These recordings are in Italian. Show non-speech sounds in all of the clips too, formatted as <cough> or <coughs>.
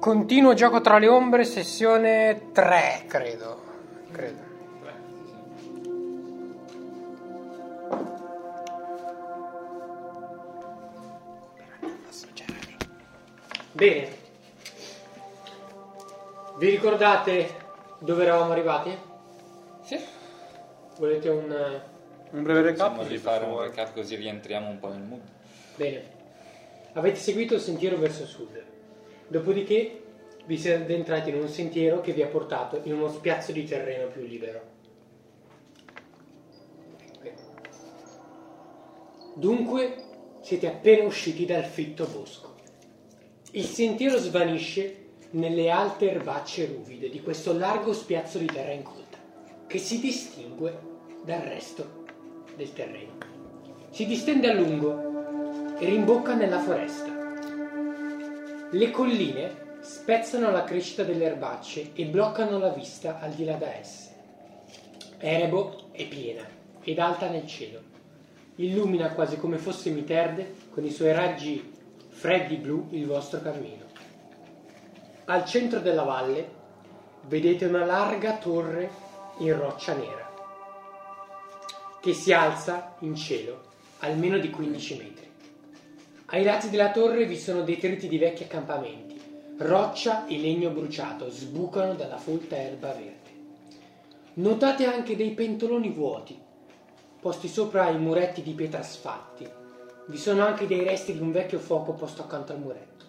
Continuo gioco tra le ombre, sessione 3, credo. credo. Bene. Vi ricordate dove eravamo arrivati? Sì. Volete un... Un breve recap? Possiamo rifare un recap così rientriamo un po' nel mood. Bene. Avete seguito il sentiero verso sud. Dopodiché vi siete addentrati in un sentiero che vi ha portato in uno spiazzo di terreno più libero. Dunque siete appena usciti dal fitto bosco. Il sentiero svanisce nelle alte erbacce ruvide di questo largo spiazzo di terra incolta, che si distingue dal resto del terreno. Si distende a lungo e rimbocca nella foresta. Le colline spezzano la crescita delle erbacce e bloccano la vista al di là da esse. Erebo è piena ed alta nel cielo. Illumina quasi come fosse miterde con i suoi raggi freddi blu il vostro cammino. Al centro della valle vedete una larga torre in roccia nera che si alza in cielo almeno di 15 metri. Ai lati della torre vi sono detriti di vecchi accampamenti. Roccia e legno bruciato sbucano dalla folta erba verde. Notate anche dei pentoloni vuoti, posti sopra i muretti di pietra sfatti. Vi sono anche dei resti di un vecchio fuoco posto accanto al muretto.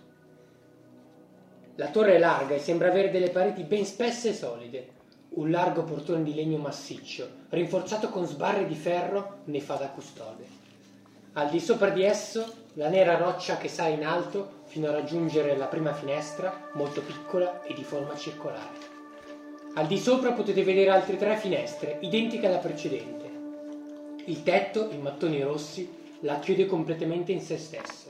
La torre è larga e sembra avere delle pareti ben spesse e solide. Un largo portone di legno massiccio, rinforzato con sbarre di ferro, ne fa da custode. Al di sopra di esso, la nera roccia che sale in alto fino a raggiungere la prima finestra, molto piccola e di forma circolare. Al di sopra potete vedere altre tre finestre, identiche alla precedente. Il tetto, in mattoni rossi, la chiude completamente in se stessa.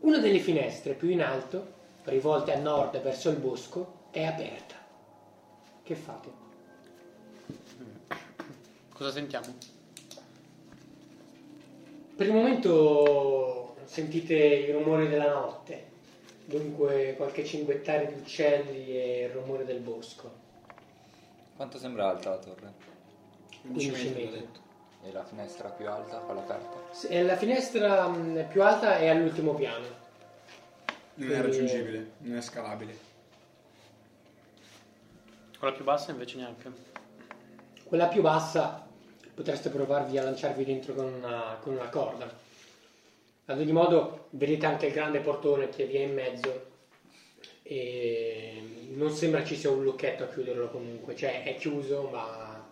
Una delle finestre più in alto, rivolte a nord verso il bosco, è aperta. Che fate? Cosa sentiamo? Per il momento sentite i rumori della notte, dunque qualche cinguettare di uccelli e il rumore del bosco. Quanto sembra alta la torre? 15 metri. E la finestra più alta, quella aperta? E La finestra mh, più alta è all'ultimo piano. Non è Quindi- raggiungibile, non è scalabile. Quella più bassa invece neanche. Quella più bassa potreste provarvi a lanciarvi dentro con una, con una corda. Ad ogni modo vedete anche il grande portone che vi è in mezzo e non sembra ci sia un lucchetto a chiuderlo comunque, cioè è chiuso ma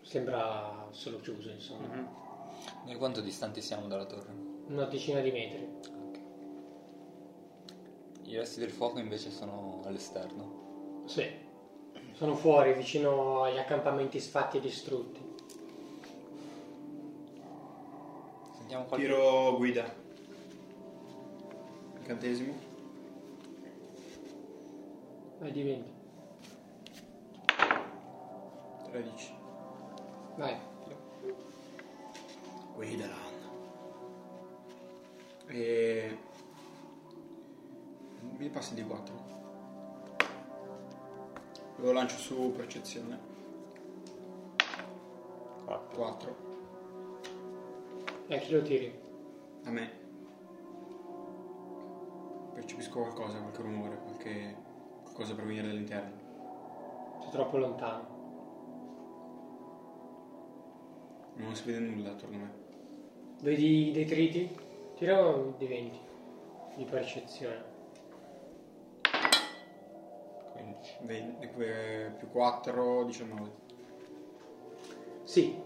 sembra solo chiuso insomma, Noi quanto distanti siamo dalla torre? una decina di metri. I resti del fuoco invece sono all'esterno. Sì, sono fuori vicino agli accampamenti sfatti e distrutti. Sentiamo qualche... Tiro guida. Incantesimo. Vai di 20. 13. Vai. Guida E... Mi passi di 4. Lo lancio su percezione. 4. E a chi lo tiri? A me. Percepisco qualcosa, qualche rumore, qualche qualcosa venire dall'interno. Sei troppo lontano. Non si vede nulla attorno a me. Vedi i detriti? Tira di 20 di percezione. 20, eh, più 4, 19. Sì.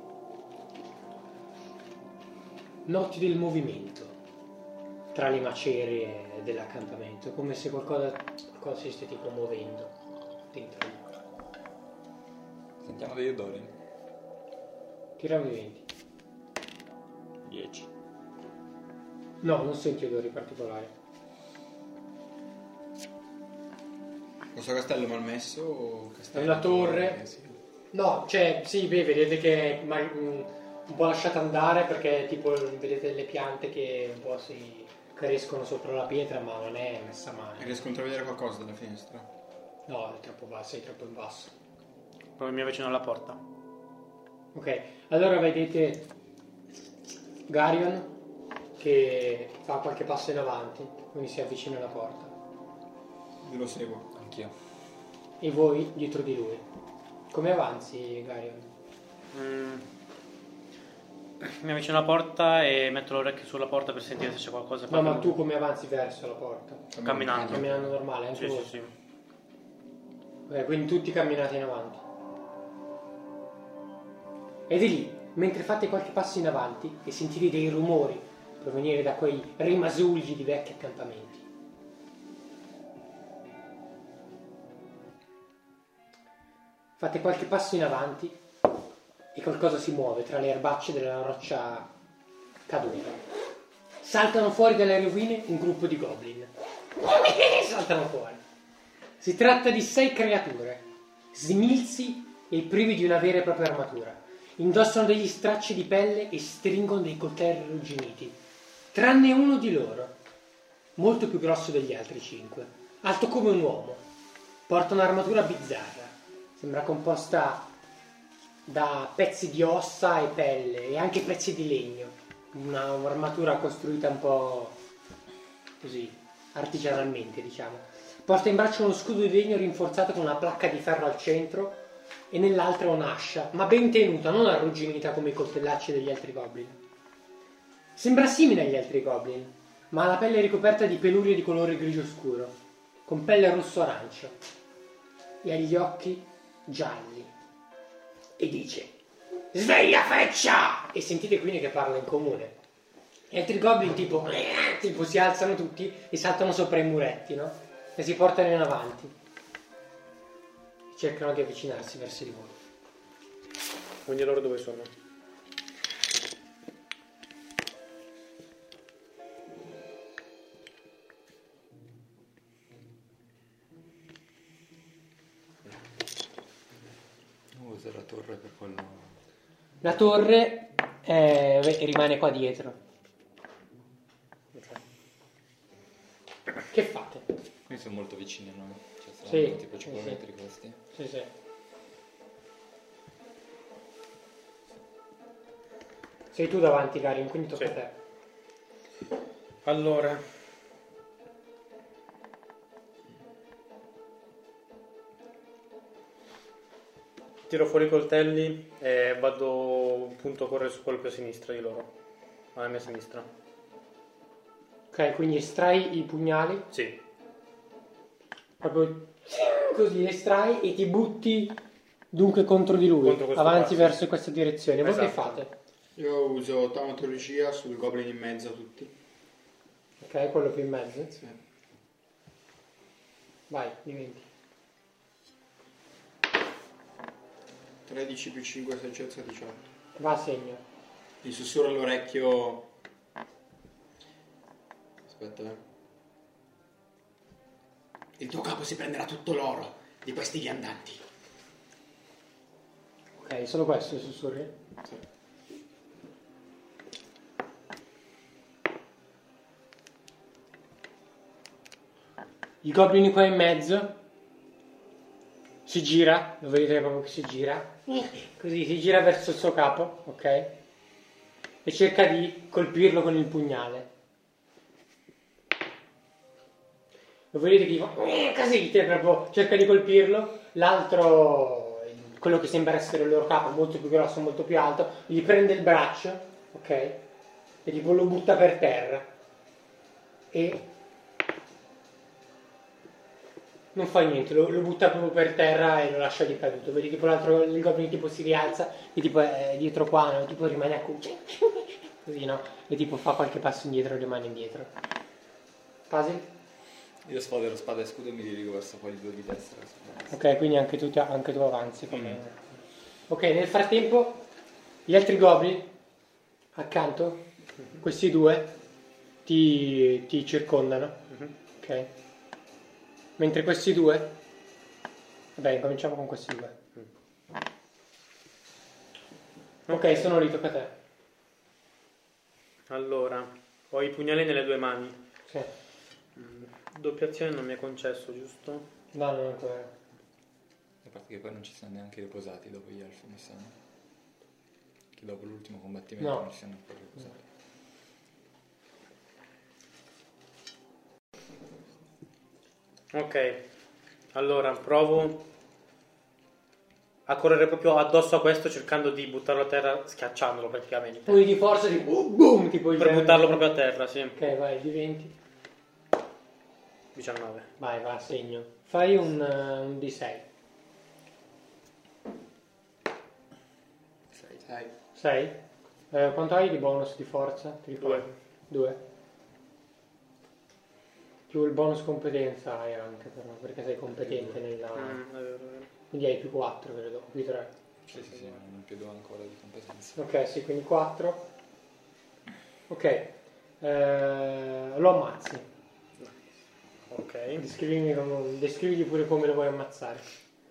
Noti del movimento tra le macerie dell'accampamento, come se qualcosa, qualcosa si stia tipo muovendo dentro. lì. Sentiamo degli odori. Tira un di 20. 10. No, non senti odori particolari. Questo castello malmesso o castello? È una torre. Eh, sì. No, cioè, sì, beh, vedete che è un po' lasciata andare perché tipo vedete le piante che un po' si crescono sopra la pietra, ma non è messa male. Riesco a intravedere qualcosa dalla finestra? No, è troppo basso, sei troppo in basso. Poi mi avvicino alla porta. Ok, allora vedete Garion che fa qualche passo in avanti, quindi si avvicina alla porta. Io lo seguo. Anch'io. E voi dietro di lui. Come avanzi, Garion? Mm. Mi avvicino alla porta e metto l'orecchio sulla porta per sentire se c'è qualcosa. No, ma tu come avanzi verso la porta? Camminando. Camminando normale, anche Sì, voi? sì, sì. Ok, quindi tutti camminate in avanti. Ed è lì, mentre fate qualche passo in avanti e sentite dei rumori provenire da quei rimasugli di vecchi accampamenti. Fate qualche passo in avanti e qualcosa si muove tra le erbacce della roccia caduta. Saltano fuori dalle rovine un gruppo di goblin. Saltano fuori. Si tratta di sei creature, smilzi e privi di una vera e propria armatura. Indossano degli stracci di pelle e stringono dei coltelli arrugginiti. Tranne uno di loro, molto più grosso degli altri cinque, alto come un uomo. Porta un'armatura bizzarra. Sembra composta da pezzi di ossa e pelle e anche pezzi di legno. Una armatura costruita un po' così, artigianalmente, diciamo. Porta in braccio uno scudo di legno rinforzato con una placca di ferro al centro e nell'altra un'ascia, ma ben tenuta, non arrugginita come i coltellacci degli altri goblin. Sembra simile agli altri goblin, ma ha la pelle ricoperta di pelurie di colore grigio scuro, con pelle rosso-arancio, e ha gli occhi gialli. E dice: Sveglia feccia! E sentite quindi che parla in comune. Gli altri goblin tipo, <laughs> tipo si alzano tutti e saltano sopra i muretti, no? E si portano in avanti. Cercano di avvicinarsi verso di voi. Quindi loro dove sono? La torre eh, rimane qua dietro. Che fate? Quindi sono molto vicini a noi. Cioè saranno Sì, tipo sì, 5 sì. metri questi. Sì, sì. Sei tu davanti, Karin, quindi tocca Sì. a te. Allora. Tiro fuori i coltelli e vado punto a correre su quello più a sinistra di loro. Alla mia sinistra. Ok, quindi estrai i pugnali, Sì. proprio così li estrai e ti butti dunque contro di lui, Contro questo avanti qua, sì. verso questa direzione. Voi che Esatto. fate? Io uso taumaturgia sul goblin in mezzo a tutti. Ok, quello più in mezzo. Sì. Vai, diventi. 13 più 5 saggezza 18. Va a segno. Gli sussurro all'orecchio. Aspetta, eh. Il tuo capo si prenderà tutto l'oro di questi viandanti. Ok, solo questo i sussurri? Sì. Il goblin qua in mezzo si gira, lo vedete proprio che si gira, così si gira verso il suo capo, ok? E cerca di colpirlo con il pugnale. Lo vedete che fa così, te proprio cerca di colpirlo, l'altro, quello che sembra essere il loro capo, molto più grosso, molto più alto, gli prende il braccio, ok? E tipo lo butta per terra. E non fa niente, lo, lo butta proprio per terra e lo lascia lì caduto. Vedi tipo l'altro, il goblin tipo si rialza e tipo è dietro qua, no? tipo rimane a cuccia. <laughs> Così no? E tipo fa qualche passo indietro e rimane indietro. Quasi? Io sfodero spada e scudo e mi dirigo verso quelli due di destra. Ok, quindi anche tu, anche tu avanzi. come- Ok, nel frattempo gli altri goblin accanto, questi due, ti, ti circondano. Ok? Mentre questi due... Vabbè, cominciamo con questi due. Ok, sono lì, tocca a te. Allora, ho i pugnali nelle due mani. Sì. Mm, Doppia azione non mi è concesso, giusto? No, non ancora. A parte che poi non ci sono neanche riposati dopo gli elfi, mi sa. Che dopo l'ultimo combattimento No. non ci siamo ancora riposati. Ok, allora provo a correre proprio addosso a questo cercando di buttarlo a terra schiacciandolo praticamente. Poi di forza tipo boom, tipo il Per buttarlo proprio a terra, sì. Ok, vai, di 20. 19. Vai, va, segno. Fai un, eh, un D6. Sai. 6? Eh, quanto hai di bonus di forza? Ti ricordi? 2. Più il bonus competenza hai anche però, perché sei competente nella... Mm, è vero, è vero. Quindi hai più 4 credo, più 3. Sì, sì, sì, non più due ancora di competenza. Ok, sì, quindi 4. Ok, eh, lo ammazzi. Ok. Descrivimi come- descrivigli pure come lo vuoi ammazzare.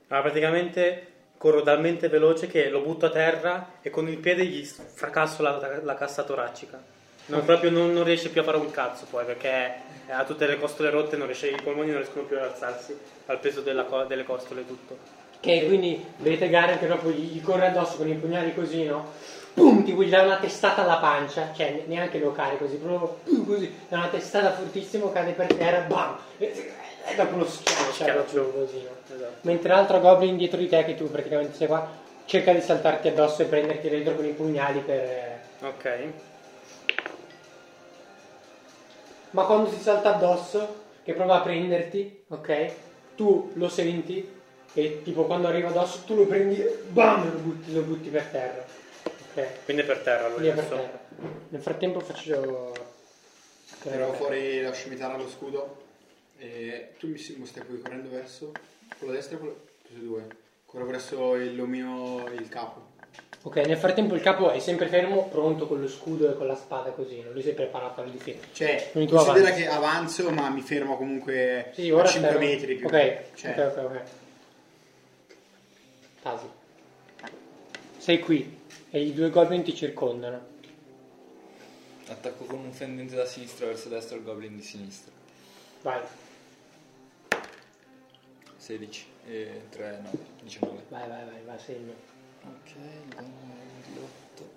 Allora, praticamente corro talmente veloce che lo butto a terra e con il piede gli fracasso la, la cassa toracica. Non, proprio non, non riesce più a fare un cazzo poi perché ha tutte le costole rotte, non riesce, i polmoni non riescono più ad alzarsi al peso della delle costole e tutto. Ok, quindi vedete Garen che proprio gli, corre addosso con i pugnali così, no? Pum, gli dà una testata alla pancia, cioè ne- neanche lo cari così, proprio pum, così, dà una testata fortissimo, cade per terra, bam! E, dopo lo schiaccia proprio così, no? Esatto. Mentre l'altro goblin dietro di te, che tu praticamente sei qua, cerca di saltarti addosso e prenderti dentro con i pugnali per... Ok. Ma quando si salta addosso, che prova a prenderti, ok? Tu lo senti e tipo quando arriva addosso tu lo prendi e bam, lo butti, lo butti per terra. Ok? Quindi è per terra allora Lì è per terra. Nel frattempo faccio... Tiriamo fuori la scimitarra allo scudo e tu mi, stai qui correndo verso con la destra e con la... tutti e due. Corro verso il l'omino, il capo. Ok, nel frattempo il capo è sempre fermo, pronto con lo scudo e con la spada così, non lui si è preparato alla difesa. Cioè, Quindi tu considera avanzi. che avanzo ma mi fermo comunque Sì, a ora 5 fermo. metri più. Ok, Cioè, ok, ok, ok. Tasi. Sei qui e i due goblin ti circondano. Attacco con un fendente da sinistra verso destra il goblin di sinistra. Vai, 16 e 3, no, 19. vai, vai, vai, va, segno. Ok, danno di 8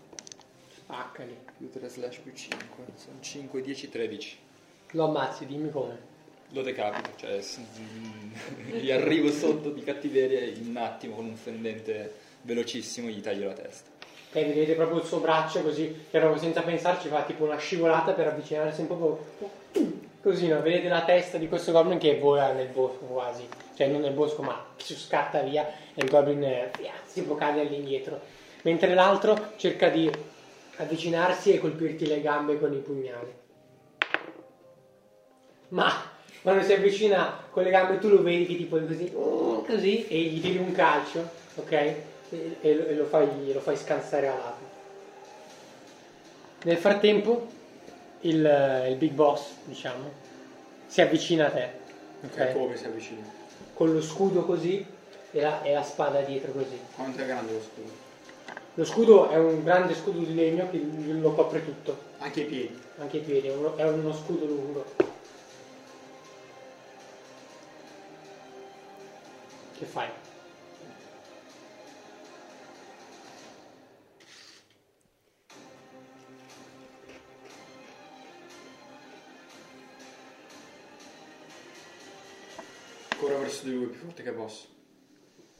Spaccali. più 3 slash più 5. Sono 5, 10, 13. Lo ammazzi, dimmi come. Lo decapito, cioè gli arrivo sotto di cattiveria e in un attimo con un fendente velocissimo gli taglio la testa. Ok, vedete proprio il suo braccio così, che proprio senza pensarci fa tipo una scivolata per avvicinarsi un po' così, no? Vedete la testa di questo goblin che vola nel bosco quasi, cioè non nel bosco ma si scatta via e il goblin eh, si cadere all'indietro. Mentre l'altro cerca di avvicinarsi e colpirti le gambe con i pugnali. Ma quando si avvicina con le gambe tu lo vedi che tipo così, uh, così e gli tiri un calcio, ok? E, e lo, e lo fai, lo fai scansare a lato. Nel frattempo il, il big boss, diciamo, si avvicina a te, ok? ok, come si avvicina? Con lo scudo così e la, e la spada dietro così. Quanto è grande lo scudo? Lo scudo è un grande scudo di legno che lo copre tutto, Anche i piedi. anche i piedi, è uno, è uno scudo lungo. Che fai? Verso di lui più forte che posso.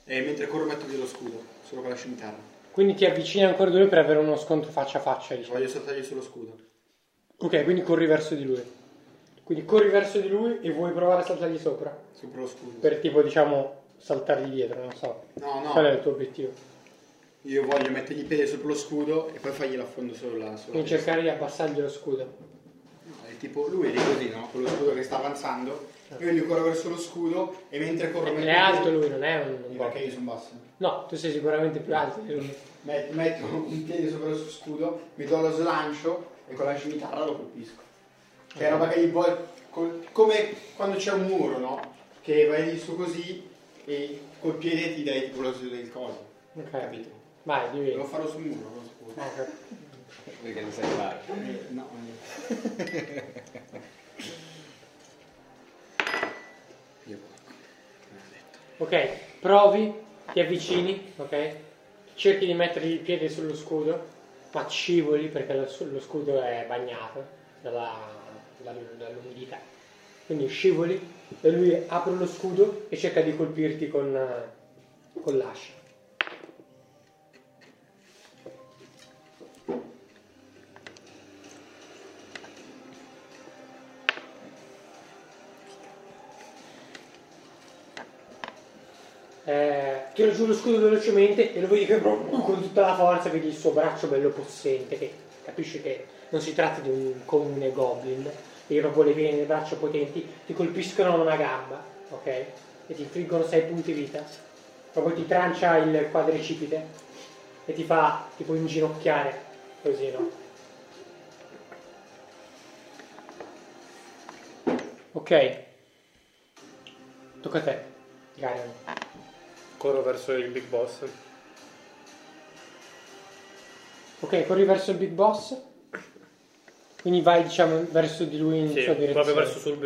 E mentre corro metto via lo scudo, solo con la scimitarra. Quindi ti avvicini ancora di lui per avere uno scontro faccia a faccia, diciamo. Voglio saltargli sullo scudo. Ok, quindi corri verso di lui. Quindi corri verso di lui e vuoi provare a saltargli sopra. Sopra lo scudo. Per tipo, diciamo, saltargli dietro, non so. No, no. Qual è il tuo obiettivo? Io voglio mettergli i piedi sopra lo scudo e poi fargli l'affondo solo là. Solo Quindi cercare di abbassargli lo scudo. È tipo lui è lì così, no? Con lo scudo che sta avanzando. Io gli corro verso lo scudo e mentre corro metto È alto lui, non è un, un Perché io sono basso. No, tu sei sicuramente più alto di lui. Met- Metto un piede sopra il suo scudo, mi do lo slancio e con la scimitarra lo colpisco. Che è roba che gli vuoi. come quando c'è un muro, no? Che vai lì su così e col piede ti dai tipo lo il coso. Ok. Capito? Vai, Devo diventi. farlo sul muro, lo scudo. Ok. Perché lo sai fare. Eh, No, <laughs> eh. Io porco. Non ha detto. Ok, provi, ti avvicini, ok? Cerchi di mettere il piede sullo scudo, ma scivoli perché lo, lo scudo è bagnato dalla- dall- dall'umidità. Quindi scivoli e lui apre lo scudo e cerca di colpirti con, con l'ascia. Eh, tira giù lo scudo velocemente e lo vedi che con tutta la forza vedi il suo braccio bello possente che capisci che non si tratta di un comune goblin. E proprio le vene del braccio potenti ti colpiscono una gamba ok? E ti infliggono 6 punti vita. Proprio ti trancia il quadricipite e ti fa tipo inginocchiare così no? Ok. Tocca a te Garion Corro verso il big boss. Ok, corri verso il big boss. Quindi vai, diciamo, verso di lui in Sì, sua direzione. proprio verso, sul,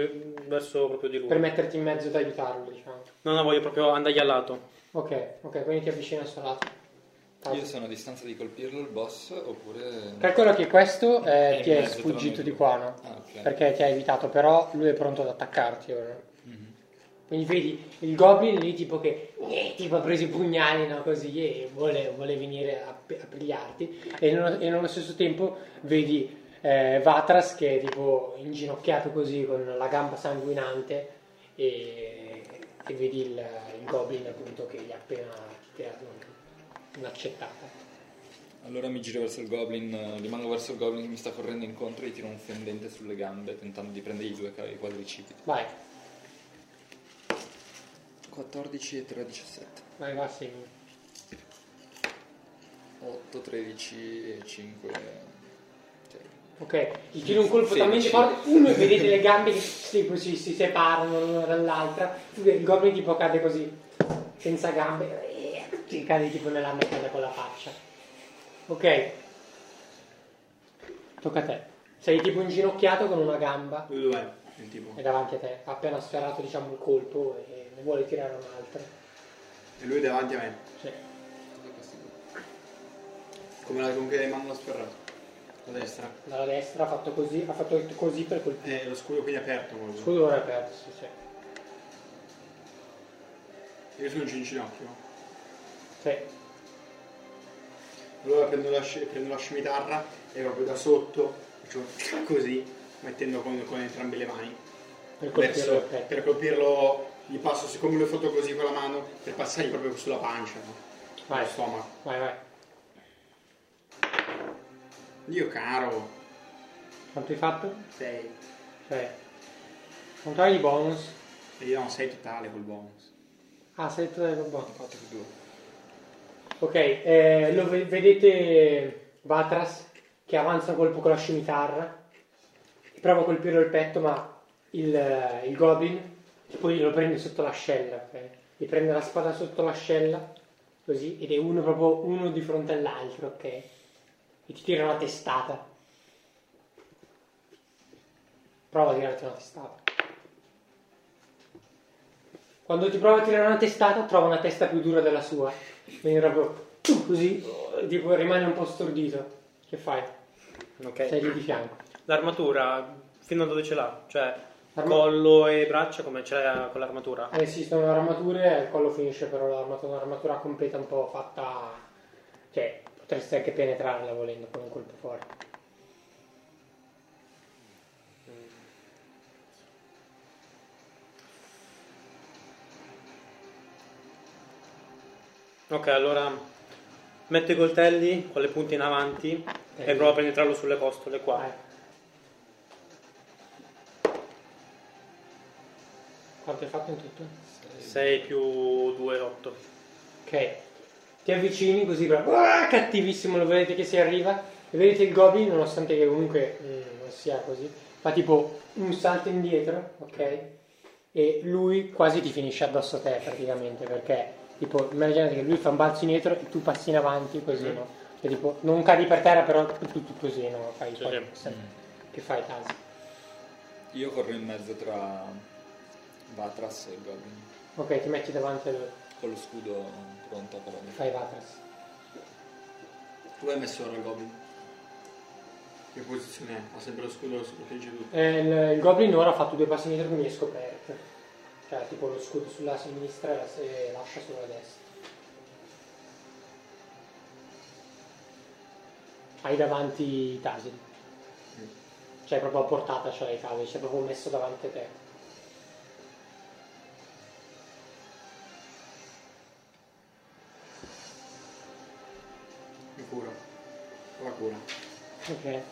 verso proprio di lui. Per metterti in mezzo ed aiutarlo, diciamo. No, no, voglio proprio andargli al lato. Ok, ok, quindi ti avvicini al suo lato. Io sono a distanza di colpirlo il boss oppure... Calcola che questo eh, ti è sfuggito di qua, no? Ah, ok. Perché ti ha evitato, però lui è pronto ad attaccarti ora. Quindi vedi il goblin lì tipo che eh, tipo ha preso i pugnali no, così e vuole, vuole venire a, a pigliarti e nello, e nello stesso tempo vedi eh, Vatras che è tipo inginocchiato così con la gamba sanguinante e, e vedi il, il goblin appunto che gli ha appena tirato un- un'accettata. Allora mi giro verso il goblin, eh, rimango verso il goblin che mi sta correndo incontro e gli tiro un fendente sulle gambe tentando di prendere i due i quadricipiti. Vai, 14 e 3, 17. vai, va, segni. 8, 13 e 5. Ok, gli tiro un colpo 16. talmente forte, uno e vedete le gambe che si, si, si separano l'una dall'altra, il goblin tipo cade così, senza gambe, e ti cade tipo nella merda con la faccia. Ok, tocca a te. Sei tipo inginocchiato con una gamba, Dove dov'è il tipo? è davanti a te, ha appena sferrato diciamo il colpo e ne vuole tirare un altro. E lui è davanti a me. Sì. Come la con che le mano l'ha sferrato? La destra. Dalla destra ha fatto così, ha fatto così per colpire. Eh, lo scudo quindi è aperto molto. Il scudo ora è aperto, sì, sì. Io sono in ginocchio. Sì. Allora prendo la, prendo la scimitarra e proprio da sotto faccio così, mettendo con, con entrambe le mani. Per colpire Verso- per colpirlo, gli passo, siccome l'ho fatto così con la mano, per passargli proprio sulla pancia, no? Vai. Stomaco. Vai, vai. Dio caro, Quanto hai fatto? 6. Cioè, quanto hai di bonus? E io ho 6 totale col bonus. Ah, sei tu del bonus. 4 più 2. Ok, eh, lo ve- vedete Vatras che avanza un colpo con la scimitarra prova a colpire il petto, ma il, eh, il goblin poi lo prende sotto l'ascella, ok? Gli prende la spada sotto l'ascella, così, ed è uno proprio uno di fronte all'altro, ok? E ti tira una testata. Prova a tirarti una testata. Quando ti prova a tirare una testata, trova una testa più dura della sua. Quindi proprio così, tipo rimane un po' stordito. Che fai? Ok. Sei lì di fianco. L'armatura, fino a dove ce l'ha? Cioè, collo e braccia come l'ha con l'armatura? Eh, Esistono armature, il collo finisce però l'armatura, un'armatura completa un po' fatta. Cioè, potresti anche penetrarla volendo con un colpo forte. Ok, allora metto i coltelli con le punte in avanti Eh, e provo a penetrarlo sulle costole qua. Vai. Quanto hai fatto in tutto? 6 più 2, 8. Ok, ti avvicini così, ah, cattivissimo, lo vedete che si arriva e vedete il goblin, nonostante che comunque mm, non sia così, fa tipo un salto indietro, ok? E lui quasi ti finisce addosso a te praticamente, perché tipo immaginate che lui fa un balzo indietro e tu passi in avanti così, Mm. no? Cioè, tipo non cadi per terra però tu, tu, così, no? Fai Sì, poi- sì. che fai Tasi? Io corro in mezzo tra Vatras e il Goblin. Ok, ti metti davanti a lui. Con lo scudo pronto per Fai Vatras. Tu hai messo ora il Goblin. Che posizione è? Ha sempre lo scudo, lo protegge tutto. Eh, il, il Goblin ora ha fatto due passi indietro quindi è scoperto. Cioè, tipo lo scudo sulla sinistra e la- e lascia sulla destra. Hai davanti Tasil. Cioè, proprio a portata l'hai Tasil, c'è proprio messo davanti a te. Cura. La cura. Ok.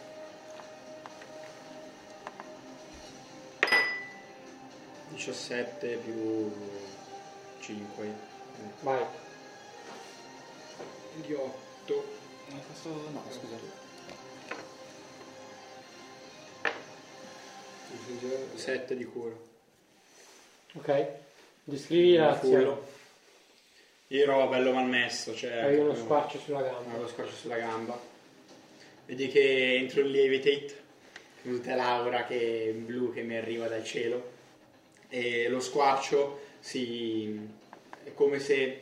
17 più 5. Vai. Di 8. No, questo... no, scusa. 7 di cura. Ok. Descrivi l'azione. Fullo. Ero bello malmesso, cioè... Hai uno squarcio sulla gamba. Lo squarcio sulla gamba. Vedi che entro in levitate, tutta l'aura che blu che mi arriva dal cielo. E lo squarcio si... è come se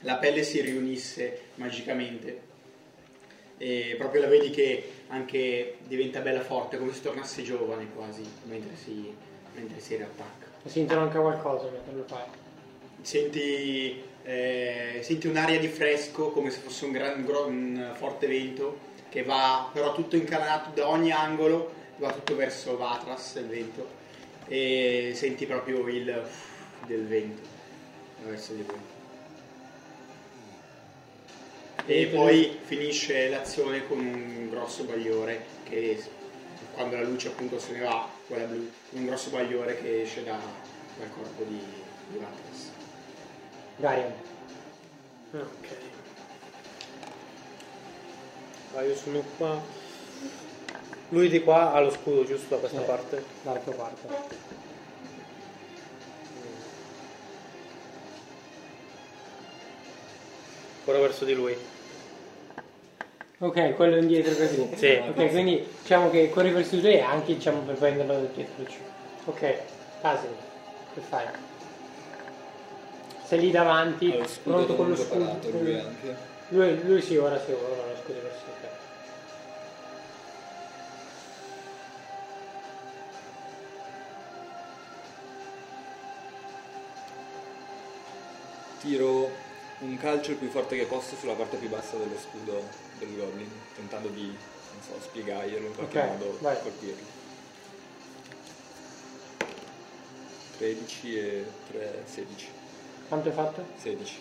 la pelle si riunisse magicamente. E proprio la vedi che anche diventa bella forte, come se tornasse giovane quasi, mentre si, mentre si riattacca. Si intronca qualcosa mentre lo fai. Senti, eh, senti un'aria di fresco come se fosse un, gran, un forte vento che va però tutto incanato da ogni angolo, va tutto verso Vatras il vento e senti proprio il del vento verso di voi. E poi finisce l'azione con un grosso bagliore che quando la luce appunto se ne va, quella blu, un grosso bagliore che esce da- dal corpo di, di Vatras. Garion. Ok. Ah, io sono qua. Lui di qua ha lo scudo giusto da questa Sì. parte. L'arco quarto. Ora verso di lui. Ok, quello indietro così. Sì. Ok, quindi diciamo che corri verso di lui e anche diciamo per prenderlo dietro. Ok, Tasil, che fai? Sei lì davanti, pronto con lo scudo. parato, lui anche. Lui, lui sì, ora sì, ora lo scudo verso di te. Tiro un calcio il più forte che posso sulla parte più bassa dello scudo del Goblin, tentando di, non so, spiegarglielo in qualche Ok, modo, vai. colpirlo. 13 e 3, 16. Quanto hai fatto? 16.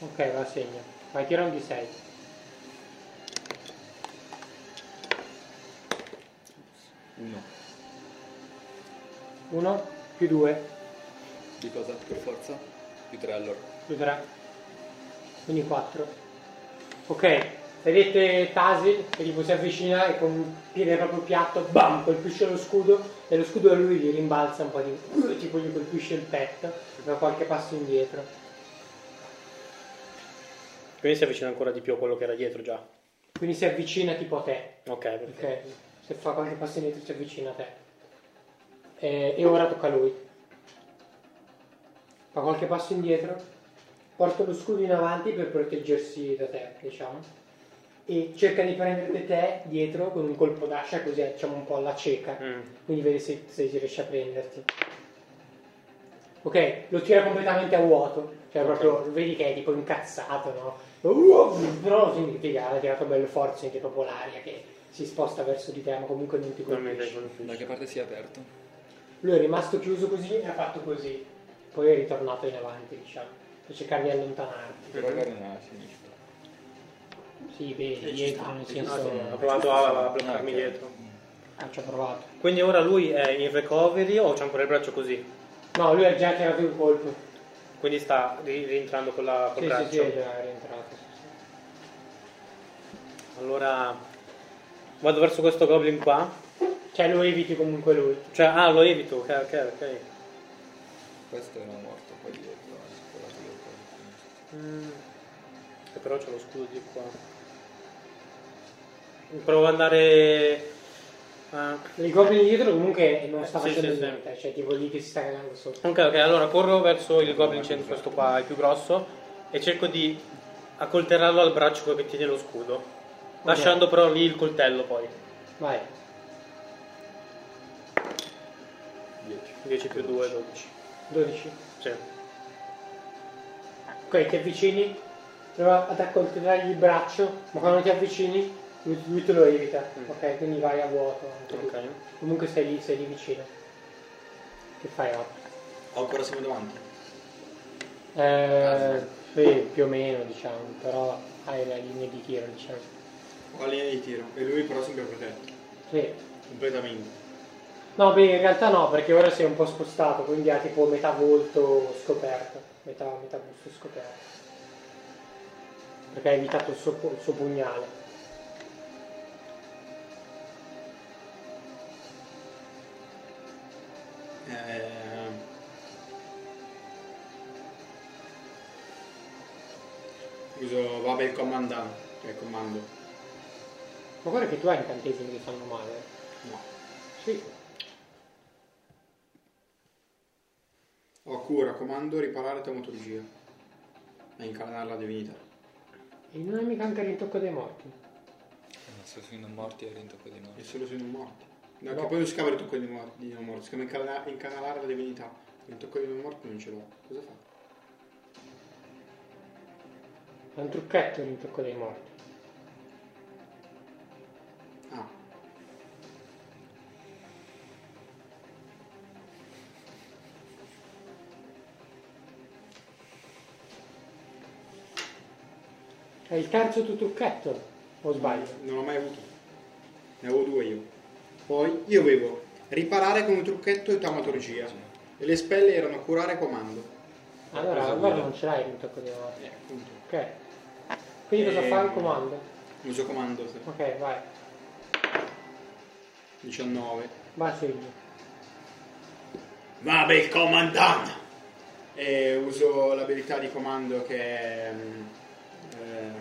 Ok, va a segno. Vai, tira un D6. Uno. 1 più 2 Di cosa? Per forza? Più 3 allora. più 3. Quindi 4. Ok, vedete Tasil che tipo si avvicina e con un piede proprio piatto, bam, colpisce lo scudo e lo scudo a lui gli rimbalza un po' di... tipo gli colpisce il petto, fa qualche passo indietro. Quindi si avvicina ancora di più a quello che era dietro già. Quindi si avvicina tipo a te. Ok, perfetto. Ok, se fa qualche passo indietro si avvicina a te. E, e ora tocca a lui. Fa qualche passo indietro, porta lo scudo in avanti per proteggersi da te, diciamo. E cerca di prenderti te dietro con un colpo d'ascia così diciamo un po' alla cieca. Mm. Quindi vedi se, se riesce a prenderti. Ok, lo tira completamente a vuoto. Cioè proprio vedi che è tipo incazzato, no? Uh, Però significa ha tirato bello forte, senti proprio l'aria che si sposta verso di te, ma comunque non ti colpisce. Da che parte si è aperto? Lui è rimasto chiuso così e ha fatto così. Poi è ritornato in avanti, diciamo, per cercare di allontanarti. Per magari Sì, vedi, ci dietro, sta, nel senso... Ho provato a, a bloccarmi ok. dietro. Ah, ci ho provato. Quindi ora lui è in recovery o c'ha ancora il braccio così? No, lui ha già tirato il colpo. Quindi sta ri- rientrando con la, col Sì, braccio. sì, sì, è già rientrato. sì, sì. Allora vado verso questo goblin qua. Cioè lo eviti comunque lui. Cioè, ah, lo evito, ok, ok, ok. Questo era morto qua dietro. eh, Mm. E però c'è lo scudo di qua. Provo ad andare Il goblin dietro comunque non sta Sì, facendo sì, sì. niente, cioè tipo lì che si sta cagando sotto. Ok, ok, allora corro verso il goblin centro, questo qua, il più grosso, e cerco di accoltellarlo al braccio che tiene lo scudo, lasciando però lì il coltello poi. Vai. 10. 10 più 2, 12. 12. Sì. Ok, ti avvicini, prova ad accoltellargli il braccio, ma quando ti avvicini lui, lui te lo evita. Mm. Ok, quindi vai a vuoto. anche tu. Ok. Comunque sei lì, sei lì vicino. Che fai ora? Ancora siamo davanti. Eh, sì, più o meno diciamo, però hai la linea di tiro diciamo. Ho la linea di tiro. E lui però sempre protetto. Sì. Completamente. No, beh, in realtà no, perché ora sei un po' spostato, quindi ha tipo metà volto scoperto, metà, metà busto scoperto. Perché hai evitato il suo, il suo pugnale. Eh... Uso vabbè il comandante. Cioè il comando. Ma guarda che tu hai incantesimi che fanno male. eh. No. Sì. Ho cura, comando, riparare taumaturgia. E incarnare la divinità. E non hai mica anche il rintocco dei morti. Ma se sono morti e rintocco di E noi. solo se non morti. No, No. che poi non si chiama il tocco di, mor- di non morti, si chiama incarna- incanalare la divinità. Il tocco di non morti non ce l'ho. Cosa fa? È un trucchetto il rintocco dei morti. Ah. È il terzo tuo trucchetto, o sbaglio? Non l'ho mai avuto. Ne avevo due io. Poi io avevo riparare con un trucchetto e taumaturgia. E le spelle erano curare comando. Allora, allora non ce l'hai rintocco dei morti. Eh, appunto. Ok. Quindi cosa fa il comando? Uso comando. sì. Ok, vai. 19. Vai figlio. Vabbè, il comandante! E uso l'abilità di comando che è... mm, Eh,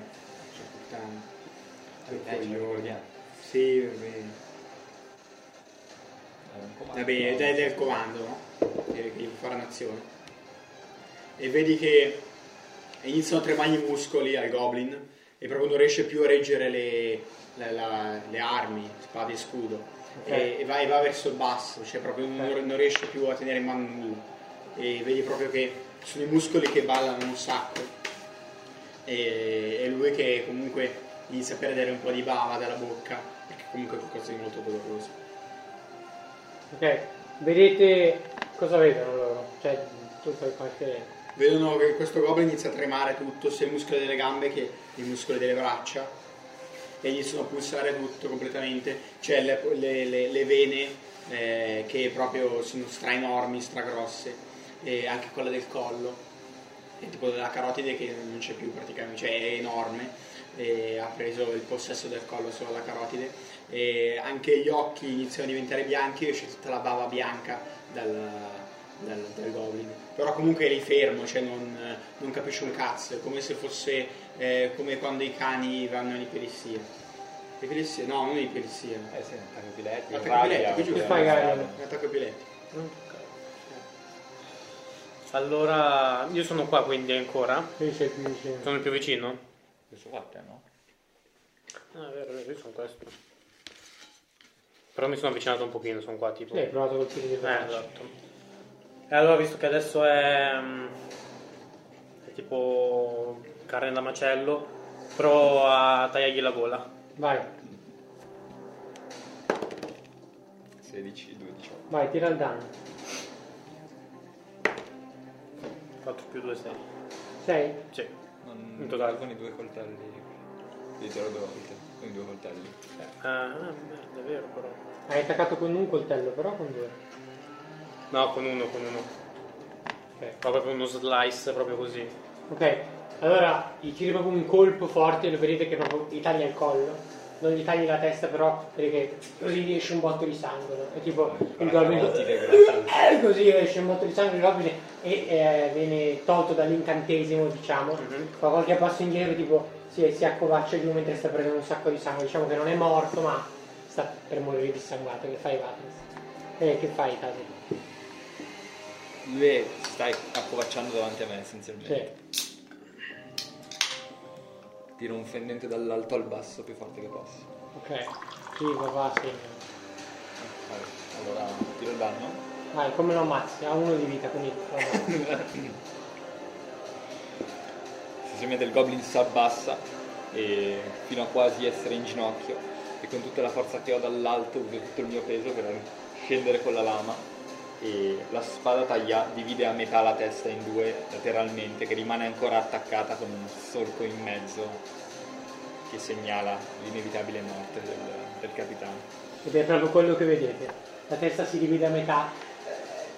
cioè, puttana. Eh, ce ricordiamo. Sì, un comando. Vabbè, è del comando, no? Che fare un'azione. E vedi che iniziano a tremare i muscoli al goblin e proprio non riesce più a reggere le, la- la- le armi, spade e scudo. Ok. E, e va, e va verso il basso, cioè proprio non, Ok. non riesce più a tenere in mano nulla. E vedi proprio che sono i muscoli che ballano un sacco. E, e lui che comunque inizia a perdere un po' di bava dalla bocca, perché comunque è qualcosa di molto doloroso. Ok. Vedete cosa vedono loro? Cioè, tu fai qualche... Vedono che questo goblin inizia a tremare tutto, sia i muscoli delle gambe che i muscoli delle braccia e iniziano a pulsare tutto completamente. C'è le, le- le- le vene eh, che proprio sono stra enormi, stra grosse, e anche quella del collo, e tipo della carotide che non c'è più praticamente, cioè è enorme, ha preso il possesso del collo solo alla carotide, e anche gli occhi iniziano a diventare bianchi e esce tutta la bava bianca dal, dal, dal goblin. Però comunque è lì fermo, cioè non, non capisce un cazzo, è come se fosse eh, come quando i cani vanno in ipellissia. Ipellissia? No, non ipellissia. Eh sì, attacco epilettico. Attacco epilettico, giusto. Attacco epilettico. Allora, io sono qua quindi ancora. Qui sei più vicino. Sono il più vicino. Questo qua te, no? Ah, è vero, io sono questo. Però mi sono avvicinato un pochino, sono qua tipo. Sì, hai provato a colpire di Eh, esatto. E allora, visto che adesso è, mm, è tipo carne da macello, provo a tagliargli la gola. Vai, 16, 2, 18. vai, tira il danno. 4 più 2, 6. 6? Sì. Non, In totale. Con i due coltelli. Li tiro due volte. Con due coltelli. Ah, merda, è vero però. Hai attaccato con un coltello, però con due. No, con uno, con uno. Ok. Proprio uno slice, proprio così. Ok, allora gli tiri proprio un colpo forte, lo vedete che proprio gli taglia il collo. Non gli tagli la testa, però perché così gli esce un botto di sangue. no? È tipo il goblin. <laughs> Eh, così esce un botto di sangue il goblin e eh, viene tolto dall'incantesimo, diciamo. Mhm. Fa qualche passo indietro, tipo si, si accovaccia giù mentre sta prendendo un sacco di sangue. Diciamo che non è morto, ma sta per morire dissanguato, che fai Vatras? Eh, che fai Tasi? Lui si sta accovacciando davanti a me essenzialmente. Sì. Tiro un fendente dall'alto al basso più forte che posso. Ok. Sì, va, sì. Vabbè, Allora tiro il danno. Vai, come lo ammazzi? Ha uno di vita, quindi... <laughs> Essenzialmente il goblin si abbassa fino a quasi essere in ginocchio e con tutta la forza che ho dall'alto uso tutto il mio peso per scendere con la lama e la spada taglia divide a metà la testa in due lateralmente che rimane ancora attaccata con un solco in mezzo che segnala l'inevitabile morte del, del capitano. Ed è proprio quello che vedete. La testa si divide a metà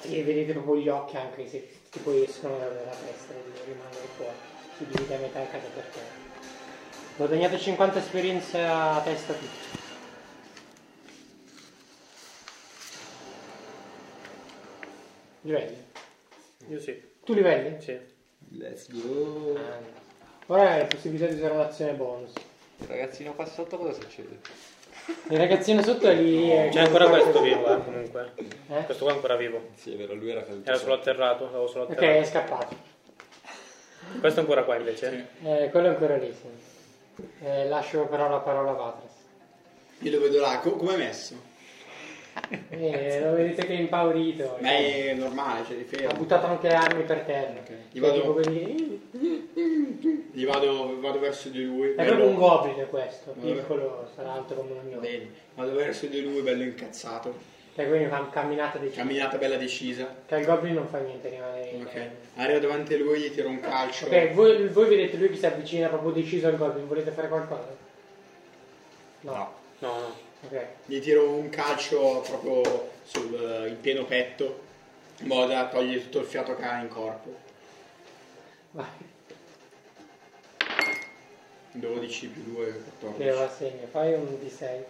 eh, e vedete proprio gli occhi anche se poi escono dalla testa e rimangono fuori. Si divide a metà e cade per terra. Guadagnate 50 esperienza a testa tutti. Livelli. Io sì. Tu livelli? Sì. Let's go! Ah. Ora hai la possibilità di usare un'azione bonus. Il ragazzino qua sotto cosa succede? Il ragazzino sotto è lì. è- C'è ancora questo vivo, eh, comunque. Eh? Questo qua è ancora vivo. Sì, è vero, lui era caduto. Era solo atterrato, l'avevo solo Ok, atterrato. è scappato. Questo è ancora qua invece. Eh, quello è ancora lì, sì. Eh, lascio però la parola a Vatras. Io lo vedo là, co- come è messo? Eh, lo vedete che è impaurito. Ma è normale, cioè di Ha fermo. buttato anche le armi per terra. Gli Cioè, vado- quelli- Gli vado, vado verso di lui. È proprio un goblin questo, Vabbè. piccolo, sarà alto come un mio. Bene, vado verso di lui bello incazzato. Cioè, quindi fa camminata decisa. Camminata bella decisa. Che il goblin non fa niente, rimane in Ok. Arrivo davanti a lui, gli tiro un calcio. Ok, voi, voi vedete lui che si avvicina proprio deciso al goblin, volete fare qualcosa? No. No. No, no. Ok. Gli tiro un calcio proprio sul, in pieno petto, in modo da togliere tutto il fiato che ha in corpo. Vai. 12 più 2, Che 14. va a segno. Fai un D6.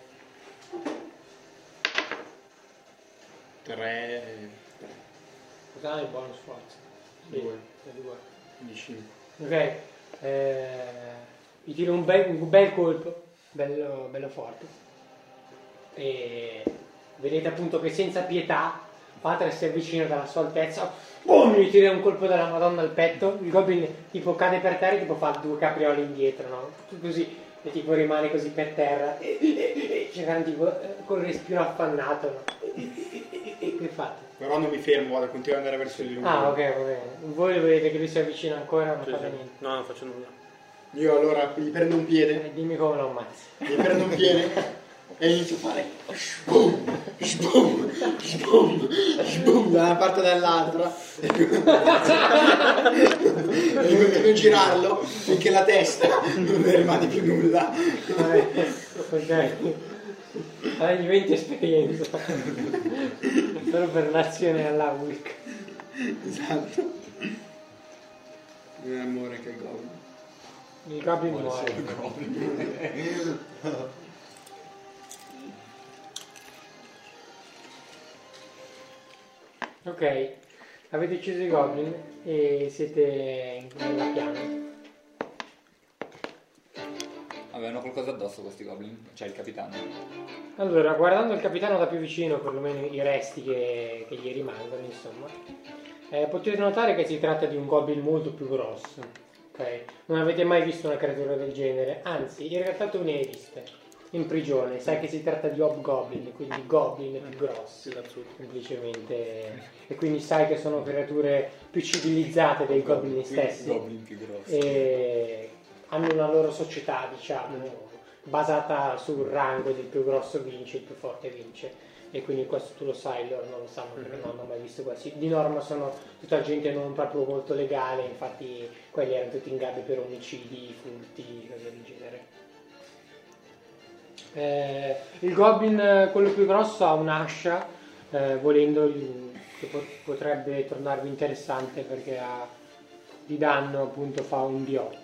3, Cos'ha il bonus forza? Sì, Due. è due. 15. Ok, eh, gli tiro un bel, un bel colpo, bello, bello forte. E vedete appunto che senza pietà Pater si avvicina dalla sua altezza, boom, gli tira un colpo della Madonna al petto, il goblin tipo cade per terra e tipo fa due caprioli indietro, no? Tutto così, e tipo rimane così per terra, cercando tipo eh, col respiro affannato, no? E, fate? Però non mi fermo, vado a continuare ad andare verso di lui. Ah ok, va bene. Voi vedete che lui si avvicina ancora, non Sì, fate sì. niente. No, non faccio nulla. Io allora gli prendo un piede, Eh, Dimmi come lo ammazzi. gli prendo un piede <laughs> e inizio a fare sboom, sboom, sboom, sboom da una parte e dall'altra e continuo a girarlo finché la testa non ne rimane più nulla. Vabbè, ok. Allora gli 20 esperienza. Solo per l'azione alla Wilk. Esatto. Un amore che goblin. Il goblin muore. Ok, avete ucciso i goblin e siete nella piana. Avevano qualcosa addosso questi goblin, cioè il capitano. Allora, guardando il capitano da più vicino, perlomeno i resti che, che gli rimangono, insomma, eh, potete notare che si tratta di un goblin molto più grosso. ok? Non avete mai visto una creatura del genere, anzi, in realtà tu ne hai viste in prigione. Sai che si tratta di hobgoblin, quindi goblin più grossi, semplicemente. E quindi sai che sono creature più civilizzate dei goblin stessi Goblin più grossi. e hanno una loro società, diciamo, basata sul rango del più grosso vince, il più forte vince. E quindi questo tu lo sai, loro non lo sanno perché non hanno mai visto quasi. Di norma sono tutta gente non proprio molto legale, infatti quelli erano tutti in gabbia per omicidi, furti, cose del genere. Eh, il goblin, quello più grosso, ha un'ascia, eh, volendo, che po- potrebbe tornarvi interessante perché ha di danno appunto fa un D8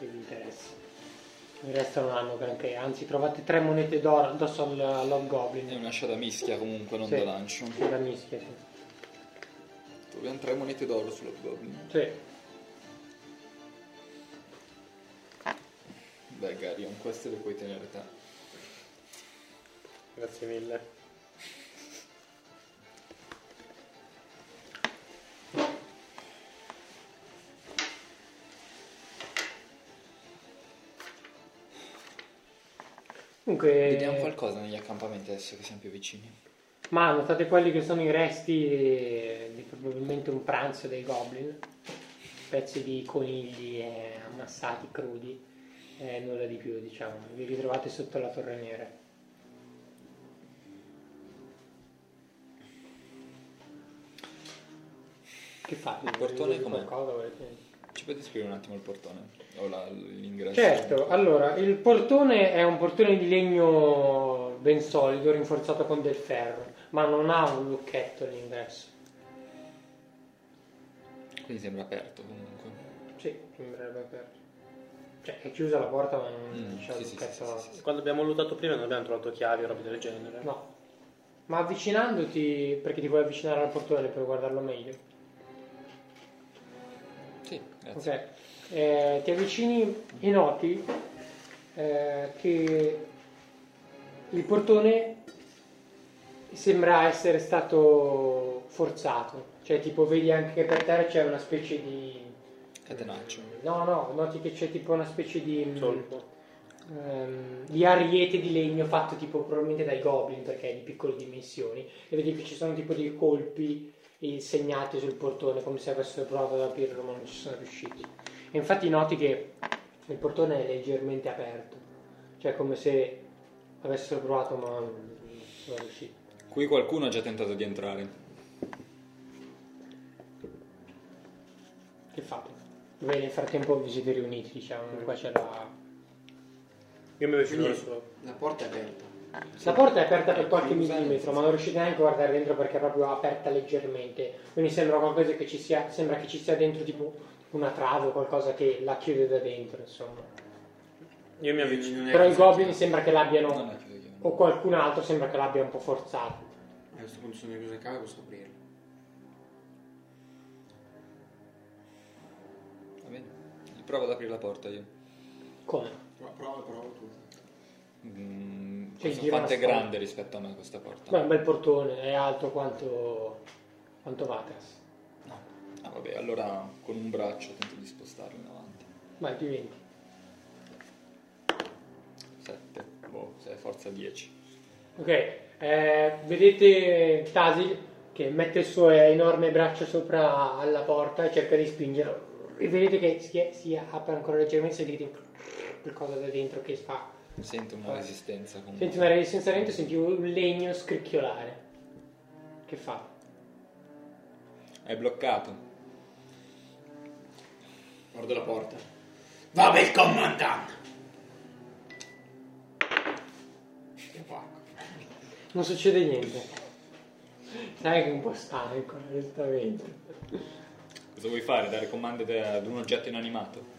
se vi interessa il resto non hanno granché anzi trovate tre monete d'oro addosso al- È all'hobgoblin un'ascia da mischia comunque, non Sì. da lancio. la mischia sì. Troviamo tre monete d'oro sullo goblin. Sì. Beh, Garion, queste le puoi tenere te. Grazie mille. Comunque, Vediamo qualcosa negli accampamenti adesso che siamo più vicini. ma notate quelli che sono i resti eh, di probabilmente un pranzo dei goblin, pezzi di conigli eh, ammassati crudi, e nulla di più, diciamo. Vi ritrovate sotto la torre nera. Che fate? Il portone com'è? qualcosa? Volete- Ci puoi descrivere un attimo il portone? O la- l'ingresso? Certo, allora il portone è un portone di legno ben solido, rinforzato con del ferro, ma non ha un lucchetto all'ingresso. Quindi sembra aperto comunque. Sì, sembrerebbe aperto. Cioè è chiusa la porta ma non Mm, c'è sì, il lucchetto. sì, sì, sì. Quando abbiamo lottato prima non abbiamo trovato chiavi o robe del genere. No. Ma avvicinandoti, perché ti vuoi avvicinare al portone per guardarlo meglio. Sì, grazie. Ok. Eh, ti avvicini e noti eh, che il portone sembra essere stato forzato. Cioè, tipo, vedi anche che per terra c'è una specie di. Catenaccio. No, no, noti che c'è tipo una specie di. mm, Solco. ehm, di ariete di legno fatto tipo probabilmente dai goblin perché è di piccole dimensioni e vedi che ci sono tipo dei colpi segnati sul portone come se avessero provato ad aprirlo ma non ci sono riusciti e infatti noti che il portone è leggermente aperto cioè come se avessero provato ma non sono riusciti Qui qualcuno ha già tentato di entrare. che fate? Beh, nel frattempo vi siete riuniti diciamo qua c'è la Io mi avvicino verso la porta è aperta. La porta è aperta per qualche millimetro, ma non riuscite neanche a guardare dentro perché è proprio aperta leggermente. Quindi sembra qualcosa che ci sia, sembra che ci sia dentro tipo una trave o qualcosa che la chiude da dentro, insomma. Io mi avvicino. Però i goblin chiaro. sembra che l'abbiano, chiuso o qualcun altro sembra che l'abbia un po' forzato. A questo punto sono chiuse in casa posso aprirlo. Va bene. Provo ad aprire la porta io. Come? Prova, prova, prova tu. Mm, Cioè, quanto è grande rispetto a me questa porta? Beh, è un bel portone, è alto quanto, quanto Vatras. No. Ah, vabbè, allora con un braccio tento di spostarlo in avanti. Vai, più 20. 7. Boh, sei forza 10. Ok, eh, vedete Tasil che mette il suo enorme braccio sopra alla porta e cerca di spingerlo. E vedete che si, si apre ancora leggermente e sentite qualcosa da dentro che fa. Sento una resistenza comunque. Senti una resistenza dentro, senti un legno scricchiolare. Che fa? È bloccato. Guardo la porta. Va bel comandante! Non succede niente. Sai che è un po' stanco, onestamente. Cosa vuoi fare? Dare comandi da- ad un oggetto inanimato?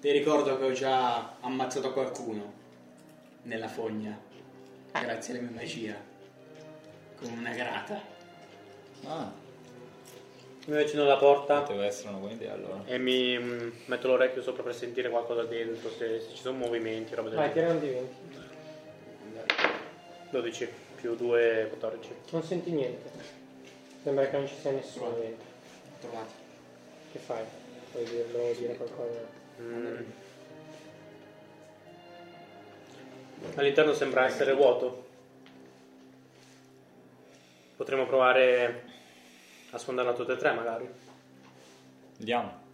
Ti ricordo che ho già ammazzato qualcuno nella fogna, grazie alla mia magia, con una grata. Ah, Mi avvicino alla porta poteva essere una buona idea allora. e mi mm, metto l'orecchio sopra per sentire qualcosa dentro, se, se ci sono movimenti, roba del Vai, genere. tira un di 20. 12 più 2, 14. Non senti niente. Sembra che non ci sia nessuno dentro. Trovate. Che fai? Puoi dirlo, dire qualcosa? Mm. All'interno sembra essere vuoto. Potremmo provare a sfondarla tutte e tre magari. Andiamo.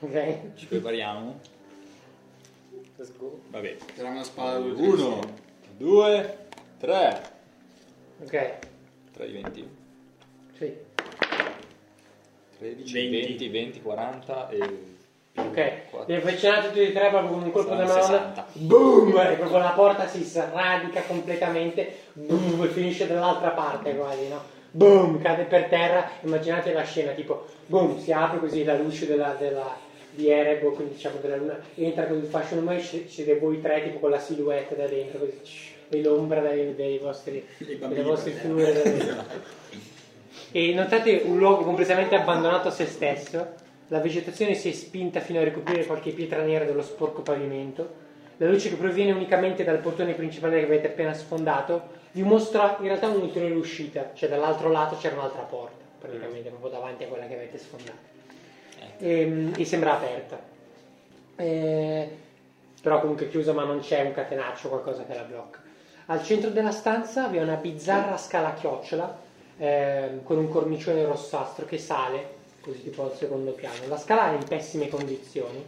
Ok? Ci prepariamo. Let's go. Vabbè. Tiriamo una spada due Uno, due, tre. Ok. 3 di 20. Sì. 13, 20. 20, 20, 40 e... Ok. Vi avvicinate tutti e tre proprio con un colpo madonna. 60. Boom! E proprio la porta si sradica completamente. Boom! E finisce dall'altra parte quasi, no? Boom! Cade per terra. Immaginate la scena tipo boom! Si apre così la luce della, della, di Erebo, quindi diciamo della luna. Entra così il fascio e ci siete voi tre tipo con la silhouette da dentro così. E l'ombra dei, dei vostri, delle vostre figure da dentro. <laughs> E notate un luogo completamente abbandonato a se stesso. La vegetazione si è spinta fino a ricoprire qualche pietra nera dello sporco pavimento la luce che proviene unicamente dal portone principale che avete appena sfondato vi mostra in realtà un'ulteriore uscita, cioè dall'altro lato c'era un'altra porta, praticamente proprio davanti a quella che avete sfondato. E, e sembra aperta. Eh, però comunque chiusa ma non c'è un catenaccio o qualcosa che la blocca. Al centro della stanza vi è una bizzarra scala a chiocciola ehm, con un cornicione rossastro che sale così tipo al secondo piano. La scala è in pessime condizioni.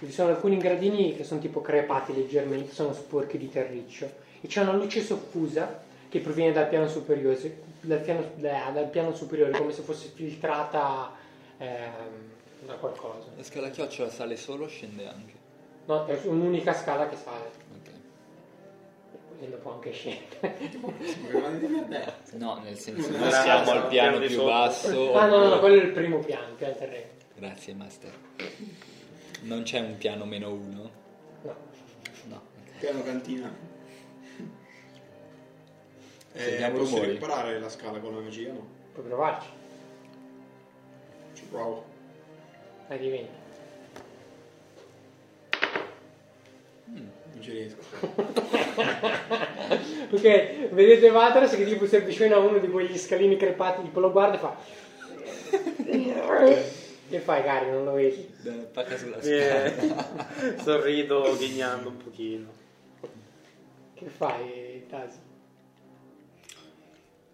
Vi sono alcuni gradini che sono tipo crepati leggermente, sono sporchi di terriccio e c'è una luce soffusa che proviene dal piano superiore, dal piano, eh, dal piano superiore come se fosse filtrata ehm, da qualcosa. La scala chiocciola sale solo o scende anche? No, è un'unica scala che sale. Ok. E anche scende. Rimane di merda. No, nel senso era siamo al piano più sotto. basso. ah no, no, no, quello è il primo piano, il piano terreno. Grazie, master. Non c'è un piano meno uno? No. No. Piano cantina. Eh, posso rumori. riparare la scala con la magia? No? Puoi provarci. Ci provo. Dai, diventa. Non ci riesco. <laughs> Ok, vedete Vatras che tipo si avvicina a uno di quegli scalini crepati, tipo lo guarda e fa... <laughs> Che fai cari, non lo vedi? Dai, Pacca sulla scala. <laughs> sorrido ghignando un pochino. Che fai, Tasi?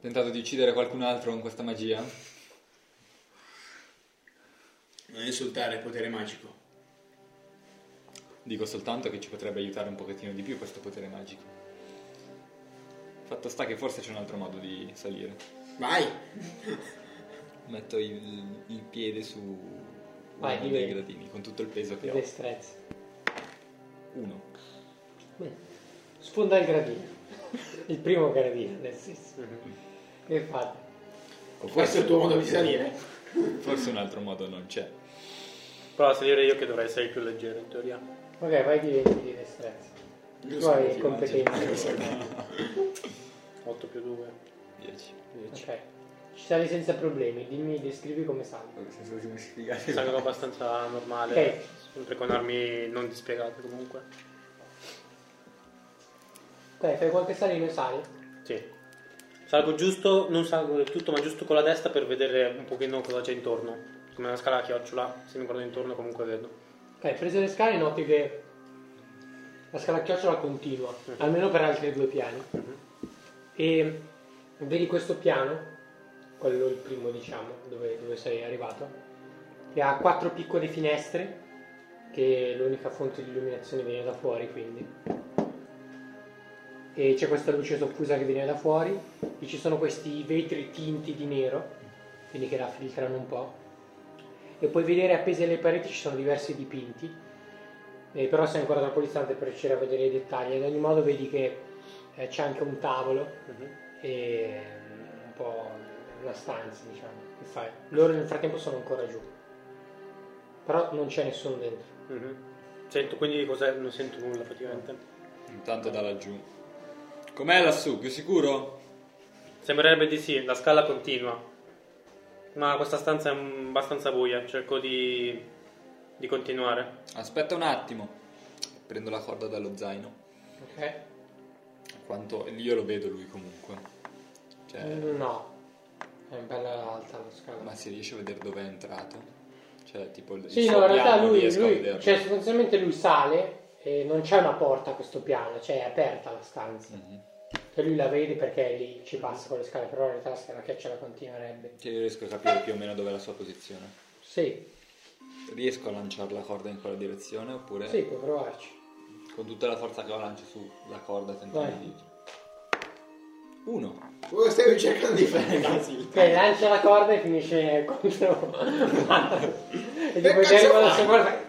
Tentato di uccidere qualcun altro con questa magia? Non insultare il potere magico. Dico soltanto che ci potrebbe aiutare un pochettino di più questo potere magico. Fatto sta che forse c'è un altro modo di salire. Vai! <laughs> Metto il, il piede su Vai, uno dei gradini con tutto il peso che ho. Destrezza. Uno. Bene. Sfonda il gradino. <laughs> Il primo gradino, nel senso. Che fate? O Questo è il tuo modo di salire? <laughs> Forse un altro modo non c'è. Però a salire io che dovrei essere il più leggero in teoria. Ok, vai di 20 di destrezza. Io Tu hai so competenze. 8 <laughs> più 2. 10. Ok. Ci sali senza problemi, dimmi, descrivi come sali. Salgo abbastanza normale. Ok. Sempre con armi non dispiegate comunque. Ok, fai qualche salino e sali. Sì. Salgo giusto, non salgo del tutto, ma giusto con la testa per vedere un pochino cosa c'è intorno. Come una scala a chiocciola, se mi guardo intorno comunque vedo. Ok, prese le scale noti che la scala a chiocciola continua, almeno per altri due piani. E vedi questo piano, quello il primo diciamo, dove, dove sei arrivato, che ha quattro piccole finestre, che l'unica fonte di illuminazione viene da fuori quindi. E c'è questa luce soffusa che viene da fuori, e ci sono questi vetri tinti di nero, quindi che la filtrano un po' e puoi vedere appese alle pareti ci sono diversi dipinti eh, però sei ancora troppo distante per riuscire a vedere i dettagli ad ogni modo vedi che eh, c'è anche un tavolo e mm, un po' una stanza diciamo che fai loro nel frattempo sono ancora giù però non c'è nessuno dentro Mhm. Sento, quindi cos'è? Non sento nulla praticamente. Intanto da laggiù. Com'è lassù? Più sicuro? Sembrerebbe di sì, la scala continua. Ma questa stanza è abbastanza buia, cerco di, di continuare. Aspetta un attimo. Prendo la corda dallo zaino. ok? Quanto... Io lo vedo lui comunque. Cioè, no è bella alta la scala ma si riesce a vedere dove è entrato? Cioè, tipo il Sì, il no, suo in realtà piano lui, riesco a lui vederlo. cioè sostanzialmente lui sale e non c'è una porta a questo piano, cioè è aperta la stanza. Mhm. Cioè lui la vede perché lì ci passa con le scale, però in realtà la scala che ce la continuerebbe. Cioè, io riesco a capire più o meno dove è la sua posizione. Sì, Riesco a lanciare la corda in quella direzione oppure sì, puoi provarci. con tutta la forza che ho lancio sulla corda tentando di... Uno. Cosa stai cercando di fare, <laughs> Basil? Ok, lancia la corda e finisce contro E Che poi cazzo arriva la corda.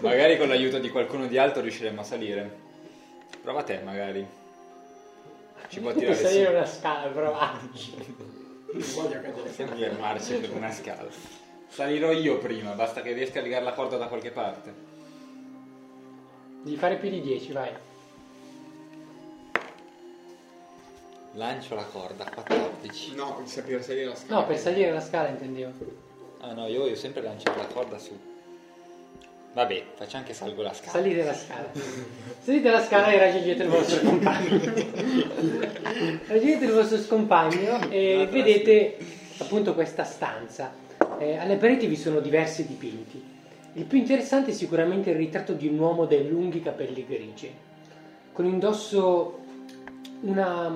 Magari con l'aiuto di qualcuno di alto riusciremo a salire. Prova te magari. Ci può tirare salire su. una scala, provarci. Non voglio cadere. Possiamo fermarci per una scala. Salirò io prima, basta che riesca a legare la corda da qualche parte. Devi fare più di 10, vai. Lancio la corda, 14. No, per salire la scala. No, per salire la scala intendevo. Ah no, io voglio sempre lanciare la corda su. Vabbè, faccio anche salgo la scala. Salite la scala. Salite la scala e raggiungete il vostro compagno. <laughs> raggiungete il vostro compagno e vedete appunto questa stanza. Eh, alle pareti vi sono diversi dipinti. Il più interessante è sicuramente il ritratto di un uomo dai lunghi capelli grigi, con indosso una...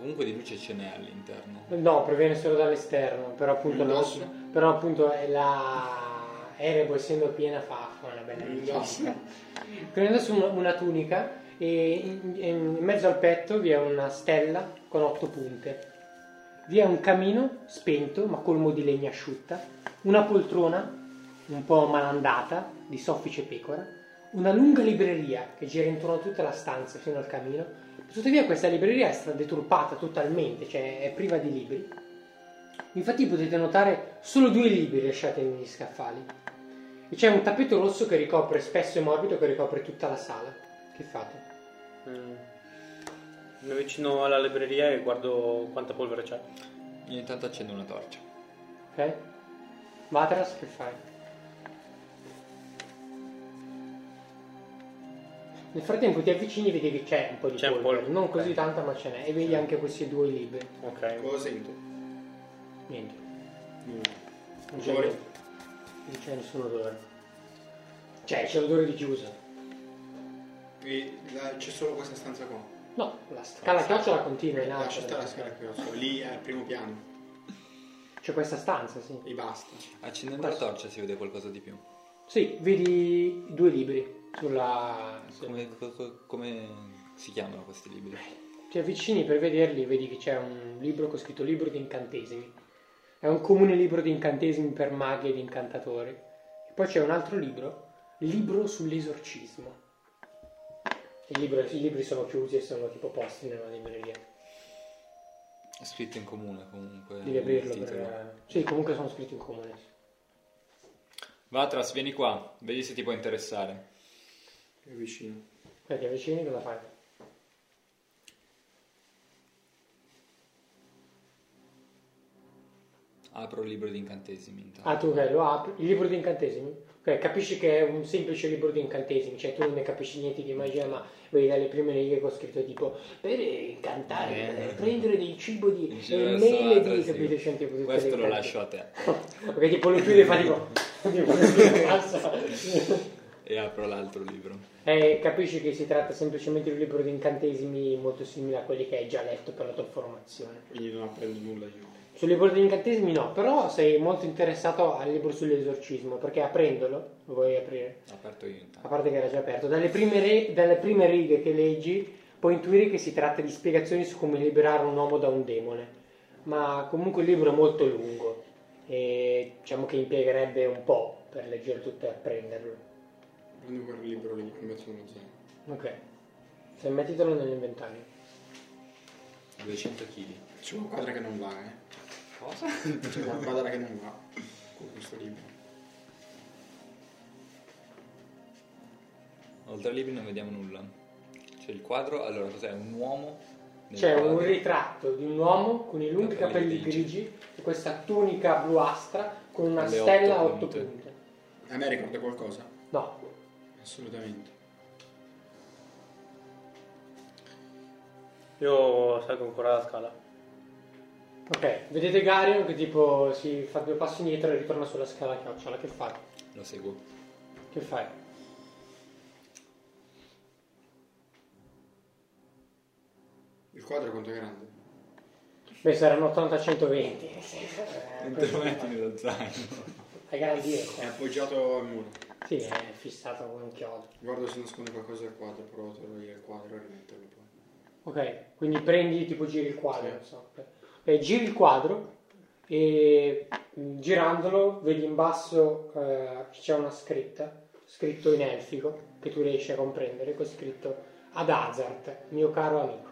Comunque di luce ce n'è all'interno. No, proviene solo dall'esterno, però appunto, Indosso? però appunto è la Erebo essendo piena fa, una bella Indosso? tunica. Con indosso una, una tunica e in, in mezzo al petto vi è una stella con otto punte. Vi è un camino spento ma colmo di legna asciutta, una poltrona un po' malandata di soffice pecora, una lunga libreria che gira intorno a tutta la stanza fino al camino. Tuttavia questa libreria è stata deturpata totalmente, cioè è priva di libri. Infatti potete notare solo due libri lasciati negli scaffali. E c'è un tappeto rosso che ricopre, spesso e morbido, che ricopre tutta la sala. Che fate? Mm. Mi avvicino alla libreria e guardo quanta polvere c'è. Io intanto accendo una torcia. Ok? Vatras, che fai? Nel frattempo ti avvicini e vedi che c'è un po' di C'è polvere, po', non ok. così tanta ma ce n'è, e vedi anche questi due libri. Ok. Cosa sento? Niente, Nulla. non c'è, Odore? non c'è nessun odore. Cioè, c'è l'odore di chiusa. E la- c'è solo questa stanza qua. No, la scala chiocciola continua in Lascia stare la alto. scala chioccia. Lì è al primo piano. C'è questa stanza, sì. E basta. Accendendo la torcia si vede qualcosa di più. Sì, vedi due libri sulla... Come, co- co- come si chiamano questi libri? Ti avvicini per vederli, vedi che c'è un libro con scritto libro di incantesimi. È un comune libro di incantesimi per maghi ed incantatori. E poi c'è un altro libro, libro sull'esorcismo. Libro- I libri sono chiusi e sono tipo posti nella libreria. È scritto in comune comunque. Devi aprirlo per... Sì, comunque sono scritti in comune. Vatras, vieni qua, vedi se ti può interessare. È vicino. Poi ti avvicini cosa fai? Apro il libro di incantesimi intanto. Ah, tu ok, lo apri. Il libro di incantesimi? Ok, capisci che è un semplice libro di incantesimi, cioè tu non ne capisci niente di magia, ma vedi dalle prime righe con scritto tipo per incantare, Eh. prendere del cibo di eh, mele di, tipo tutte Questo lo incantesimi. lascio a te. <laughs> Ok, tipo lo chiude e fa tipo... <laughs> <laughs> e apro l'altro libro. Eh, capisci che si tratta semplicemente di un libro di incantesimi molto simile a quelli che hai già letto per la tua formazione. Quindi non apprendo nulla io. Sul libro degli incantesimi no, però sei molto interessato al libro sull'esorcismo, perché aprendolo, lo vuoi aprire? Aperto io a intanto. parte che era già aperto, dalle prime, re- dalle prime righe che leggi puoi intuire che si tratta di spiegazioni su come liberare un uomo da un demone, ma comunque il libro è molto lungo e diciamo che impiegherebbe un po' per leggere tutto e apprenderlo. Prendo quel libro lì, lo metto nello zaino. Ok, se mettitelo nell'inventario. 200 kg. C'è una quadra che non va, eh. Cosa? C'è una quadra che non va con questo libro. Oltre ai libri non vediamo nulla. C'è il quadro, allora cos'è? Un uomo? C'è un quadro. ritratto di un uomo con i lunghi Capelli capelli grigi. e questa tunica bluastra con una Le stella a otto otto punte. punte. A me ricorda qualcosa? No, Assolutamente. Io salgo ancora la scala. ok, vedete Garion che tipo si fa due passi indietro e ritorna sulla scala chiocciola, che fai? Lo seguo. Che fai? Il quadro quanto è grande? Beh, saranno 80-120. Non te lo metti nello zaino. È grandi, È appoggiato al muro. Sì, è fissato con un chiodo. Guardo se nasconde qualcosa al quadro, provo a togliere il quadro e rimetterlo poi. Ok, quindi prendi, tipo giri il quadro, non so. Ok, giri il quadro e mh, girandolo vedi in basso eh, c'è una scritta, scritto in elfico, che tu riesci a comprendere, con scritto ad Hazard, mio caro amico.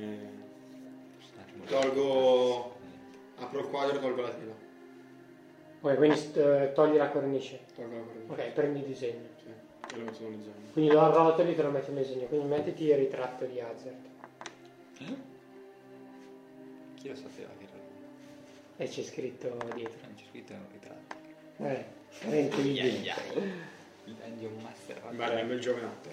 Eh, tolgo... Apro il quadro e tolgo la tela. Ok, quindi eh, togli la cornice. Tolgo la cornice. Ok, prendi il disegno. Sì. E lo metto nel zone. Quindi lo arrotoli e te lo metti in disegno. Quindi mettiti il ritratto di Hazard. Chi lo sapeva che era lui? E c'è scritto dietro. Non c'è scritto un ritratto. Eh, era intuibile. Il Dungeon Master. Guarda, è un bel giovanotto.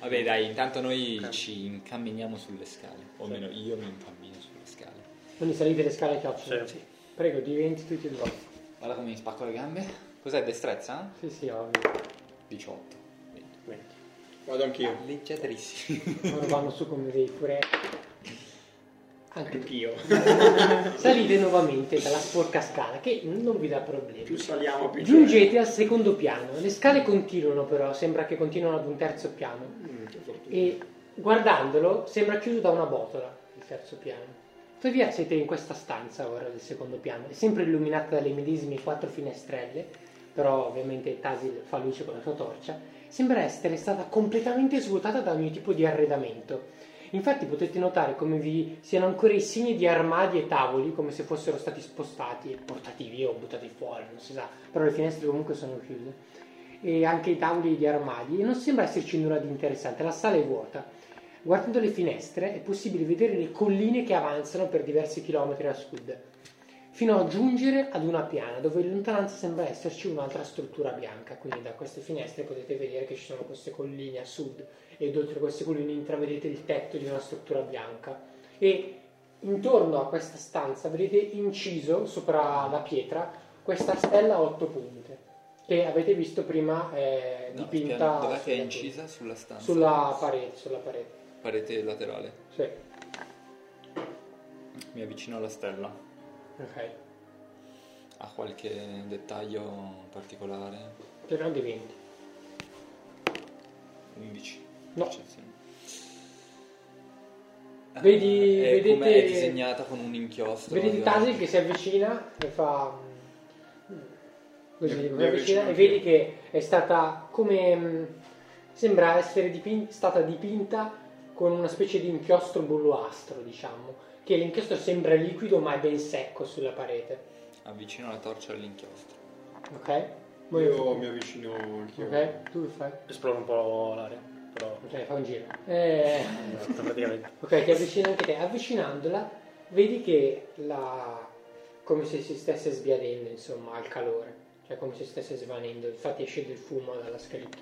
Vabbè dai, intanto noi ci incamminiamo sulle scale. O almeno io mi incammino sulle scale. Quindi salite le scale chiocciole. Sì. Prego, diventi tutti e due. Guarda come mi spacco le gambe. Cos'è destrezza? Sì, sì, ovvio. 18. Vado anch'io. Leggerissimo. Ora vanno su come dei furetti. Anche Anch'io. <laughs> salite nuovamente dalla sporca scala che non vi dà problemi. Più saliamo, più Giungete al secondo piano. Le scale continuano però, sembra che continuino ad un terzo piano. Mm. E guardandolo sembra chiuso da una botola il terzo piano. Tuttavia siete in questa stanza ora del secondo piano, è sempre illuminata dalle medesime quattro finestrelle, però ovviamente Tasil fa luce con la sua torcia. Sembra essere stata completamente svuotata da ogni tipo di arredamento. Infatti potete notare come vi siano ancora i segni di armadi e tavoli, come se fossero stati spostati e portati via o buttati fuori, non si sa, però le finestre comunque sono chiuse. E anche i tavoli di armadi, e non sembra esserci nulla di interessante, la sala è vuota. Guardando le finestre è possibile vedere le colline che avanzano per diversi chilometri a sud, fino a giungere ad una piana dove in lontananza sembra esserci un'altra struttura bianca. Quindi da queste finestre potete vedere che ci sono queste colline a sud ed oltre queste colline intravedete il tetto di una struttura bianca. E intorno a questa stanza vedete inciso sopra la pietra questa stella a otto punte che avete visto prima eh, No, dipinta Dov'è che è incisa sulla stanza? sulla parete, sulla parete. parete laterale. Sì, Mi avvicino alla stella. Ok. Ha qualche dettaglio particolare? Però di 20. 11. No. Percezione. Ah, Vedi- è vedete- com'è disegnata con un inchiostro. Vedete. Tasil che si avvicina e fa mm, così, Mi- si mi avvicina e vedi che è stata come mm, sembra essere dipin- stata dipinta con una specie di inchiostro bluastro, diciamo, che l'inchiostro sembra liquido ma è ben secco sulla parete. Avvicino la torcia all'inchiostro. Ok? Voi- Io mi avvicino anch'io. Ok? Tu che fai? Esploro un po' l'aria, però Ok, fa un giro. Eh, esatto, praticamente. Ok, ti avvicini anche te. Avvicinandola, vedi che la... come se si stesse sbiadendo, insomma, al calore. Cioè come se stesse svanendo. Infatti esce del fumo dalla scritta.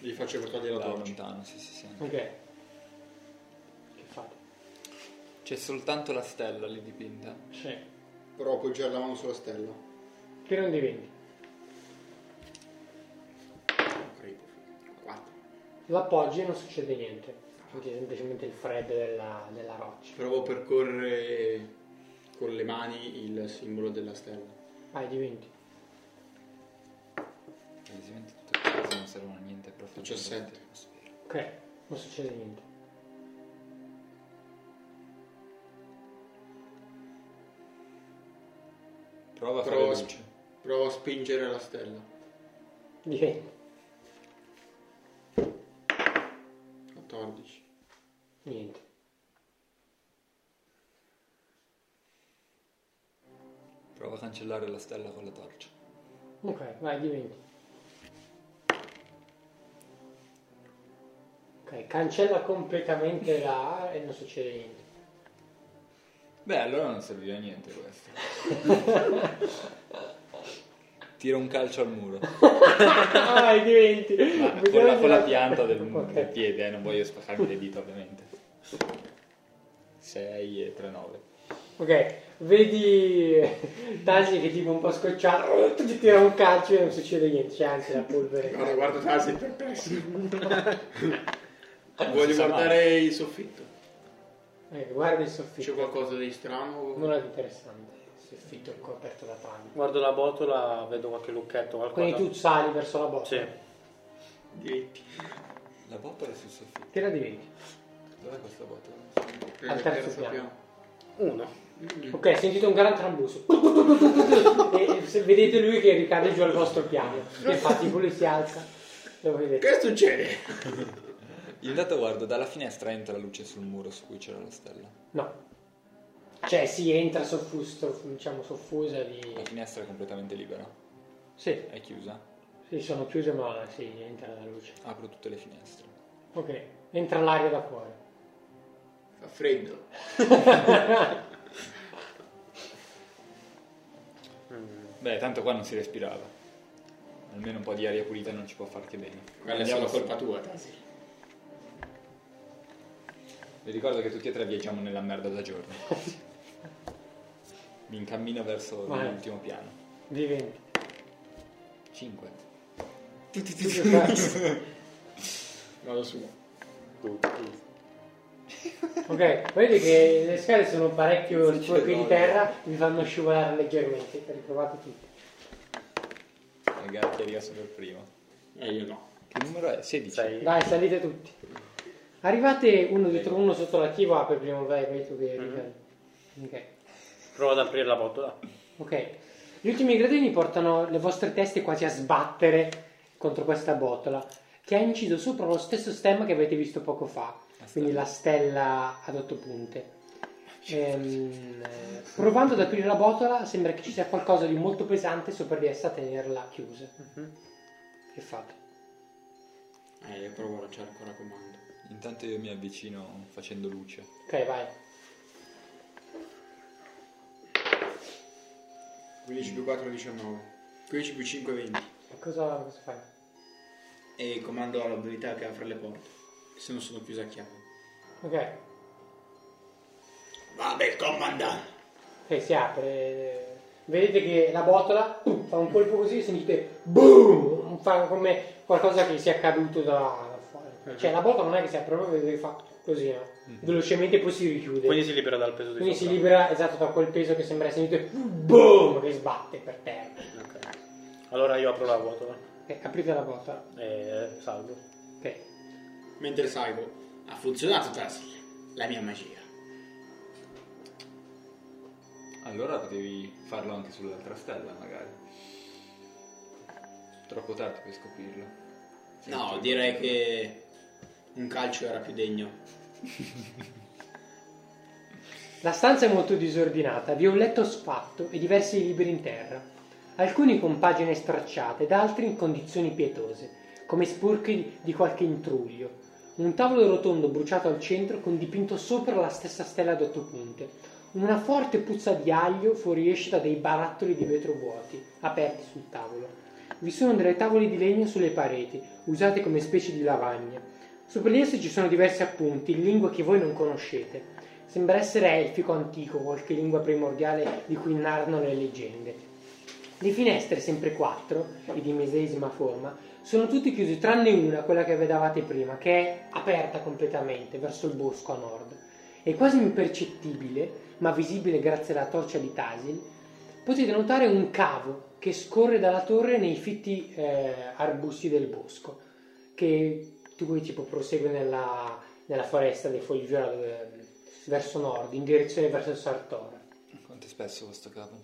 Gli faccio portare la Da torcia. lontano, sì, sì, sì. Ok. C'è soltanto la stella lì dipinta. Sì. Però appoggiare la mano sulla stella. Che non diventi? Non credo. 4. L'appoggi e non succede niente. Senti semplicemente il freddo della, della roccia. Provo a percorrere con le mani il simbolo della stella. Vai, diventi. Palesemente tutte queste cose non servono a niente. Fanno 17. parte dell'atmosfera. Ok, non succede niente. Prova a fare Provo a, luce. provo a spingere la stella. Diventi. 14. Niente. Prova a cancellare la stella con la torcia. Ok, vai, diventi. Ok, cancella completamente la e non succede niente. Beh, allora non serviva a niente questo. <laughs> Tira un calcio al muro. <laughs> Vai, diventi. Ma con, la, con la pianta del, <laughs> Ok. del piede, eh, non voglio spaccarmi le dita ovviamente. 6 e 3, 9. Ok, vedi Tasi che tipo un po' scocciato, ti tira un calcio e non succede niente, c'è anzi la polvere. Guarda, guarda Tasi perplesso. Voglio guardare il soffitto. Eh, guarda il C'è soffitto, qualcosa di strano? nulla di interessante, il soffitto è coperto da panni. Guardo la botola, vedo qualche lucchetto, qualcosa. Quindi tu sali verso la botta. Sì. Diritti. La botola è sul soffitto. Tira di 20. Dov'è questa botola? Al il terzo piano. Uno. Ok, sentite un gran trambusto. <laughs> e se vedete lui che ricade giù al vostro piano. E infatti lui si alza. Lo vedete. Che succede? Io intanto guardo, dalla finestra entra la luce sul muro su cui c'era la stella. No. Cioè si entra soffuso, diciamo soffusa di... La finestra è completamente libera. Sì, È chiusa. Sì, sono chiuse ma sì, entra la luce. Apro tutte le finestre. Ok, entra l'aria da fuori. Fa freddo. <laughs> Beh, tanto qua non si respirava. Almeno un po' di aria pulita non ci può far che bene. Quella è solo su. colpa tua, Tasil. Vi ricordo che tutti e tre viaggiamo nella merda da giorno. <laughs> Mi incammino verso Vai. l'ultimo piano. Diventi. 5. Vado su. Ok, vedete che le scale sono parecchio sporche di terra, vi fanno scivolare leggermente, riprovate tutti. Ragazzi, arriva solo il primo. E io no. Che numero è? 16. Sei. Dai, salite tutti. Arrivate uno dietro uno sotto l'attivo, apre prima vai, vai tu che Mhm. Ok. Prova ad aprire la botola. Ok. Gli ultimi gradini portano le vostre teste quasi a sbattere contro questa botola, che ha inciso sopra lo stesso stemma che avete visto poco fa, quindi la stella ad otto punte. Ehm, eh, provando ad aprire la botola, sembra che ci sia qualcosa di molto pesante sopra di essa a tenerla chiusa. Che fate? Eh, io provo a lanciare ancora comando. Intanto io mi avvicino facendo luce. Ok, vai. 15 più 4 19. 15 più 5 20. Cosa, cosa fai? E comando l'abilità che apre le porte. Se non sono chiuse a chiave. Ok. Vabbè, comandante. Ok, si apre. Vedete che la botola fa un colpo così e sentite boom! Fa come qualcosa che sia caduto da, da fuori. Cioè la botola non è che si apre proprio, vedete che fa così, no? Velocemente e poi si richiude. Quindi si libera dal peso di Quindi si sopra. libera esatto da quel peso che sembra sentite boom! Che sbatte per terra. Ok. Allora io apro la botola Ok, aprite la botola. e salgo. Ok. Mentre salgo. Ha funzionato, Tasil. La mia magia. Allora potevi farlo anche sull'altra stella, magari. Troppo tardi per scoprirlo. No, direi che un calcio era più degno. <laughs> La stanza è molto disordinata, vi ho un letto sfatto e diversi libri in terra, alcuni con pagine stracciate ed altri in condizioni pietose, come spurchi di qualche intruglio. Un tavolo rotondo bruciato al centro con dipinto sopra la stessa stella ad otto punte. Una forte puzza di aglio fuoriesce da dei barattoli di vetro vuoti, aperti sul tavolo. Vi sono delle tavole di legno sulle pareti, usate come specie di lavagne. Di esse ci sono diversi appunti in lingua che voi non conoscete. Sembra essere elfico antico, qualche lingua primordiale di cui narrano le leggende. Le finestre, sempre quattro, e di medesima forma, sono tutte chiuse tranne una, quella che vedevate prima, che è aperta completamente verso il bosco a nord. È quasi impercettibile, ma visibile grazie alla torcia di Tasil. Potete notare un cavo che scorre dalla torre nei fitti eh, arbusti del bosco, che tu poi tipo prosegue nella, nella foresta dei Foggiora dove- verso nord, in direzione verso Sartora. Quanto è spesso questo capo?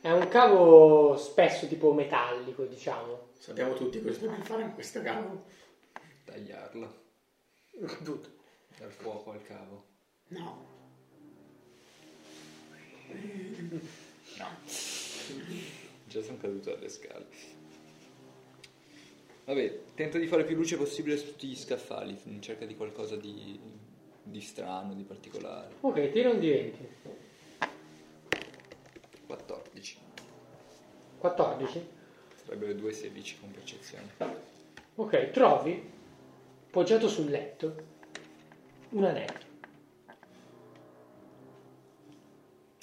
È un cavo spesso tipo metallico, diciamo. Sappiamo tutti cosa dobbiamo fare in questo cavo. Tagliarlo. Tutto. Dar fuoco al cavo. No. No. Già sono caduto dalle scale. Vabbè, tento di fare più luce possibile su tutti gli scaffali, in cerca di qualcosa di, di strano, di particolare. Ok, tira un D20. 14. 14. Sarebbero 2,16 con percezione. Ok, trovi, poggiato sul letto, un anello.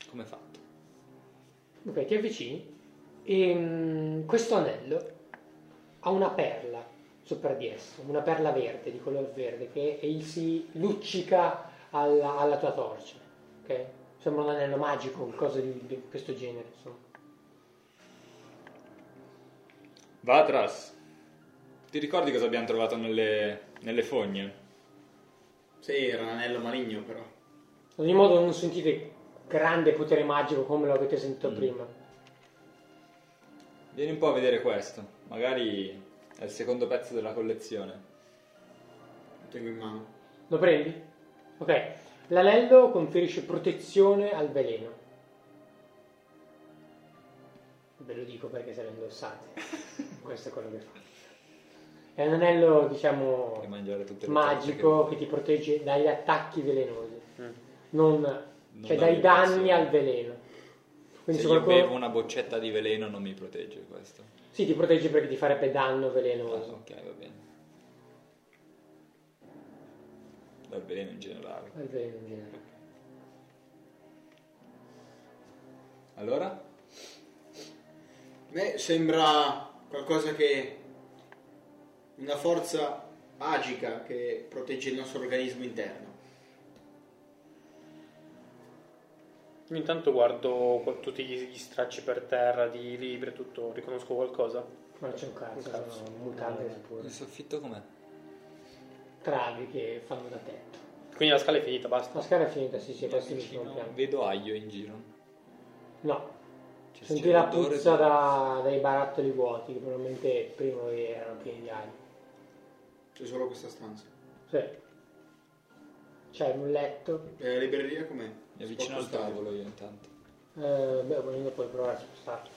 Come fatto? Ok, ti avvicini e mm, questo anello ha una perla sopra di esso, una perla verde, di color verde, che si luccica alla, alla tua torcia. Ok? Sembra un anello magico, qualcosa di, di questo genere. Insomma. Vatras, ti ricordi cosa abbiamo trovato nelle, nelle fogne? Sì, era un anello maligno però. Ad ogni modo non sentite grande potere magico come lo avete sentito prima. Vieni un po' a vedere questo, magari è il secondo pezzo della collezione. Lo tengo in mano. Lo prendi? Ok. L'anello conferisce protezione al veleno. ve lo dico perché se lo indossate. <laughs> Questo è quello che fa. È un anello, diciamo, magico torte che ti protegge dagli attacchi velenosi, Mm. non, Non cioè dai danni al veleno. Quindi Se se io qualcuno... bevo una boccetta di veleno non mi protegge questo. Sì, ti protegge perché ti farebbe danno Ah, velenoso. ok, va bene. Dal veleno in generale. Al veleno in generale. Allora? A me sembra qualcosa che. una forza magica che protegge il nostro organismo interno. Io intanto guardo tutti gli, stracci per terra di libri e tutto, riconosco qualcosa. Ma c'è un cazzo, Un cazzo. sono mutande sicure. Il soffitto com'è? Travi che fanno da tetto. Quindi la scala è finita, basta. La scala è finita, sì, sì, questo è Vicino- piano. Vedo aglio in giro. No, Cioè, senti c'è la l'odore puzza di- da- dai barattoli vuoti, che probabilmente prima erano pieni di aglio. C'è solo questa stanza. Sì. C'è un letto, E la libreria com'è? Mi avvicino al tavolo io intanto. eh, beh, volendo puoi provare a spostarlo.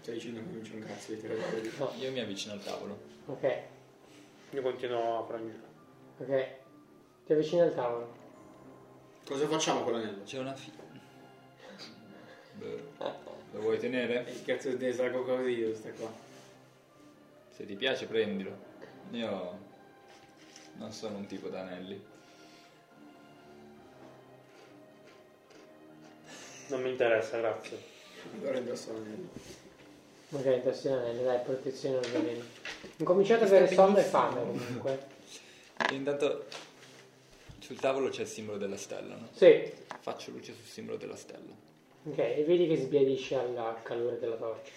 Stai dicendo che non c'è un cazzo di terreno. No, Io mi avvicino al tavolo. ok, Io continuo a il mio. ok. Ti avvicini al tavolo. Cosa facciamo con l'anello? C'è una fi... Beh, Lo vuoi tenere? Eh, che cazzo di sarà cocodilo sta qua? Se ti piace prendilo. Io non sono un tipo d'anelli. Non mi interessa, grazie. Ok, indossi l'anello, dai, protezione al veleno. Incominciate ad avere sonno e fame comunque. E intanto sul tavolo c'è il simbolo della stella, no? Sì, Faccio luce sul simbolo della stella. ok, e vedi che sbiadisce al, al calore della torcia.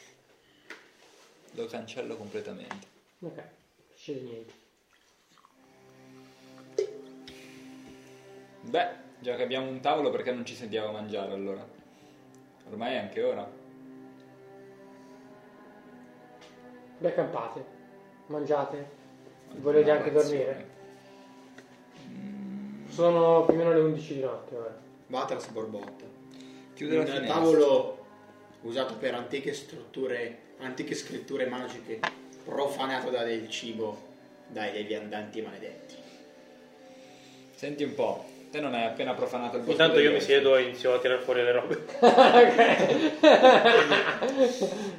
Lo cancello completamente. Ok, non succede niente. Beh, già che abbiamo un tavolo perché non ci sentiamo a mangiare allora? Ormai è anche ora. Vi accampate, mangiate, volete anche dormire? Sono più o meno le 11 di notte ora. Vatras borbotta. Chiude la finestra. tavolo usato per antiche strutture, antiche scritture magiche, profanato da del cibo dai dei viandanti maledetti. Senti un po', te non hai appena profanato il bosco Intanto io mi siedo e inizio a tirare fuori le robe. <laughs>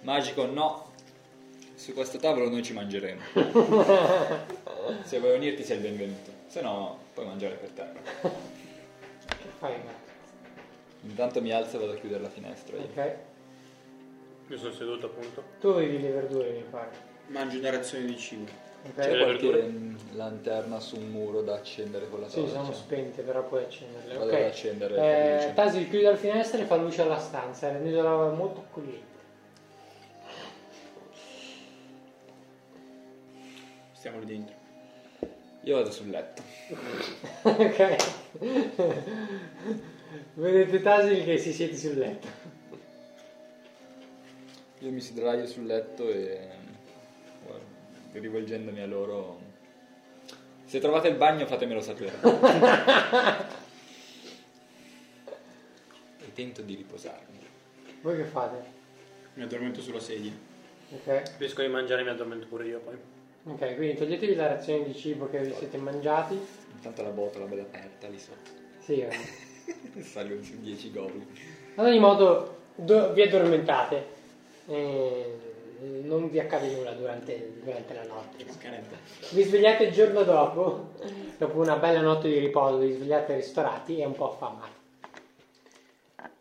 Magico no. Su questo tavolo noi ci mangeremo. Se vuoi unirti sei il benvenuto. Se no puoi mangiare per terra. Che fai? Matt? Intanto mi alzo e vado a chiudere la finestra. io. Ok, Io sono seduto appunto. tu avevi le verdure mi pare. Mangio una razione di cibo. Ok? C'è qualche verdure? mm, lanterna su un muro da accendere con la Sì, torcia? sono spente, però puoi accenderle. Vado ad Ok. accendere la Eh. Tasil chiude la finestra e fa luce alla stanza, rendendola molto accogliente. Stiamo lì dentro. Io vado sul letto. <laughs> ok. Vedete Tasil che si siede sul letto. Io mi sdraio sul letto e rivolgendomi a loro. Se trovate il bagno fatemelo sapere. <laughs> e tento di riposarmi. Voi che fate? Mi addormento sulla sedia. Ok. Finisco di mangiare e mi addormento pure io poi. Ok, quindi toglietevi la razione di cibo che vi siete mangiati. Intanto la botola bella aperta lì sotto. Sì, eh. Salgo su 10 goblin. Ad ogni modo, do- vi addormentate. Eh, non vi accade nulla durante, durante la notte. Vi svegliate il giorno dopo, dopo una bella notte di riposo, vi svegliate ristorati e un po' affamati.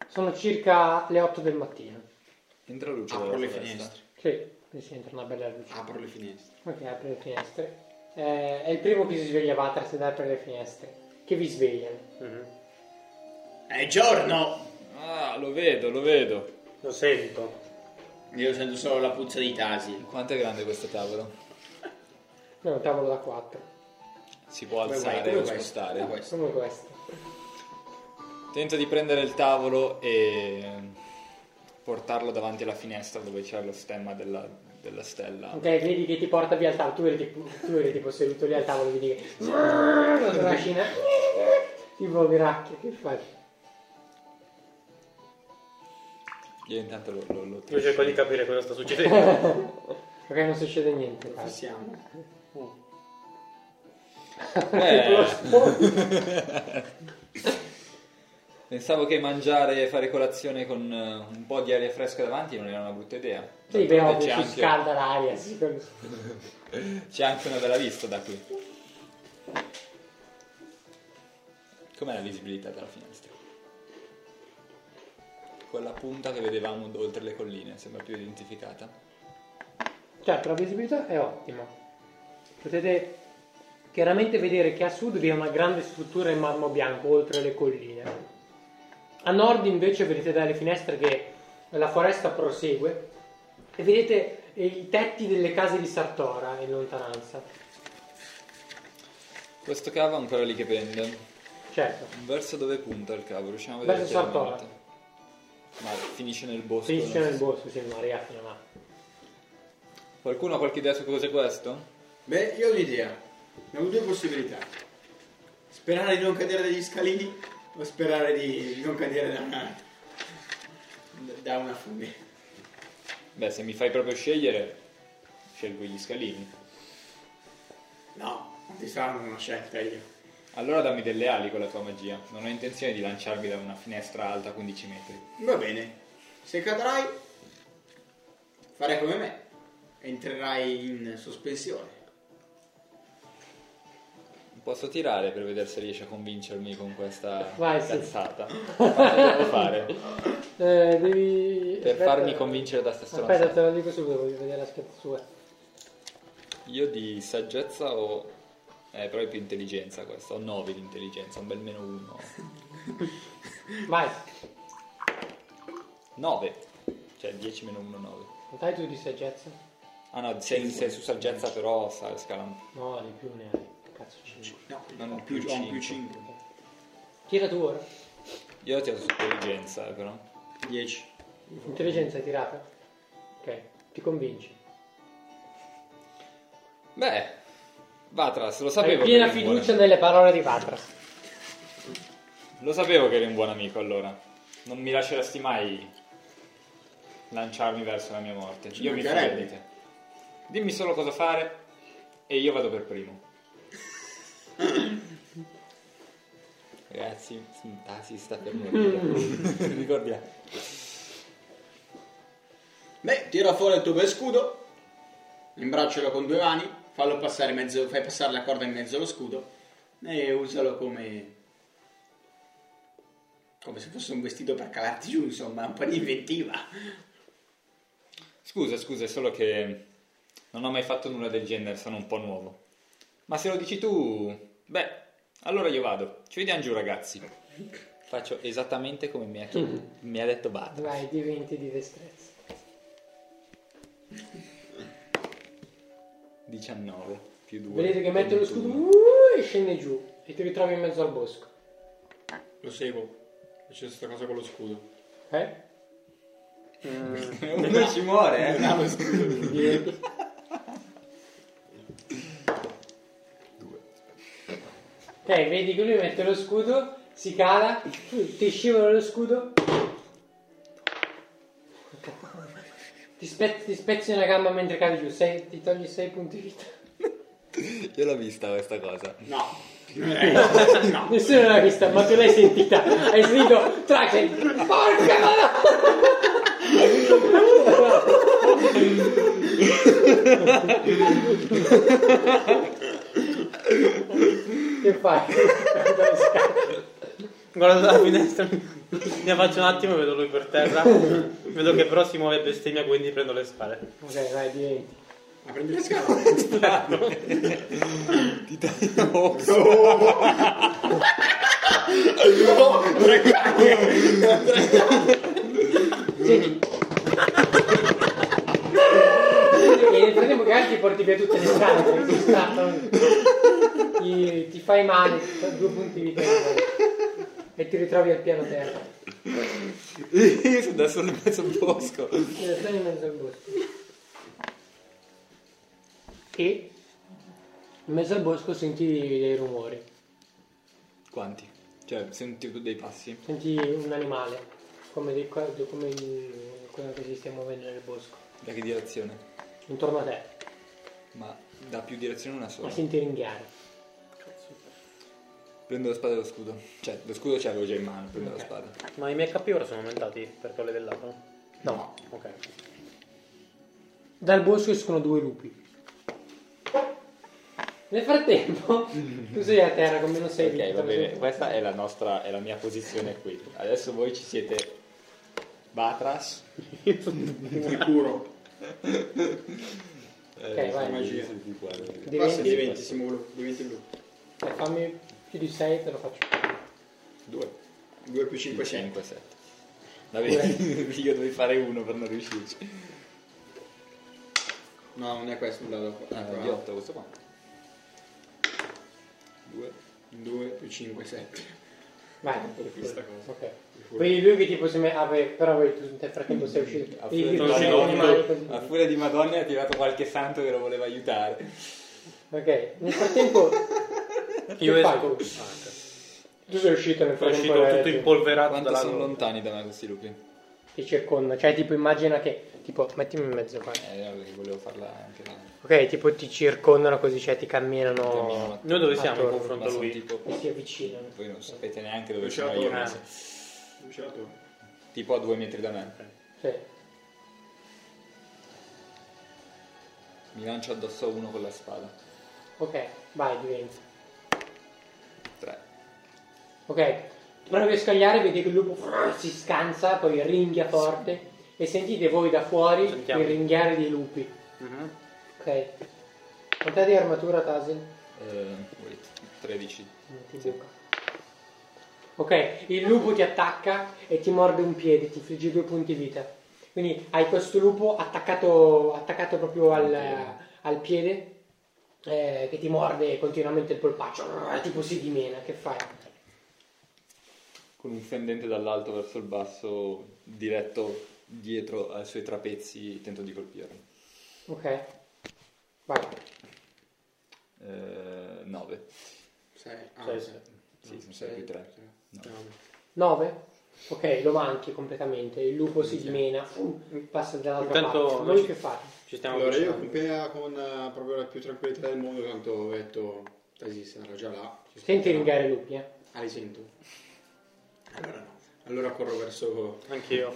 Sono circa le 8 del mattino. Entra luce Apro dalla le finestre. Sì, mi si entra una bella luce. Apro le finestre. Ok, apre le finestre. Eh, è il primo che si sveglia Vatras ed apre le finestre. Che vi svegliano. Mhm. È giorno! Ah, lo vedo, lo vedo. Lo sento. Io sento solo la puzza di tasi. Quanto è grande questo tavolo? È un tavolo da 4. Si può Come alzare vai? o questo? spostare? Come questo? Come questo. Tento di prendere il tavolo e portarlo davanti alla finestra dove c'è lo stemma della, della stella. Ok, vedi che ti porta via al tavolo. Tu eri tipo, tu eri tipo seduto lì al tavolo, vedi che. La trascina. Tipo gracchia, che fai? Io intanto lo, lo, lo Io cerco di capire cosa sta succedendo. <laughs> Ok, non succede niente. Passiamo. Eh, <laughs> pensavo che mangiare e fare colazione con eh, un po' di aria fresca davanti non era una brutta idea. Sì, però c'è, ci anche, scalda l'aria. sì, <laughs> c'è anche una bella vista da qui. Com'è la visibilità della finestra? Quella punta che vedevamo oltre le colline, sembra più identificata. Certo, la visibilità è ottima. Potete chiaramente vedere che a sud vi è una grande struttura in marmo bianco oltre le colline. A nord invece vedete dalle finestre che la foresta prosegue e vedete i tetti delle case di Sartora in lontananza. Questo cavo è ancora lì che pende. Certo, Verso dove punta il cavo? Riusciamo a vedere verso Sartora. Ma finisce nel bosco. Finisce non nel bosco, sì, non arriva fino a là. Qualcuno ha qualche idea su cos'è questo? Beh, io ho un'idea. Ne ho due possibilità. Sperare di non cadere dagli scalini o sperare di non cadere da una, da una fune. Beh, se mi fai proprio scegliere, scelgo gli scalini. No, non ti dando una scelta io. Allora dammi delle ali con la tua magia. Non ho intenzione di lanciarmi da una finestra alta 15 metri. Va bene. Se cadrai, farai come me. Entrerai in sospensione. Posso tirare per vedere se riesci a convincermi con questa Vai, sì. cazzata? <laughs> Quanto devo fare? Eh, devi... Per aspetta. farmi convincere da sta Aspetta, te lo dico subito, voglio vedere l'aspetto sua. Io di saggezza ho... Eh, però è più intelligenza questo. Ho 9 di intelligenza, un bel meno 1. <laughs> Vai, 9. Cioè 10 meno 1, 9. non dai tu di saggezza? Ah no, sei, sei su saggezza però sa, scala un No, di più ne hai. Cazzo, 5. No, Non ho più, più ho un più cinque. 5. Tira tu ora. Io ho tirato su intelligenza, eh, però. 10. Intelligenza è tirata? Ok, ti convinci. Beh, Vatras, lo Hai sapevo. piena che eri un buon fiducia nelle parole di Vatras. Lo sapevo che eri un buon amico allora. Non mi lasceresti mai lanciarmi verso la mia morte. Ci io mi fido mancherebbe. di te. Dimmi solo cosa fare e io vado per primo. <coughs> Ragazzi, ah, si sta per morire. <laughs> Ricordiamo. Beh, tira fuori il tuo bel scudo, imbraccialo con due mani, fallo passare in mezzo, fai passare la corda in mezzo allo scudo e usalo come come se fosse un vestito per calarti giù, insomma, un po' di inventiva. Scusa, scusa, è solo che non ho mai fatto nulla del genere, sono un po' nuovo. Ma se lo dici tu, beh, allora io vado. Ci vediamo giù, ragazzi. Faccio esattamente come mi ha, chied- mi ha detto Bad. Vai, di 20 di destrezza. 19 più 2. Vedete che mette lo scudo uh, e scende giù e ti ritrovi in mezzo al bosco. Lo seguo. C'è questa cosa con lo scudo. Eh? Uno ci muore, eh. <laughs> Diventi- Ok, vedi che lui mette lo scudo, si cala, ti scivola lo scudo, ti, spezzi, ti spezzi una gamba mentre cadi giù, sei- ti togli 6 punti vita. <laughs> Io l'ho vista questa cosa. <laughs> No. Nessuno l'ha vista, ma tu l'hai sentita. Hai sentito Traken. Porca <laughs> Che fai? Guardo dalla finestra, <laughs> mi affaccio un attimo e vedo lui per terra. <laughs> Vedo che però si muove e bestemmia, quindi prendo le spade. Ok, vai, diventi. Ma prendi le scale. <laughs> Ti taglio Senti. E nel frattempo che altri porti via tutte le scale. Ti, fai male, due punti vita e ti ritrovi al piano terra. Io sono da solo in mezzo al bosco. E stai in mezzo al bosco. E in mezzo al bosco senti dei rumori. Quanti? Cioè, senti dei passi? Senti un animale come, di come il- quello che si stia muovendo nel bosco. Da che direzione? Intorno a te, Ma da più direzioni una sola. a senti ringhiare. Prendo la spada e lo scudo. Cioè, lo scudo ce l'avevo già in mano, prendo Ok. la spada. Ma i miei HP ora sono aumentati perché ho levellato? No. Ok. Dal bosco escono due lupi. Nel frattempo, <laughs> tu sei a terra come non sei Ok, vita, va bene. Questa è la nostra, è la mia posizione qui. Adesso voi ci siete Batras. Sicuro. Eh, vai. Magia. Diventi- Basta, diventi, siamo blu, diventi blu. Eh, fammi più di 6 te lo faccio. 2. 2 più 5, 6. 5, 7. Va bene, <laughs> io dovevo fare uno per non riuscirci. No, non è questo, un dado qua. Ah, di 8 questo qua. 2. 2 più 5, 7. Vai. Questa cosa. Ok. Vedi lui che tipo si mette... Ah, beh, però voi tu nel frattempo sei uscito. A furia, di. Madonna, a furia di Madonna ha tirato qualche santo che lo voleva aiutare. Ok, nel frattempo... Io che fai esco. tu? Ah, sei uscito nel Sono frattempo... uscito eh, tutto impolverato Quanto dalla sono lontani da me questi lupi? Ti circonda. Cioè, tipo, immagina che... Tipo, mettimi in mezzo qua. Eh, no, perché volevo farla anche là. Ok, tipo ti circondano così, cioè ti camminano... Camminano. Noi dove siamo in confronto a sono lui? tipo... E si avvicinano. Voi non sapete neanche dove sono io. torre. Tipo a due metri da me. Sì. Mi lancio addosso a uno con la spada. Ok, vai, diventa. 3. Ok, provi a scagliare, vedi che il lupo si scansa, poi ringhia forte e sentite voi da fuori Sentiamo. il ringhiare dei lupi. Mhm. Ok. Quant'è di armatura, Tasil? Eh, wait, 13. Non ti buca. Ok, il lupo ti attacca e ti morde un piede, ti infligge due punti vita. Quindi hai questo lupo attaccato, attaccato proprio al, al piede eh, che ti morde continuamente il polpaccio, tipo si dimena, che fai? Con un fendente dall'alto verso il basso, diretto dietro ai suoi trapezzi, tento di colpirlo. Ok, vai. 9. 6. Ah, Sei, sei. Sì, sono 6 più 3. Sei. 9? Ok, lo manchi completamente, il lupo si dimena, passa dall'altra Intanto parte. noi Voi ci- che fate? Ci stiamo Allora io avvicinando. compea con eh, proprio la più tranquillità del mondo, tanto ho detto Tasis era già là. Senti ringare i lupi, eh? Ah, li sento. Allora no. Allora corro verso... Anch'io.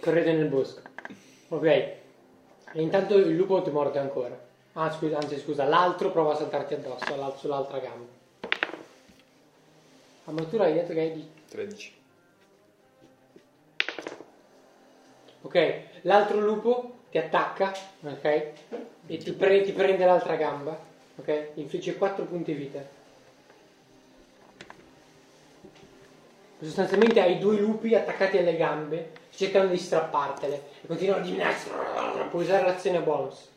Correte nel bosco. Ok. E intanto il lupo ti morde ancora. Ah, scusa, anzi scusa, l'altro prova a saltarti addosso, l'al- sull'altra gamba. Armatura hai detto che hai di... 13. Ok, l'altro lupo ti attacca, ok? E ti, pre- ti prende l'altra gamba, ok? Infligge 4 punti vita. Sostanzialmente hai due lupi attaccati alle gambe, cercano di strappartele e continuano a divinarsi. Puoi usare l'azione bonus.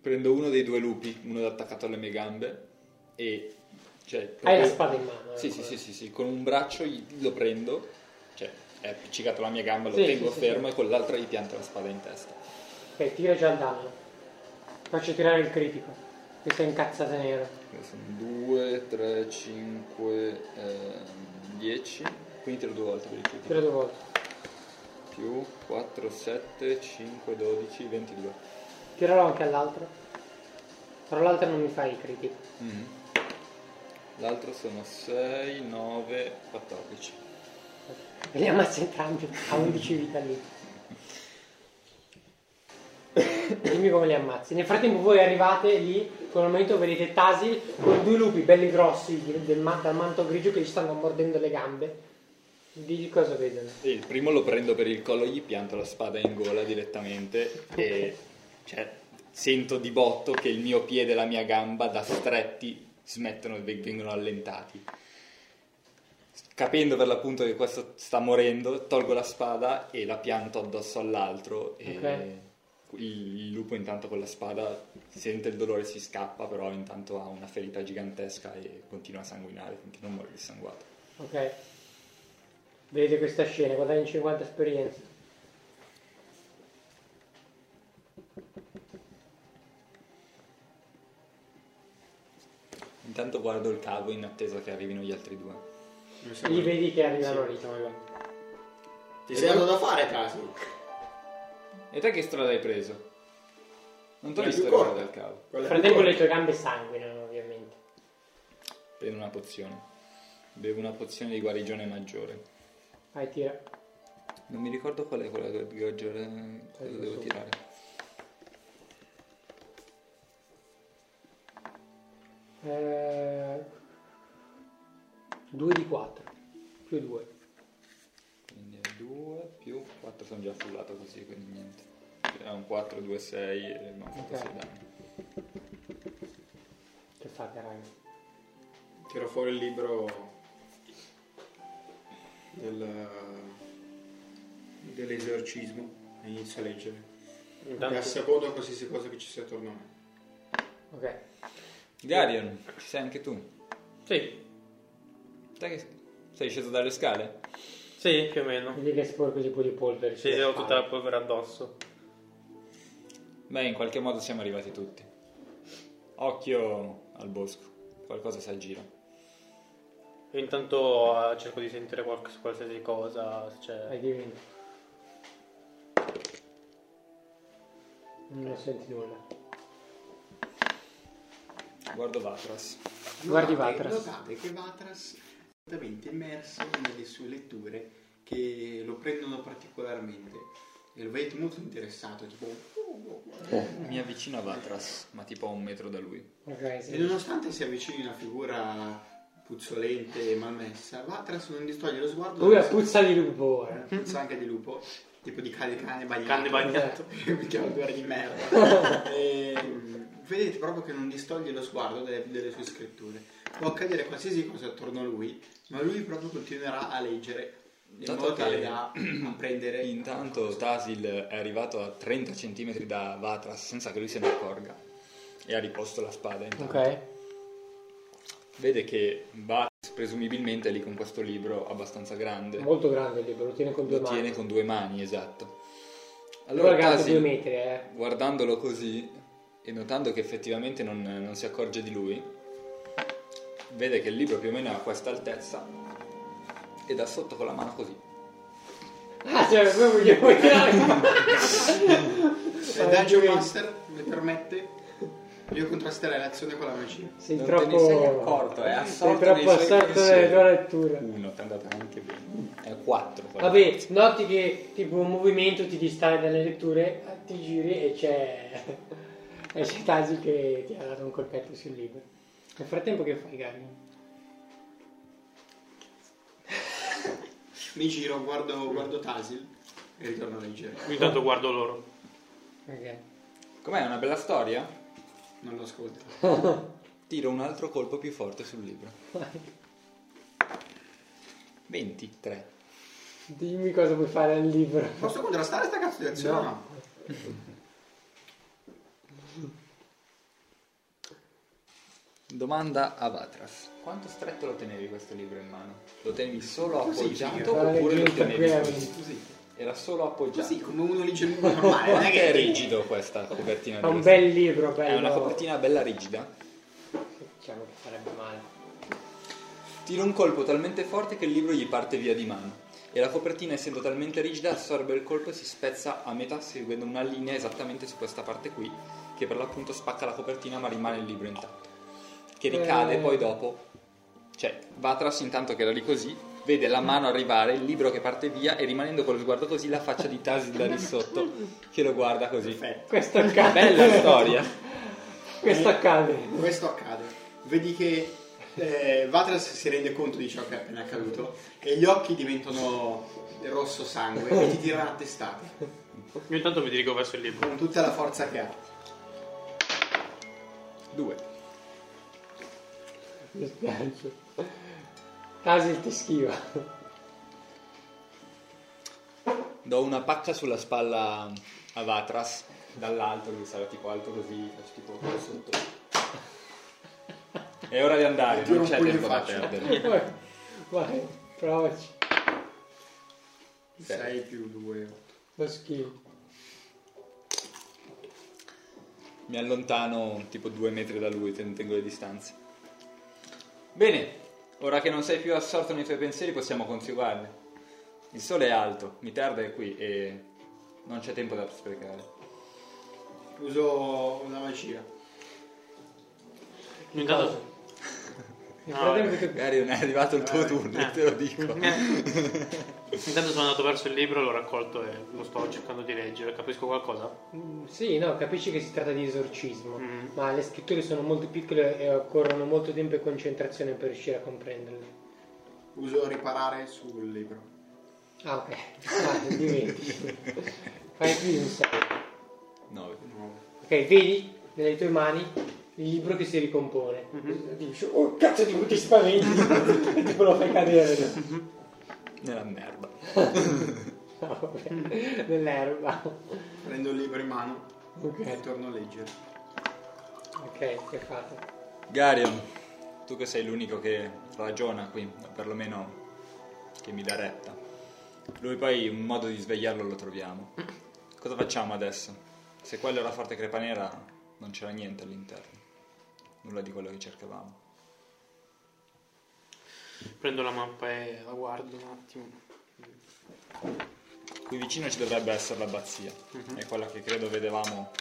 Prendo uno dei due lupi, uno attaccato alle mie gambe e... Cioè, Hai proprio- la spada in mano. eh, Sì, sì, sì, sì, sì, con un braccio lo prendo, cioè è appiccicato alla mia gamba, lo Sì, tengo sì, fermo e con l'altra gli pianto la spada in testa. Ok, tira già il danno. Faccio tirare il critico. Che sei incazzata nera. Quindi sono 2, 3, 5, 10, quindi tiro due volte per il critico. Tira due volte. Più 4, 7, 5, 12, 22. Tiralo anche all'altro. Però l'altro non mi fai il critico. Mhm. L'altro sono 6, 9, 14. E li ammazza entrambi a 11 vita lì. Dimmi come li ammazzi. Nel frattempo voi arrivate lì, con il momento vedete Tasil con due lupi belli grossi del ma- dal manto grigio che gli stanno mordendo le gambe. Di cosa vedono? Il primo lo prendo per il collo, gli pianto la spada in gola direttamente e cioè, sento di botto che il mio piede e la mia gamba da stretti smettono e vengono allentati. Capendo per l'appunto che questo sta morendo, tolgo la spada e la pianto addosso all'altro e Ok. Il, lupo intanto con la spada sente il dolore, si scappa, però intanto ha una ferita gigantesca e continua a sanguinare finché non muore dissanguato. Ok. Vedete questa scena, guadagni 50 esperienze. Intanto guardo il cavo in attesa che arrivino gli altri due. Li vedi che arrivano lì. Ti sei dato da fare, Tasi? E te che strada hai preso? Non ti ho visto arrivare dal cavo. Nel frattempo le tue gambe sanguinano, ovviamente. Prendo una pozione. Bevo una pozione di guarigione maggiore. Vai, tira. Non mi ricordo qual è quella di guarigione. Cosa devo tirare? Eh, 2 di 4. Più 2. Quindi è 2 più 4 sono già frullato così, quindi niente. È un 4, 2, 6 e abbiamo fatto Ok. 6 danni. Che fate, raga? Tiro fuori il libro del, dell'esorcismo e inizio a leggere. E Intanto, a seconda qualsiasi cosa che ci sia attorno a me. Ok. Garion, ci sei anche tu? sì, Te che sei sceso dalle scale? Sì, più o meno. Vedi che sporco di po' di polvere. Sì, ho tutta la polvere addosso. Beh, in qualche modo siamo arrivati tutti. Occhio al bosco, qualcosa si aggira. Io intanto eh, cerco di sentire qualche- qualsiasi cosa. se c'è- Hai di 20. Non senti nulla. Guardo Vatras. Guardi Vatras. Notate che Vatras è completamente immerso nelle sue letture che lo prendono particolarmente e lo vedete molto interessato, tipo... Mi avvicino a Vatras, ma tipo a un metro da lui. Ok, E sì. nonostante si avvicini a una figura puzzolente e malmessa, Vatras non distoglie lo sguardo Lui puzza di lupo <laughs> ora. puzza anche di lupo, tipo di cane, cane bagnato. Canne <laughs> bagnato. Mi chiama odore di merda. <laughs> e, vedete proprio che non distoglie lo sguardo delle, delle sue scritture. Può accadere qualsiasi cosa attorno a lui, ma lui proprio continuerà a leggere in Dato modo tale da apprendere. Intanto Tasil è arrivato a 30 cm da Vatras senza che lui se ne accorga e ha riposto la spada. Intanto. Ok. Vede che Vatras presumibilmente è lì con questo libro abbastanza grande. Molto grande il libro, lo tiene con due Lo mani. tiene con due mani, esatto. Allora Tasil, due metri, eh. guardandolo così e notando che effettivamente non, non si accorge di lui, vede che il libro più o meno è a questa altezza e da sotto con la mano così. Ah, cioè, proprio gli vuoi tirare. Se il Dungeon Master mi permette, io contrasterei l'azione con la magia. Sei Non troppo... te ne sei accorto, è Sei assorto troppo nei suoi assorto nelle tue letture. Uno, ti è andata anche bene. È 4. Vabbè, noti che tipo un movimento ti distrae dalle letture, ti giri e c'è... <laughs> e c'è Tasi che ti ha dato un colpetto sul libro. Nel frattempo che fai, Gary? Mi giro, guardo, guardo Tasil e ritorno a leggere. Intanto guardo loro. Ok. Com'è? Una bella storia? Non lo ascolto. <laughs> Tiro un altro colpo più forte sul libro. 23. Dimmi cosa puoi fare al libro. Posso contrastare sta cazzo di azione? No. <laughs> Domanda a Vatras. Quanto stretto lo tenevi questo libro in mano? Lo tenevi solo Così, appoggiato figo. oppure lo Guarda, tenevi così? Così. Era solo appoggiato. Così, come uno legge il <laughs> libro normale. Non è che è rigido questa copertina? È un bel libro, bello. È una copertina bella rigida. Diciamo che farebbe male. Tira un colpo talmente forte che il libro gli parte via di mano. E la copertina, essendo talmente rigida, assorbe il colpo e si spezza a metà, seguendo una linea esattamente su questa parte qui, che per l'appunto spacca la copertina ma rimane il libro intatto. Che ricade Eh. poi dopo. Cioè, Vatras intanto che era lì così, vede la mano arrivare, il libro che parte via e rimanendo con lo sguardo così la faccia di Tasil da lì sotto che lo guarda così. Questo accade. Bella storia. Questo accade. Questo accade. Vedi che eh, Vatras si rende conto di ciò che è appena accaduto e gli occhi diventano rosso sangue e ti tirano a testate Io intanto mi dirigo verso il libro. con tutta la forza che ha. Due. Mi spiace. Tasi ti schiva. Do una pacca sulla spalla a Vatras dall'alto, lui sarà tipo alto così, faccio tipo qua sotto. È ora di andare, non c'è tempo da perdere. Vai, vai, provaci. 6 più 2. Lo schifo. Mi allontano tipo due metri da lui, ten- tengo le distanze. Bene, ora che non sei più assorto nei tuoi pensieri possiamo coniugarli. Il sole è alto, Miterda è qui e non c'è tempo da sprecare. Uso una magia. Intanto, No, che- Magari non è arrivato il tuo turno, eh. <laughs> te lo dico. <laughs> intanto sono andato verso il libro, l'ho raccolto e lo sto cercando di leggere. Capisco qualcosa? Mm, Sì, no, capisci che si tratta di esorcismo, Mm. ma le scritture sono molto piccole e occorrono molto tempo e concentrazione per riuscire a comprenderle. Uso riparare sul libro. Ah, ok. Ah, <laughs> di 20. Fai più di un 6. 9. Ok, vedi nelle tue mani il libro che si ricompone. Dici, oh cazzo di ti spaventi! e <laughs> tipo lo fai cadere. <laughs> Nella merda. <laughs> No, vabbè, nell'erba. Prendo il libro in mano e Ok, torno a leggere. ok, che fate? Garion, tu che sei l'unico che ragiona qui, o perlomeno che mi dà retta. Lui poi un modo di svegliarlo lo troviamo. <clears throat> Cosa facciamo adesso? Se quello era forte crepa nera, non c'era niente all'interno. Nulla di quello che cercavamo. Prendo la mappa e la guardo un attimo. Qui vicino ci dovrebbe essere l'abbazia. È quella che credo vedevamo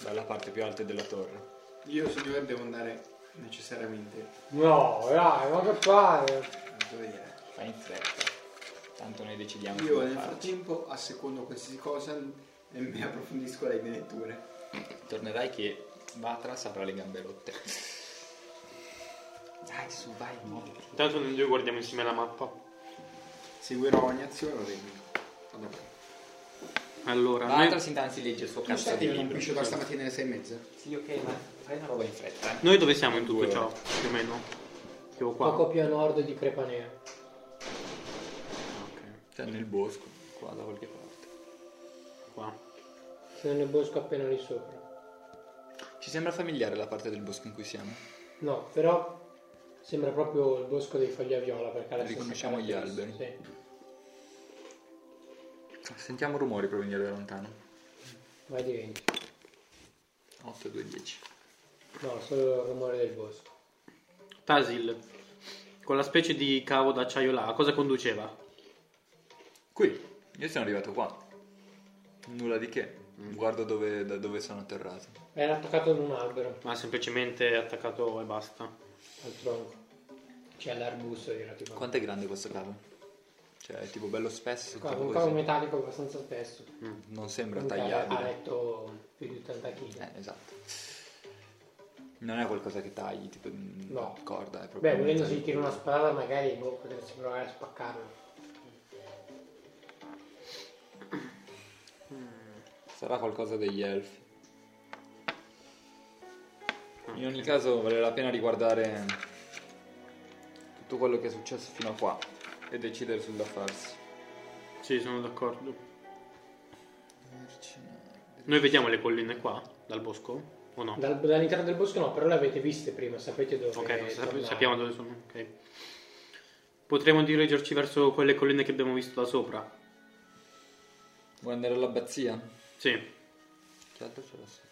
dalla parte più alta della torre. Io, signore, devo andare necessariamente No, dai, ma che fare? a dovere. Fai in fretta. Tanto noi decidiamo Io nel farci. frattempo assecondo qualsiasi cosa e mi approfondisco le mie letture. Tornerai che Vatras avrà le gambe rotte. Dai, su, vai, muoviti. Intanto noi due guardiamo insieme la mappa. Seguirò ogni azione o regno. Allora, noi, Vatras intanto si legge il suo cazzo di non libro. capisce da stamattina alle sei e mezza? Sì, ok, ma fai una roba in fretta. eh. noi dove siamo in tutto Due ciò? ore. Più o meno. Tipo qua. Poco più a nord di Crepanera. Cioè nel bosco, qua da qualche parte. Qua. Sono nel bosco appena lì sopra. Ci sembra familiare la parte del bosco in cui siamo? No, però sembra proprio il bosco dei foglia viola perché la stessa Riconosciamo gli alberi. Sentiamo rumori provenire da lontano. Sì, vai di 20. 8, 2, 10. No, solo il rumore del bosco. Tasil, quella specie di cavo d'acciaio là, a cosa conduceva? Qui, io sono arrivato qua. Nulla di che. Guardo dove, da dove sono atterrato. Era attaccato ad un albero Ma semplicemente attaccato e basta. al tronco. C'è l'arbusto era tipo. Quanto è grande questo cavo? Cioè, è tipo bello spesso. Qua, tipo un così. cavo metallico abbastanza spesso. Non sembra Comunque ha- Ha tagliabile. letto più di 80 kg. Eh, esatto. Non è qualcosa che tagli, tipo mm, No. corda, è proprio Beh, un volendo gli tira una spada magari boh, potresti provare a spaccarlo. Sarà qualcosa degli elfi. In ogni caso vale la pena riguardare tutto quello che è successo fino a qua e decidere sul da farsi. Sì, sono d'accordo. Noi vediamo le colline qua, dal bosco? O no? Dal- dall'interno del bosco no, però le avete viste prima, sapete dove Ok, sap- tornare. sappiamo dove sono. ok. Potremmo dirigerci verso quelle colline che abbiamo visto da sopra. Vuoi andare all'abbazia? Sì. Che altro c'era sotto?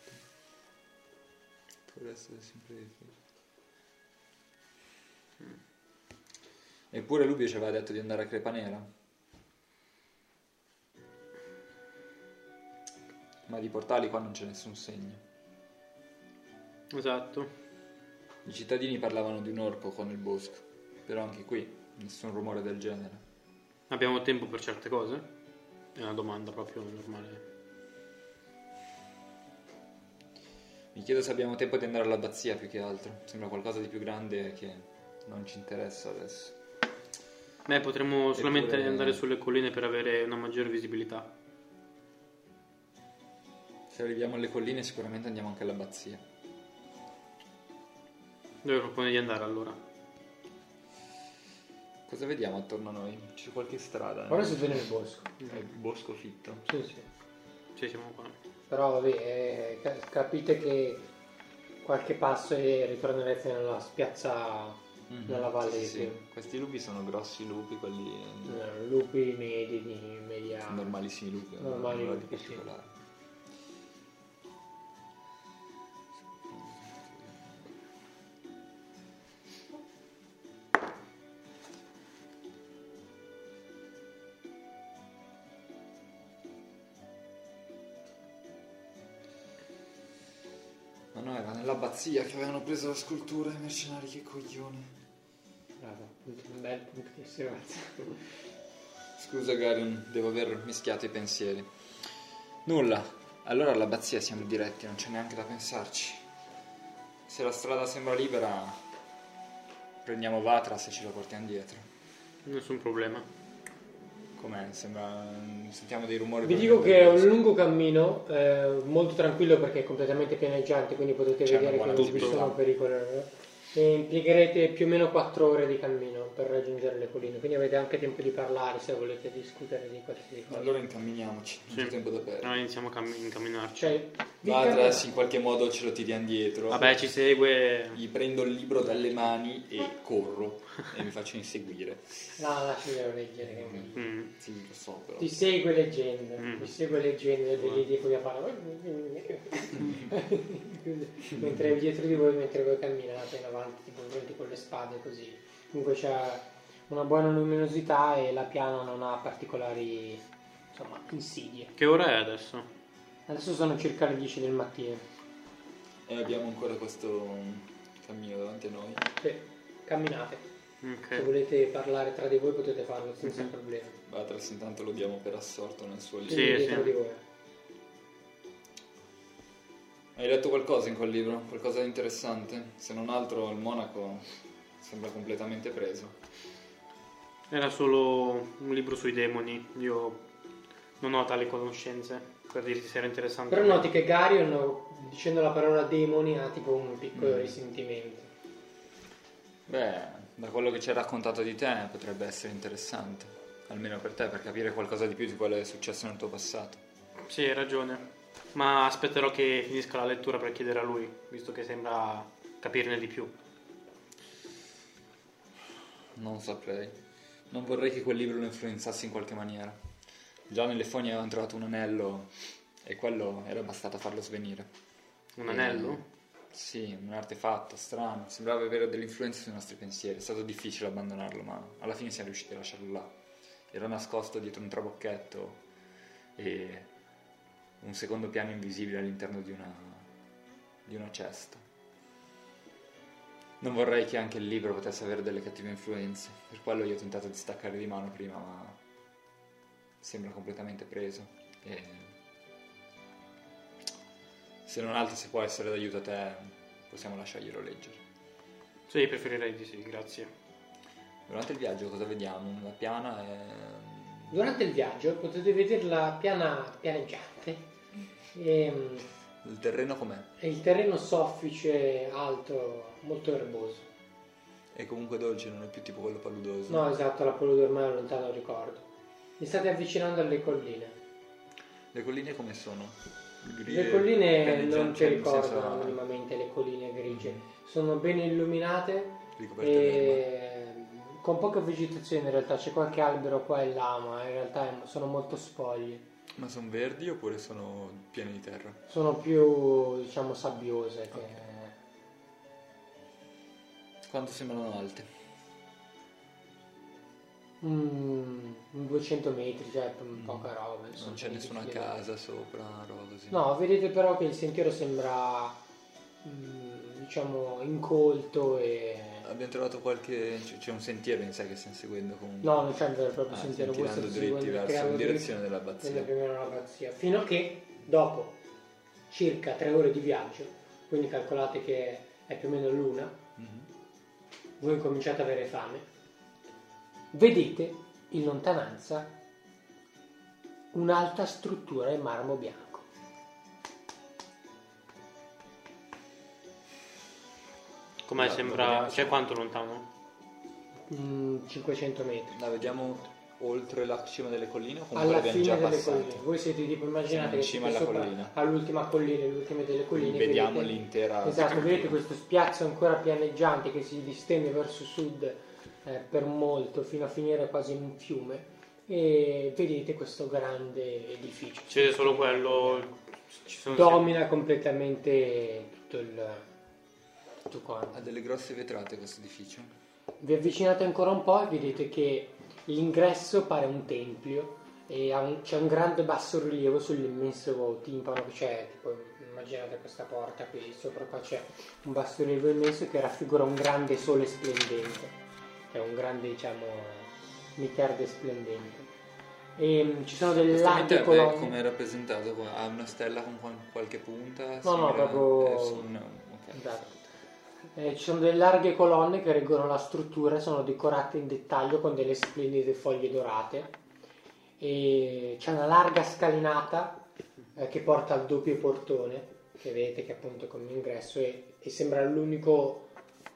Dovrebbe essere sempre difficile. Eppure Lubio ci aveva detto di andare a Crepanera. Ma di portali qua non c'è nessun segno. Esatto. I cittadini parlavano di un orco qua nel bosco, però anche qui nessun rumore del genere. Abbiamo tempo per certe cose? È una domanda proprio normale. Mi chiedo se abbiamo tempo di andare all'abbazia più che altro. Sembra qualcosa di più grande che non ci interessa adesso. Beh, potremmo solamente Eppure- andare sulle colline per avere una maggiore visibilità. Se arriviamo alle colline sicuramente andiamo anche all'abbazia. Dove propone di andare allora? Cosa vediamo attorno a noi? C'è qualche strada? Ora siete nel bosco. È il bosco fitto. Sì, sì. Sì, siamo qua. Però vabbè, eh, ca- capite che qualche passo e ritornerete nella spiazza, nella valle Sì, sì. Questi lupi sono grossi lupi, quelli Eh, lupi medi di media. normalissimi lupi. Normali lupi, sì. L'abbazia che avevano preso la scultura i mercenari, che coglioni. Bravo, un bel punto di osservazione. Scusa Garion, devo aver mischiato i pensieri. Nulla, allora all'abbazia siamo diretti, non c'è neanche da pensarci. Se la strada sembra libera, prendiamo Vatras e ce lo portiamo dietro. Nessun problema. Com'è? Sembra... sentiamo dei rumori. Vi dico che è un lungo cammino, eh, molto tranquillo perché è completamente pianeggiante, quindi potete C'è vedere che non visibilità. sono pericoli. E impiegherete più o meno 4 ore di cammino per raggiungere le colline, quindi avete anche tempo di parlare se volete discutere di qualsiasi cosa. Allora incamminiamoci, non Sì. c'è tempo da perdere. Allora iniziamo a cammi- incamminarci. Cioè, Vatras in qualche modo ce lo tiriamo dietro. Vabbè, ci segue. Gli prendo il libro dalle mani e corro e mi faccio inseguire. No, lasciamelo leggere. che- Mm. Sì, lo so però. Ti segue leggendo, Mm. ti segue leggendo e degli dico a fare <laughs> mentre dietro di voi, mentre voi camminate in avanti, tipo pronti con le spade così. Comunque c'è una buona luminosità e la piana non ha particolari insomma, insidie. Che ora è adesso? Adesso sono circa le 10 del mattino. E abbiamo ancora questo cammino davanti a noi. Sì, camminate. Se Ok. volete parlare tra di voi potete farlo senza Mhm. problemi. Vatras intanto lo diamo per assorto nel suo libro. Sì, sì. Hai letto qualcosa in quel libro? Qualcosa di interessante? Se non altro il monaco sembra completamente preso. Era solo un libro sui demoni. Io non ho tali conoscenze per dirti se era interessante. Però noti che Garion, dicendo la parola demoni, ha tipo un piccolo Mm. risentimento. Beh, da quello che ci hai raccontato di te potrebbe essere interessante. Almeno per te, per capire qualcosa di più di quello che è successo nel tuo passato. Sì, hai ragione. Ma aspetterò che finisca la lettura per chiedere a lui, visto che sembra capirne di più. Non saprei. Non vorrei che quel libro lo influenzasse in qualche maniera. Già nelle fogne avevano trovato un anello e quello era bastato a farlo svenire. Un Eh, anello? Sì, un artefatto strano. Sembrava avere delle influenze sui nostri pensieri. È stato difficile abbandonarlo, ma alla fine siamo riusciti a lasciarlo là. Era nascosto dietro un trabocchetto e un secondo piano invisibile all'interno di una, di una cesta. Non vorrei che anche il libro potesse avere delle cattive influenze. Per quello io ho tentato di staccare di mano prima, ma sembra completamente preso. E se non altro, se può essere d'aiuto a te, possiamo lasciarglielo leggere. Sì, preferirei di sì, grazie. Durante il viaggio cosa vediamo? La piana è... Durante il viaggio potete vedere la piana pianeggiante e, mm, Il terreno com'è? e il terreno soffice, alto, molto erboso. È comunque dolce, non è più tipo quello paludoso. No, esatto, la polvere ormai è lontano ricordo. Vi state avvicinando alle colline. Le colline come sono? Le Grigie, colline non ci ricordano minimamente le colline grigie, sono ben illuminate e con poca vegetazione in realtà, c'è qualche albero qua e là, ma in realtà sono molto spogli. Ma sono verdi oppure sono piene di terra? Sono più, diciamo, sabbiose che... Quanto sembrano alte? Mm, 200 metri, cioè p- poca roba. insomma, Non c'è nessuna casa sopra, roba così. No, vedete però che il sentiero sembra, mm, diciamo, incolto e... Abbiamo trovato qualche... c'è un sentiero in sé che stiamo seguendo comunque. No, non c'è proprio Ah, sentiero, state dritti verso in direzione dell'abbazia. nella prima l'abbazia. Fino a che dopo circa tre ore di viaggio, quindi calcolate che è più o meno l'una, Mhm. voi cominciate ad avere fame, vedete in lontananza un'alta struttura in marmo bianco. Com'è? Guarda, Sembra... C'è quanto lontano? Mm, 500 metri. La vediamo oltre la cima delle colline o comunque Alla fine già delle colline. Voi siete tipo, immaginate Siamo in che sopra collina. all'ultima collina, le ultime delle colline. Vediamo vedete- l'intera Esatto, vedete questo spiazzo ancora pianeggiante che si distende verso sud eh, per molto fino a finire quasi in un fiume e vedete questo grande edificio. C'è solo quello... Ci sono Domina completamente tutto il quanto. Ha delle grosse vetrate questo edificio. Vi avvicinate ancora un po' e vedete che l'ingresso pare un tempio e un- c'è un grande basso rilievo sull'immenso timpano che c'è, tipo, immaginate questa porta qui sopra qua c'è un bastorilievo immenso che raffigura un grande sole splendente, è un grande diciamo mitierde splendente. E mm, ci sono delle mitierde colonne. come è rappresentato? qua? Ha una stella con qual- qualche punta? No, no, proprio- un- ok. Esatto. Eh, ci sono delle larghe colonne che reggono la struttura, sono decorate in dettaglio con delle splendide foglie dorate e c'è una larga scalinata eh, che porta al doppio portone che vedete che appunto è come ingresso e, e sembra l'unico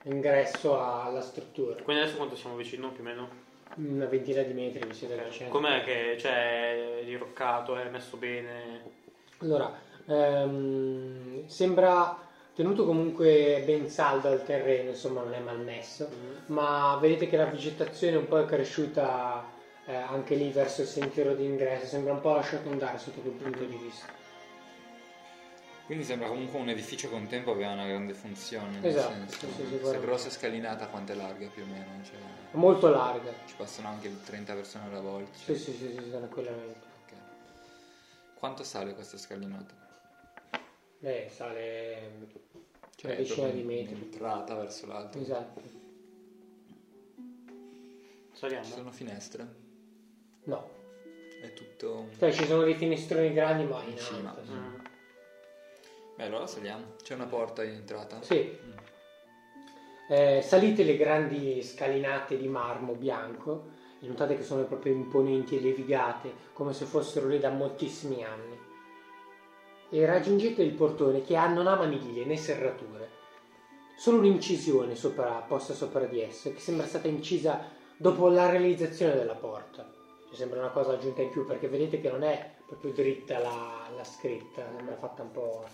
ingresso alla struttura. Quindi adesso quanto siamo vicino più o meno? Una ventina di metri vi siete Ok. avvicinati. Com'è che cioè, è diroccato, è messo bene? Allora, ehm, sembra tenuto comunque ben saldo al terreno, insomma non è malmesso, ma vedete che la vegetazione un po' è cresciuta eh, anche lì verso il sentiero d'ingresso, sembra un po' lasciato andare sotto quel punto di vista. Quindi sembra comunque un edificio che un tempo aveva una grande funzione. nel Esatto, senso, sì, sì, questa grossa scalinata quanto è larga più o meno? Cioè, È molto larga, ci passano anche 30 persone alla volta. sì sì sì, sì, tranquillamente. Ok. Quanto sale questa scalinata? Beh, sale Cioè, una decina proprio di metri. Entrata verso l'alto. Esatto. Saliamo? Ci sono finestre? No, È tutto... un- cioè ci sono dei finestroni grandi ma in In cima. alto. sì. Mm. Beh, allora saliamo. C'è una porta in entrata? Sì. Eh, salite le grandi scalinate di marmo bianco e notate che sono proprio imponenti e levigate, come se fossero lì da moltissimi anni. E raggiungete il portone che ha- non ha maniglie né serrature, solo un'incisione sopra- posta sopra di esso, che sembra stata incisa dopo la realizzazione della porta. Cioè, sembra una cosa aggiunta in più perché vedete che non è proprio dritta la, la scritta, sembra fatta un po'.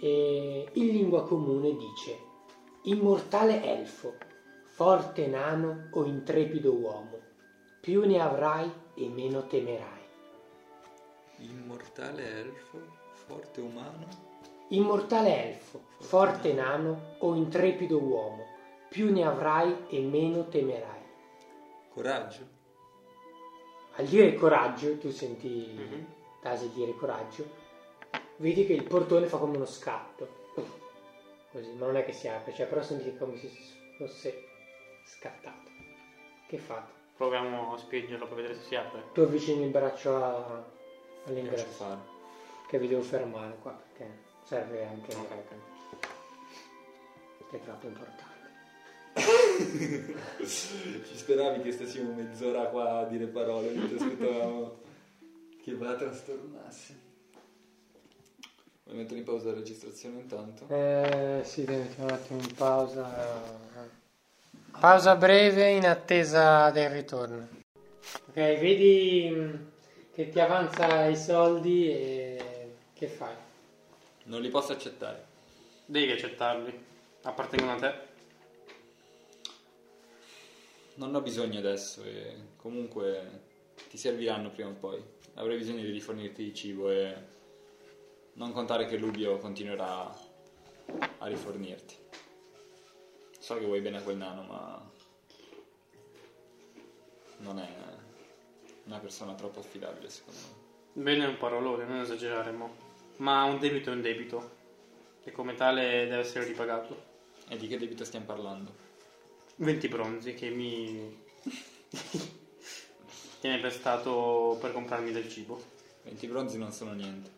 E in lingua comune dice Immortale elfo, forte nano o intrepido uomo, più ne avrai e meno temerai. Immortale elfo, forte umano. Immortale elfo, forte nano o intrepido uomo, più ne avrai e meno temerai. Coraggio. Al dire coraggio, tu senti Mhm. Tasi dire coraggio, vedi che il portone fa come uno scatto. Così, ma non è che si apre, cioè però senti come se fosse scattato. Che fate? Proviamo a spingerlo per vedere se si apre. Tu avvicini il braccio a- all'ingresso? Che vi devo fermare qua, perché serve anche Ok, ok. che è troppo importante. <laughs> Ci speravi che stessimo mezz'ora qua a dire parole mentre aspettavamo che va a trastornasse. Vuoi mettere in pausa la registrazione intanto? Eh, sì, devi mettere un attimo in pausa. Pausa breve in attesa del ritorno. Ok, vedi mm, che ti avanza i soldi e che fai? Non li posso accettare. Devi accettarli. Appartengono a te. Non ho bisogno adesso e comunque ti serviranno prima o poi. Avrei bisogno di rifornirti di cibo e non contare che Lubio continuerà a rifornirti. So che vuoi bene a quel nano, ma non è una persona troppo affidabile secondo me. Bene è un parolone, non esagerare mo. Ma un debito è un debito. E come tale deve essere ripagato. E di che debito stiamo parlando? 20 bronzi che mi <laughs> tiene prestato per comprarmi del cibo. 20 bronzi non sono niente.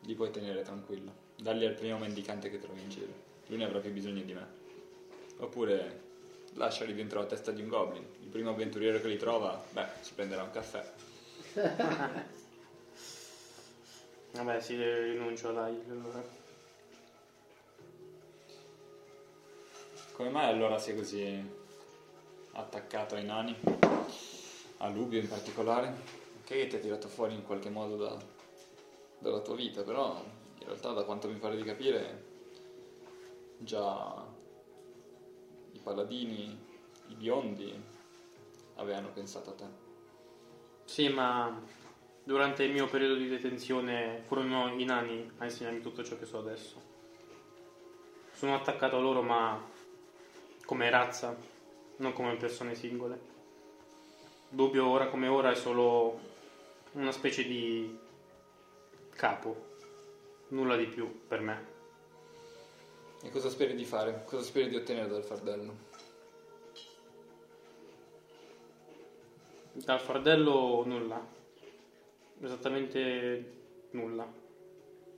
Li puoi tenere tranquillo. Darli al primo mendicante che trovi in giro. Lui ne avrà più bisogno di me. Oppure lasciali dentro la testa di un goblin. Il primo avventuriero che li trova, beh, si prenderà un caffè. <laughs> Vabbè, sì, rinuncio, dai. Allora. Come mai allora sei così attaccato ai nani? A Lubio in particolare? Che ti ha tirato fuori in qualche modo da- dalla tua vita, però in realtà da quanto mi pare di capire già i paladini, i biondi avevano pensato a te. Sì, ma durante il mio periodo di detenzione furono i nani a insegnarmi tutto ciò che so adesso. Sono attaccato a loro, ma come razza, non come persone singole. Dubbio ora come ora è solo una specie di capo. nulla di più per me. E cosa speri di fare? Cosa speri di ottenere dal fardello? Dal fardello nulla, esattamente nulla.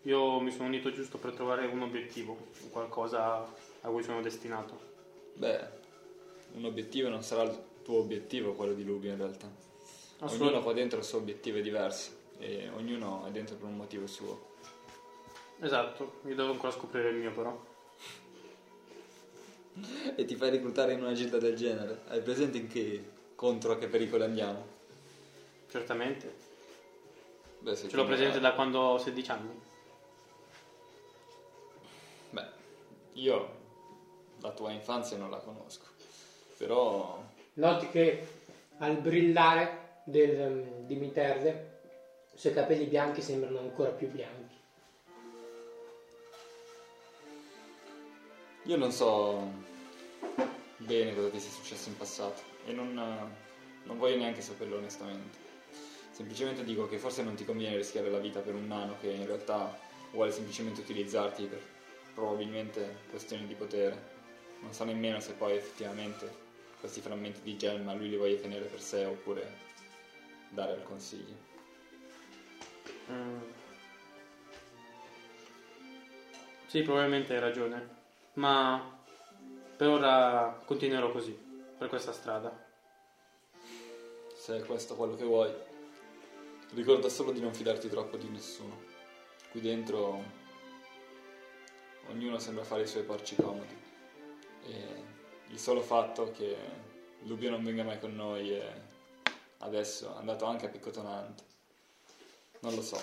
Io mi sono unito giusto per trovare un obiettivo, qualcosa a cui sono destinato. Beh, un obiettivo non sarà il tuo obiettivo quello di Lubi in realtà. Ognuno qua dentro ha il suo obiettivo diverso e ognuno è dentro per un motivo suo. Esatto, io devo ancora scoprire il mio però. <laughs> E ti fai reclutare in una gilda del genere? Hai presente in che contro a che pericolo andiamo? Certamente. Beh, se Ce l'ho presente da quando ho 16 anni. Beh, io la tua infanzia non la conosco, però Noti che al brillare del, um, di Miterde i suoi capelli bianchi sembrano ancora più bianchi. io non so bene cosa ti sia successo in passato e non, non voglio neanche saperlo onestamente. Semplicemente dico che forse non ti conviene rischiare la vita per un nano che in realtà vuole semplicemente utilizzarti per probabilmente questioni di potere. Non so nemmeno se poi effettivamente questi frammenti di gemma lui li voglia tenere per sé oppure dare al consiglio. Mm. Sì, probabilmente hai ragione. Ma per ora continuerò così, per questa strada. Se è questo quello che vuoi, ricorda solo di non fidarti troppo di nessuno. Qui dentro ognuno sembra fare i suoi porci comodi. E il solo fatto che Lubio non venga mai con noi e adesso è andato anche a Piccotonante. Non lo so,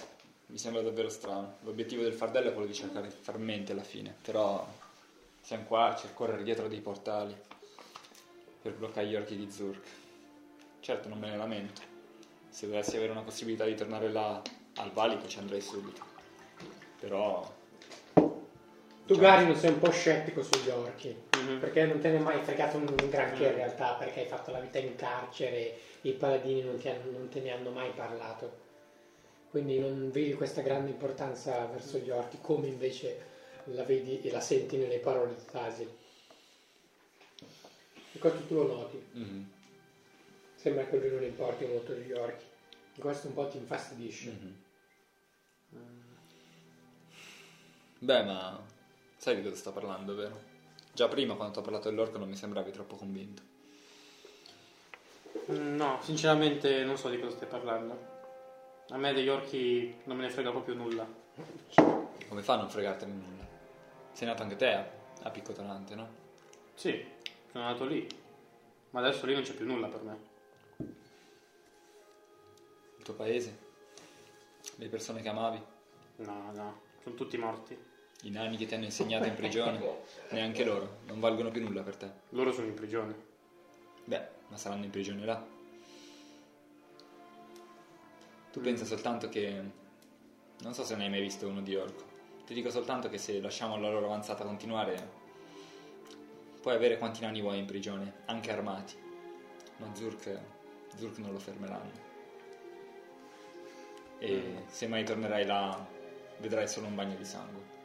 mi sembra davvero strano. L'obiettivo del fardello è quello di cercare frammenti alla fine, però siamo qua a correre dietro dei portali per bloccare gli orchi di Zurk. Certo, non me ne lamento. Se dovessi avere una possibilità di tornare là al valico ci andrei subito. Però Tu Gary non sei un po' scettico sugli orchi, Mhm. perché non te ne è mai fregato un granché in realtà, perché hai fatto la vita in carcere, i paladini non, ti hanno- non te ne hanno mai parlato. Quindi non vedi questa grande importanza verso gli orchi, come invece la vedi e la senti nelle parole di Tasil. E questo tu lo noti. mhm, Sembra che lui non importi molto degli orchi. Questo un po' ti infastidisce. mhm. Beh, ma sai di cosa sto parlando, vero? Già prima quando ti ho parlato dell'orco non mi sembravi troppo convinto. Mm, No, sinceramente non so di cosa stai parlando. A me degli orchi non me ne frega proprio nulla. Come fa a non fregartene nulla? Sei nato anche te a, a Piccotonante, no? Sì, sono nato lì. Ma adesso lì non c'è più nulla per me. Tuo paese? Le persone che amavi? No, no, sono tutti morti. I nani che ti hanno insegnato in prigione? Neanche loro, non valgono più nulla per te. Loro sono in prigione. Beh, ma saranno in prigione là. Tu pensa soltanto che... Non so se ne hai mai visto uno di orco. Ti dico soltanto che se lasciamo la loro avanzata continuare, puoi avere quanti nani vuoi in prigione, anche armati. Ma Zurk, Zurk non lo fermeranno. E se mai tornerai là, vedrai solo un bagno di sangue.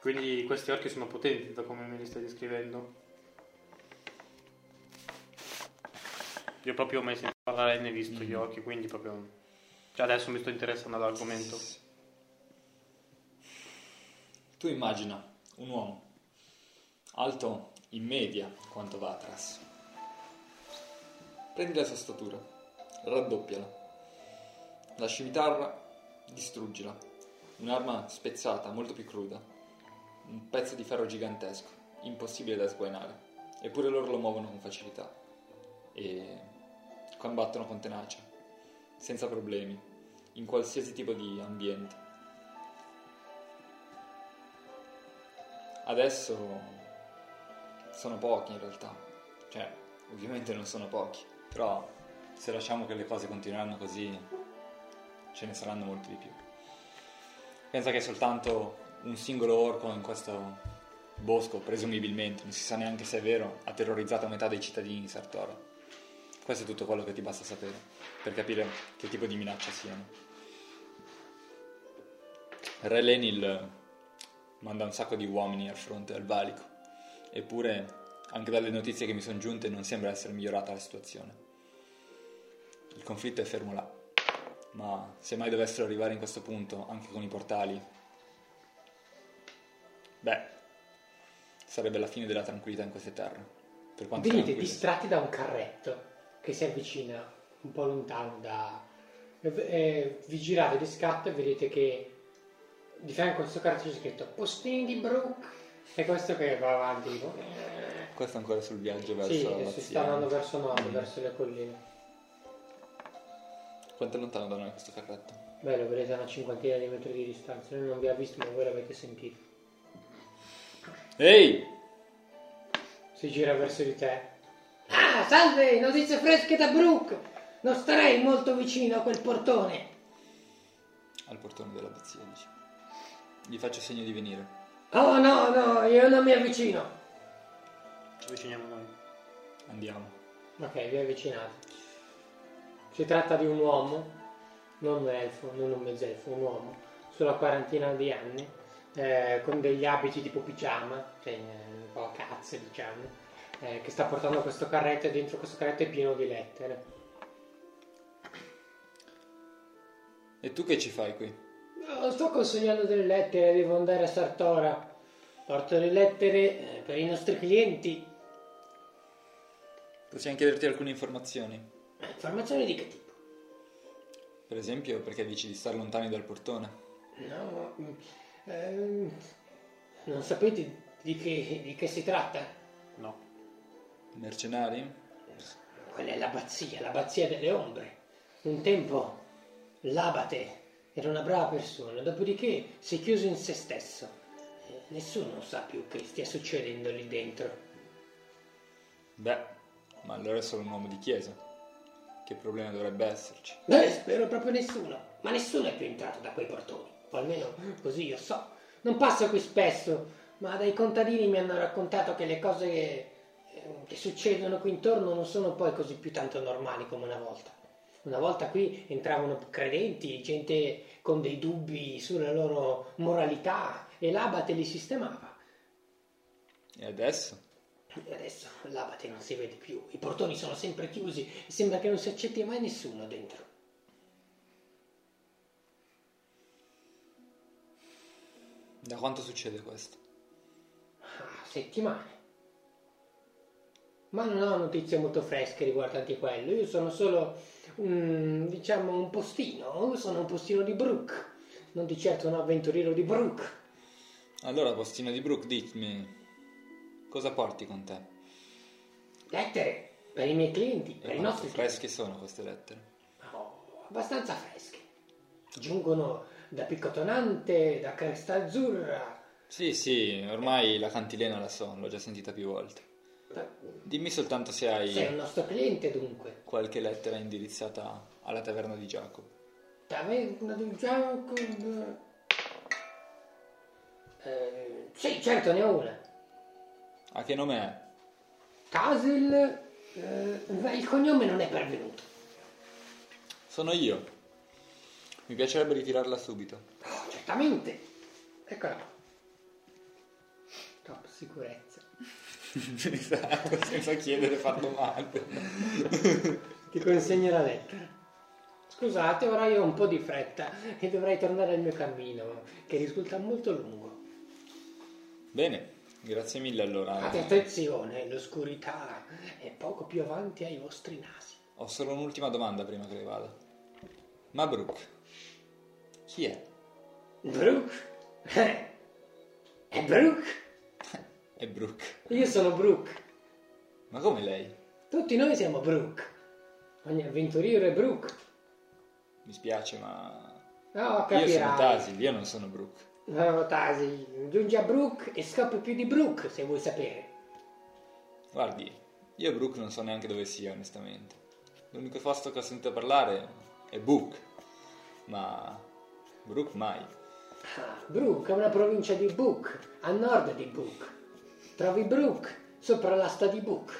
Quindi questi orchi sono potenti da come me li stai descrivendo. Io proprio ho mai sentito parlare né visto gli orchi, quindi proprio... Cioè adesso mi sto interessando all'argomento. Tu immagina un uomo alto in media quanto Vatras. Prendi la sua statura, raddoppiala. La scimitarra, distruggila. Un'arma spezzata, molto più cruda. Un pezzo di ferro gigantesco, impossibile da sguainare. Eppure loro lo muovono con facilità. E combattono con tenacia, senza problemi, in qualsiasi tipo di ambiente. Adesso sono pochi in realtà, cioè ovviamente non sono pochi, però se lasciamo che le cose continueranno così ce ne saranno molti di più. Pensa che soltanto un singolo orco in questo bosco, presumibilmente, non si sa neanche se è vero, ha terrorizzato metà dei cittadini di Sartora. Questo è tutto quello che ti basta sapere per capire che tipo di minaccia siano. Re Lenil manda un sacco di uomini al fronte al valico, eppure, anche dalle notizie che mi sono giunte, non sembra essere migliorata la situazione. Il conflitto è fermo là, ma se mai dovessero arrivare in questo punto, anche con i portali, beh, sarebbe la fine della tranquillità in queste terre. Per quanto Venite distratti da un carretto che si avvicina un po' lontano da... vi girate di scatto e vedete che di fianco a questo carretto c'è scritto Postini di Brook e questo che va avanti tipo... Questo è ancora sul viaggio verso Sì, la si Bazzia. sta andando verso nord, Mm. verso le colline. Quanto è lontano da noi questo carretto? Beh, lo vedete a una cinquantina di metri di distanza, lui non vi ha visto ma voi l'avete sentito. Ehi! Si gira verso di te. Ah, salve, notizie fresche da Brook! Non starei molto vicino a quel portone. Al portone della Bazzia, dici. Gli faccio segno di venire. Oh no, no, io non mi avvicino. Ci avviciniamo noi. Andiamo. Ok, vi avvicinate. Si tratta di un uomo, non un elfo, non un mezzelfo, un uomo, sulla quarantina di anni, eh, con degli abiti tipo pigiama, cioè un po' a cazze diciamo, eh, che sta portando questo carretto e dentro questo carretto è pieno di lettere. E tu che ci fai qui? Sto consegnando delle lettere, devo andare a Sartora. Porto le lettere eh, per i nostri clienti. Possiamo chiederti alcune informazioni? Eh, Informazioni di che tipo? Per esempio, perché dici di stare lontani dal portone? No, mm, ehm, non sapete di che, di che si tratta? No. Mercenari? Quella è l'abbazia, l'abbazia delle ombre. Un tempo l'abate era una brava persona, dopodiché si è chiuso in se stesso. Eh, Nessuno sa più che stia succedendo lì dentro. Beh, ma allora è solo un uomo di chiesa. Che problema dovrebbe esserci? Beh, spero proprio nessuno, ma nessuno è più entrato da quei portoni, o almeno così io so. Non passo qui spesso, ma dai contadini mi hanno raccontato che le cose che, che succedono qui intorno non sono poi così più tanto normali come una volta. Una volta qui entravano credenti, gente con dei dubbi sulla loro moralità e l'abate li sistemava. E adesso? E adesso l'abate non si vede più, i portoni sono sempre chiusi e sembra che non si accetti mai nessuno dentro. Da quanto succede questo? Ah, settimane. Ma non ho notizie molto fresche riguardanti quello. Io sono solo un, diciamo, un postino. Sono un postino di Brook. Non di certo un avventuriero di Brook. Allora, postino di Brook, dimmi, cosa porti con te? Lettere per i miei clienti, per i quanto nostri clienti. fresche sono queste lettere? Oh, abbastanza fresche. Giungono da Piccotonante, da Cresta Azzurra. Sì, sì, ormai la cantilena la so, l'ho già sentita più volte. Dimmi soltanto se hai Sei un nostro cliente dunque. qualche lettera indirizzata alla taverna di Giacomo. Taverna di Giacomo. Eh, sì, certo, ne ho una. A che nome è? Casil. eh, il cognome non è pervenuto. Sono io. Mi piacerebbe ritirarla subito. Oh, certamente. Eccola. qua. Top sicurezza. esatto, senza chiedere far domande. Ti consegno la lettera. Scusate, ora io ho un po' di fretta e dovrei tornare al mio cammino, che risulta molto lungo. Bene, grazie mille allora. Fate attenzione, l'oscurità è poco più avanti ai vostri nasi. Ho solo un'ultima domanda prima che ne vada. Ma Brooke, chi è? Brooke? Eh, È Brooke? <laughs> È Brooke. Io sono Brooke. Ma come lei? Tutti noi siamo Brooke. Ogni avventuriero è Brooke. Mi spiace, ma... No, Io capirai. sono Tasil, io non sono Brooke. No, Tasi, giungi a Brooke e scopri più di Brooke, se vuoi sapere. Guardi, io Brooke non so neanche dove sia, onestamente. L'unico posto che ho sentito parlare è Book. Ma... Brooke mai. Ah, Brooke è una provincia di Book, a nord di Book. Trovi Brooke sopra l'asta di Book.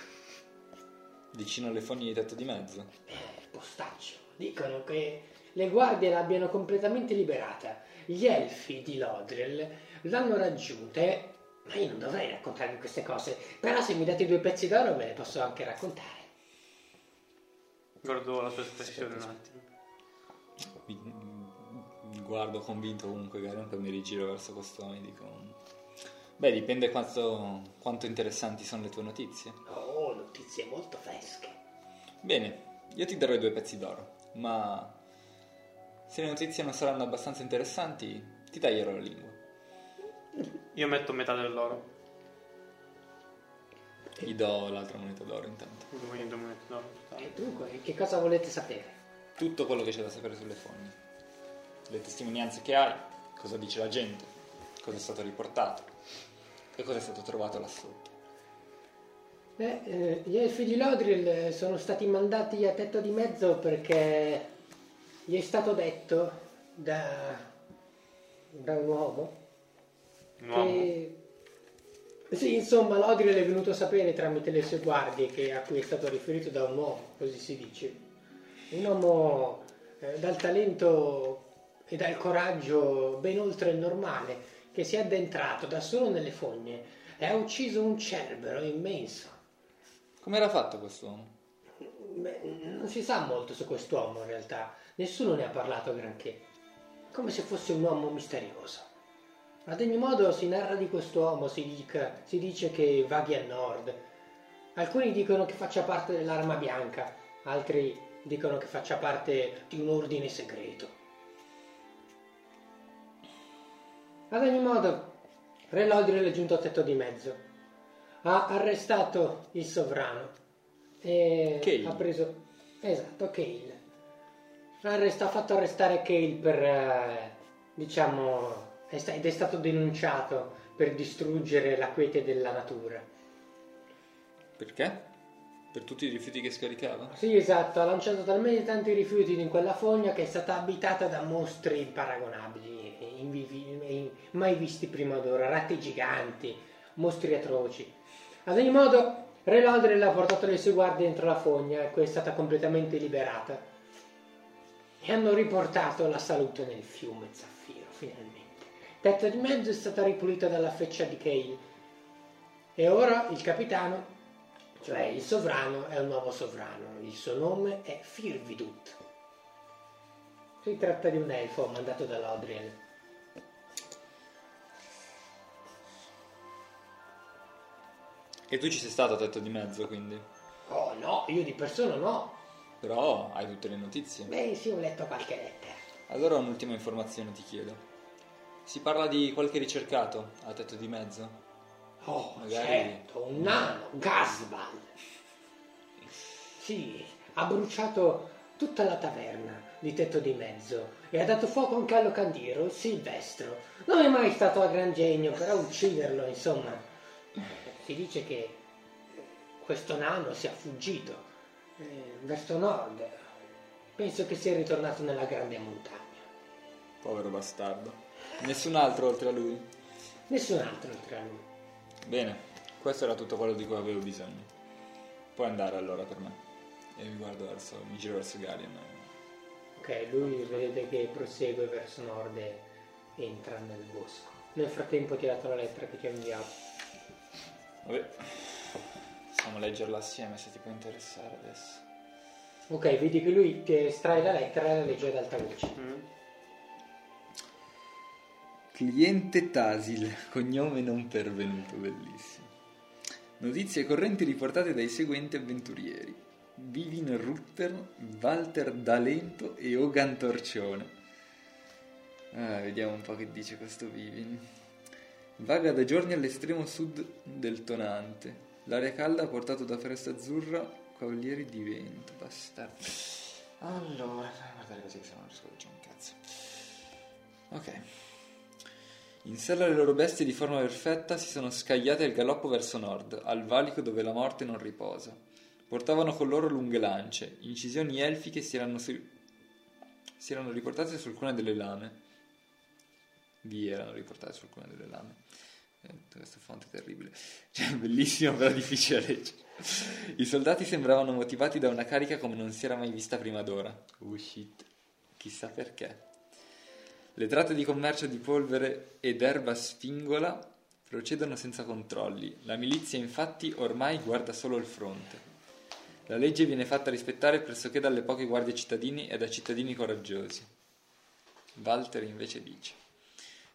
Vicino alle fogne di tetto di mezzo. Eh, postaccio. Dicono che le guardie l'abbiano completamente liberata gli elfi di Lodril l'hanno raggiunta e... Ma io non dovrei raccontarvi queste cose, però se mi date due pezzi d'oro ve le posso anche raccontare. Guardo la sua espressione un attimo. Mi, guardo convinto comunque Garion, poi mi rigiro verso quest'uomo e dico... Beh, dipende quanto, quanto interessanti sono le tue notizie. Oh, notizie molto fresche. Bene, io ti darò i due pezzi d'oro, ma se le notizie non saranno abbastanza interessanti, ti taglierò la lingua. Io metto metà dell'oro. Gli do l'altra moneta d'oro intanto. Quindi due monete d'oro. E dunque, che cosa volete sapere? Tutto quello che c'è da sapere sulle fogne. Le testimonianze che hai, cosa dice la gente, cosa è stato riportato e cosa è stato trovato là sotto. Beh, eh, gli elfi di Lodril sono stati mandati a tetto di mezzo perché gli è stato detto da, da un uomo Un uomo. che... Sì, insomma, Lodril è venuto a sapere tramite le sue guardie che a cui è stato riferito da un uomo, così si dice. Un uomo eh, dal talento e dal coraggio ben oltre il normale, che si è addentrato da solo nelle fogne e ha ucciso un cerbero immenso. Come era fatto quest'uomo? Beh, non si sa molto su quest'uomo in realtà, nessuno ne ha parlato granché, come se fosse un uomo misterioso. Ad ogni modo si narra di quest'uomo, si, dica- si dice che vaghi a nord. Alcuni dicono che faccia parte dell'arma bianca, altri dicono che faccia parte di un ordine segreto. Ad ogni modo, Re Lodril è giunto a tetto di mezzo. Ha arrestato il sovrano e Cale. ha preso... Esatto, Cale. Ha arresta- ha fatto arrestare Cale per, eh, diciamo, è sta- ed è stato denunciato per distruggere la quiete della natura. Perché? Per tutti i rifiuti che scaricava? Sì, esatto, ha lanciato talmente tanti rifiuti in quella fogna che è stata abitata da mostri imparagonabili, invivi- in- mai visti prima d'ora, ratti giganti, mostri atroci. Ad ogni modo, Re Lodrel ha portato le sue guardie dentro la fogna e poi è stata completamente liberata. E hanno riportato la salute nel fiume Zaffiro, finalmente. Tetto di mezzo è stata ripulita dalla freccia di Cale. E ora il capitano cioè il sovrano è un nuovo sovrano, il suo nome è Firvidut. Si tratta di un elfo mandato da Lodriel. E tu ci sei stato a tetto di mezzo, quindi. Oh no, io di persona no. Però hai tutte le notizie. Beh sì, ho letto qualche lettera. Allora un'ultima informazione ti chiedo. Si parla di qualche ricercato a tetto di mezzo? Oh, Magari- certo, un nano, Gasbal. Sì, ha bruciato tutta la taverna di tetto di mezzo e ha dato fuoco anche al locandiro, il Silvestro. Non è mai stato a gran genio, però ucciderlo, insomma. Si dice che questo nano sia fuggito eh, verso nord. Penso che sia ritornato nella grande montagna. Povero bastardo. Nessun altro oltre a lui? Nessun altro oltre a lui. Bene, questo era tutto quello di cui avevo bisogno. Puoi andare allora per me. E mi guardo verso, mi giro verso Garion. Ok, lui vedete che prosegue verso nord e entra nel bosco. Nel frattempo ti ha dato la lettera che ti ha inviato. Vabbè. Possiamo leggerla assieme se ti può interessare adesso. Ok, vedi che lui ti estrae la lettera e la legge ad alta voce. Mm. Cliente Tasil, cognome non pervenuto, bellissimo. Notizie correnti riportate dai seguenti avventurieri. Vivin Rutter, Walter D'Alento e Ogan Torcione. Ah, vediamo un po' che dice questo Vivin. Vaga da giorni all'estremo sud del Tonante. L'aria calda ha portato da Foresta Azzurra cavalieri di vento. Bastardo. Allora, guardare così che se no non riesco a leggere un cazzo. Ok. In sella alle loro bestie di forma perfetta si sono scagliate al galoppo verso nord, al valico dove la morte non riposa. Portavano con loro lunghe lance, incisioni elfiche si erano, si si erano riportate su alcune delle lame. Vi erano riportate su alcune delle lame. Eh, questa fonte è terribile. <laughs> Cioè, bellissimo, però difficile leggere. I soldati sembravano motivati da una carica come non si era mai vista prima d'ora. Oh shit. Chissà perché. Le tratte di commercio di polvere ed erba sfingola procedono senza controlli. La milizia infatti ormai guarda solo il fronte. La legge viene fatta rispettare pressoché dalle poche guardie cittadini e da cittadini coraggiosi. Walter invece dice: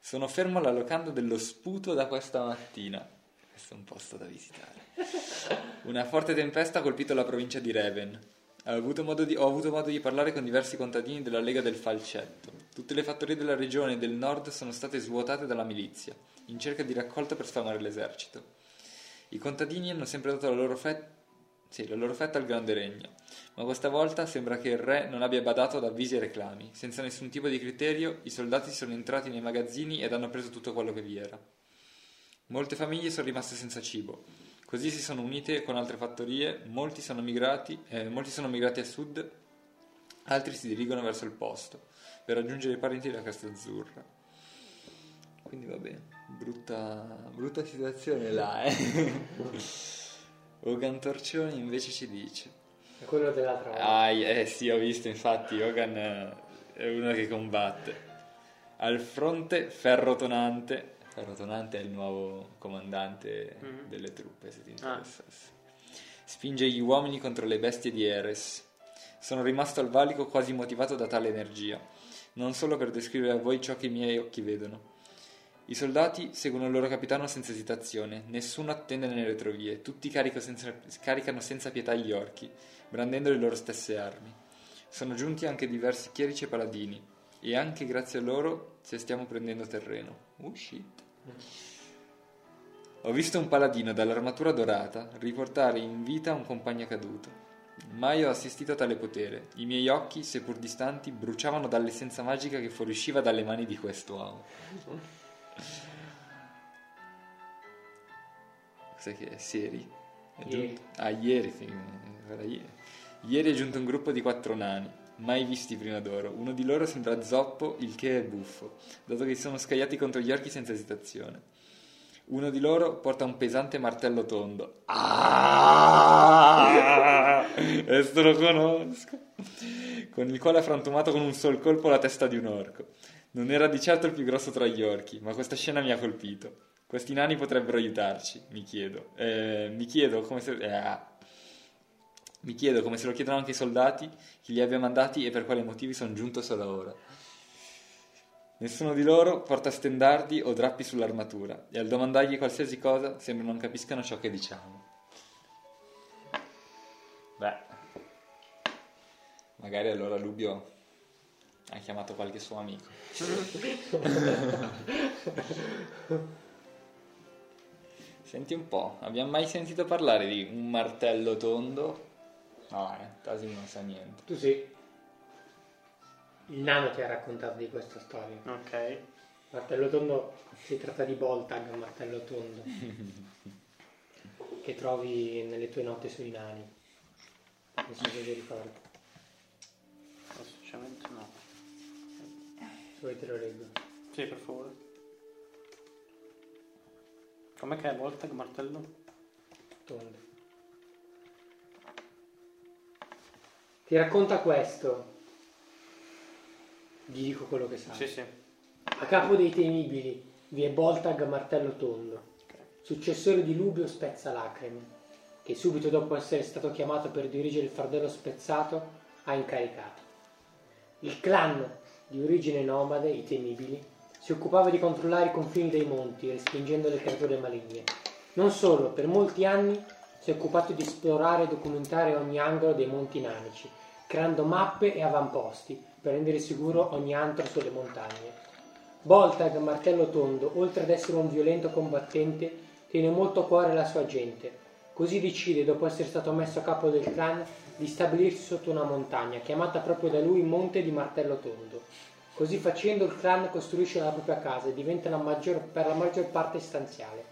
Sono fermo alla locanda dello sputo da questa mattina. Questo è un posto da visitare. Una forte tempesta ha colpito la provincia di Reven. Ho avuto, modo di, ho avuto modo di parlare con diversi contadini della Lega del Falcetto. Tutte le fattorie della regione del nord sono state svuotate dalla milizia, in cerca di raccolta per sfamare l'esercito. I contadini hanno sempre dato la loro, fe- sì, la loro fetta al grande regno, ma questa volta sembra che il re non abbia badato ad avvisi e reclami. Senza nessun tipo di criterio, i soldati sono entrati nei magazzini ed hanno preso tutto quello che vi era. Molte famiglie sono rimaste senza cibo. Così si sono unite con altre fattorie, molti sono migrati, eh, molti sono migrati a sud, altri si dirigono verso il posto per raggiungere i parenti della Casta Azzurra. Quindi va bene, brutta, brutta situazione là, eh. <laughs> Hogan Torcioni invece ci dice È quello dell'altra volta. Ah, eh sì, ho visto, infatti, Hogan eh, è uno che combatte. Al fronte, Ferro Tonante. Ferro Tonante è il nuovo comandante Mhm. delle truppe, se ti Ah. interessasse. Spinge gli uomini contro le bestie di Eres. Sono rimasto al valico quasi motivato da tale energia, non solo per descrivere a voi ciò che i miei occhi vedono. I soldati seguono il loro capitano senza esitazione, nessuno attende nelle retrovie, tutti senza- caricano senza pietà gli orchi, brandendo le loro stesse armi. Sono giunti anche diversi chierici e paladini, e anche grazie a loro se stiamo prendendo terreno. Oh shit. Ho visto un paladino dall'armatura dorata riportare in vita un compagno caduto. Mai ho assistito a tale potere. I miei occhi, seppur distanti, bruciavano dall'essenza magica che fuoriusciva dalle mani di quest'uomo. Cos'è che è? Seri? È Ieri. giunto- Ah, ieri, ieri. Ieri è giunto un gruppo di quattro nani, mai visti prima d'oro. Uno di loro sembra zoppo, il che è buffo, dato che si sono scagliati contro gli orchi senza esitazione. Uno di loro porta un pesante martello tondo. Ah! <laughs> Questo lo conosco. Con il quale ha frantumato con un sol colpo la testa di un orco. Non era di certo il più grosso tra gli orchi, ma questa scena mi ha colpito. Questi nani potrebbero aiutarci, mi chiedo. Eh, mi chiedo come se... eh, ah. Mi chiedo come se lo chiedono anche i soldati, chi li abbia mandati e per quali motivi sono giunto solo ora. Nessuno di loro porta stendardi o drappi sull'armatura e al domandargli qualsiasi cosa sembra non capiscano ciò che diciamo. Beh, magari allora Lubio ha chiamato qualche suo amico. <laughs> Senti un po', abbiamo mai sentito parlare di un martello tondo? No, eh, Tasim non sa niente. Tu sì. Il nano ti ha raccontato di questa storia. Ok. Martello tondo si tratta di Boltag, martello tondo. che trovi nelle tue note sui nani. Non so se vi ricordi. Sinceramente vuoi te lo leggo. Sì, per favore. Com'è che è volta che martello? Tondo. Ti racconta questo. Gli dico quello che sai. Sì, sì. A capo dei temibili vi è Boltag Martello Tondo, successore di Lubio Spezzalacrime, che subito dopo essere stato chiamato per dirigere il fardello spezzato ha incaricato. Il clan di origine nomade, i temibili, si occupava di controllare i confini dei monti, respingendo le creature maligne. Non solo, per molti anni si è occupato di esplorare e documentare ogni angolo dei monti nanici, creando mappe e avamposti per rendere sicuro ogni antro sulle montagne. Boltag, martello tondo, oltre ad essere un violento combattente, tiene molto a cuore la sua gente. Così decide, dopo essere stato messo a capo del clan, di stabilirsi sotto una montagna, chiamata proprio da lui Monte di Martello Tondo. Così facendo il clan costruisce la propria casa e diventa la maggior- per la maggior parte stanziale,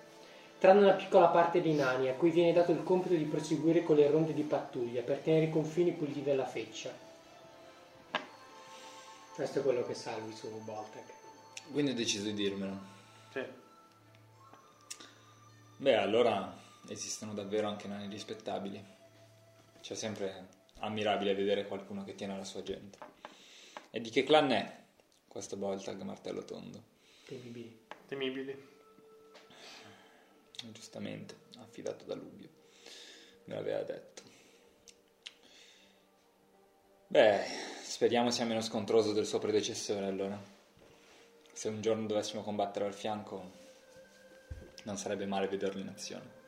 tranne una piccola parte dei nani a cui viene dato il compito di proseguire con le ronde di pattuglia per tenere i confini puliti della feccia. Questo è quello che salvi su Boltag. Quindi ho deciso di dirmelo. Sì. Beh, allora esistono davvero anche nani rispettabili. C'è sempre ammirabile vedere qualcuno che tiene alla sua gente. E di che clan è? questa volta che martello tondo. Temibili. Temibili. Giustamente, affidato da Lubio. Me l'aveva detto. Beh, speriamo sia meno scontroso del suo predecessore allora. Se un giorno dovessimo combattere al fianco, non sarebbe male vederlo in azione.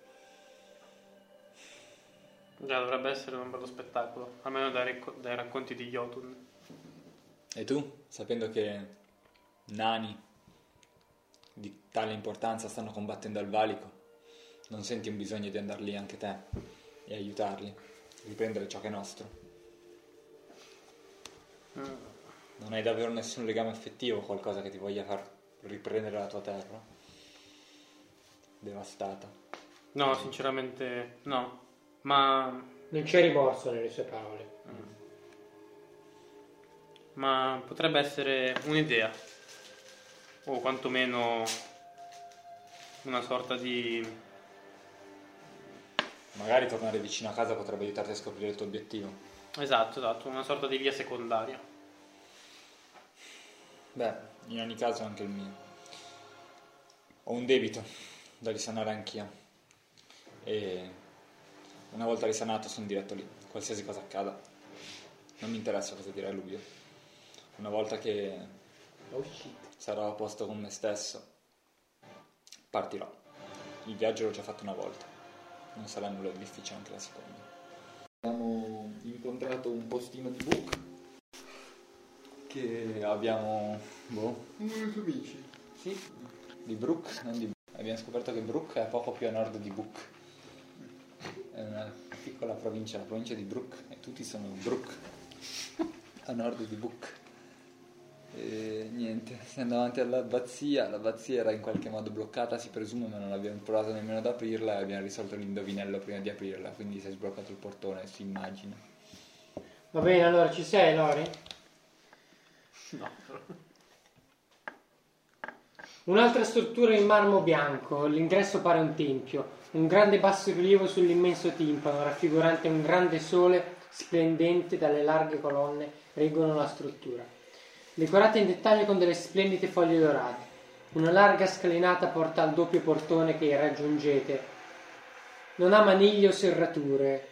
Già, dovrebbe essere un bello spettacolo, almeno dai, racco- dai racconti di Jotun. E tu, sapendo che nani di tale importanza stanno combattendo al valico, non senti un bisogno di andare lì anche te e aiutarli, riprendere ciò che è nostro? Non hai davvero nessun legame affettivo, qualcosa che ti voglia far riprendere la tua terra? Devastata. No, sinceramente no. Ma, Non c'è rimorso nelle sue parole. ma potrebbe essere un'idea. O quantomeno una sorta di... Magari tornare vicino a casa potrebbe aiutarti a scoprire il tuo obiettivo. Esatto, esatto, una sorta di via secondaria. Beh, in ogni caso anche il mio. Ho un debito da risanare anch'io. E una volta risanato sono diretto lì, qualsiasi cosa accada. Non mi interessa cosa dirà Lubio. Una volta che Oh shit. sarò a posto con me stesso, partirò. Il viaggio l'ho già fatto una volta. Non sarà nulla di difficile anche la seconda. Abbiamo incontrato un postino di book che abbiamo boh, Uno dei tuoi amici. sì, di Brook, non di Abbiamo scoperto che Brook è poco più a nord di Book. È una piccola provincia, la provincia di Brook, e tutti sono Brook, <laughs> a nord di Book. E niente, siamo davanti all'abbazia, l'abbazia era in qualche modo bloccata, si presume, ma non abbiamo provato nemmeno ad aprirla e abbiamo risolto l'indovinello prima di aprirla, quindi si è sbloccato il portone, si immagina. Va bene, allora ci sei, Lori? No. Un'altra struttura in marmo bianco, l'ingresso pare un tempio, un grande bassorilievo sull'immenso timpano, raffigurante un grande sole splendente dalle larghe colonne reggono la struttura, decorata in dettaglio con delle splendide foglie dorate. Una larga scalinata porta al doppio portone che raggiungete. Non ha maniglie o serrature.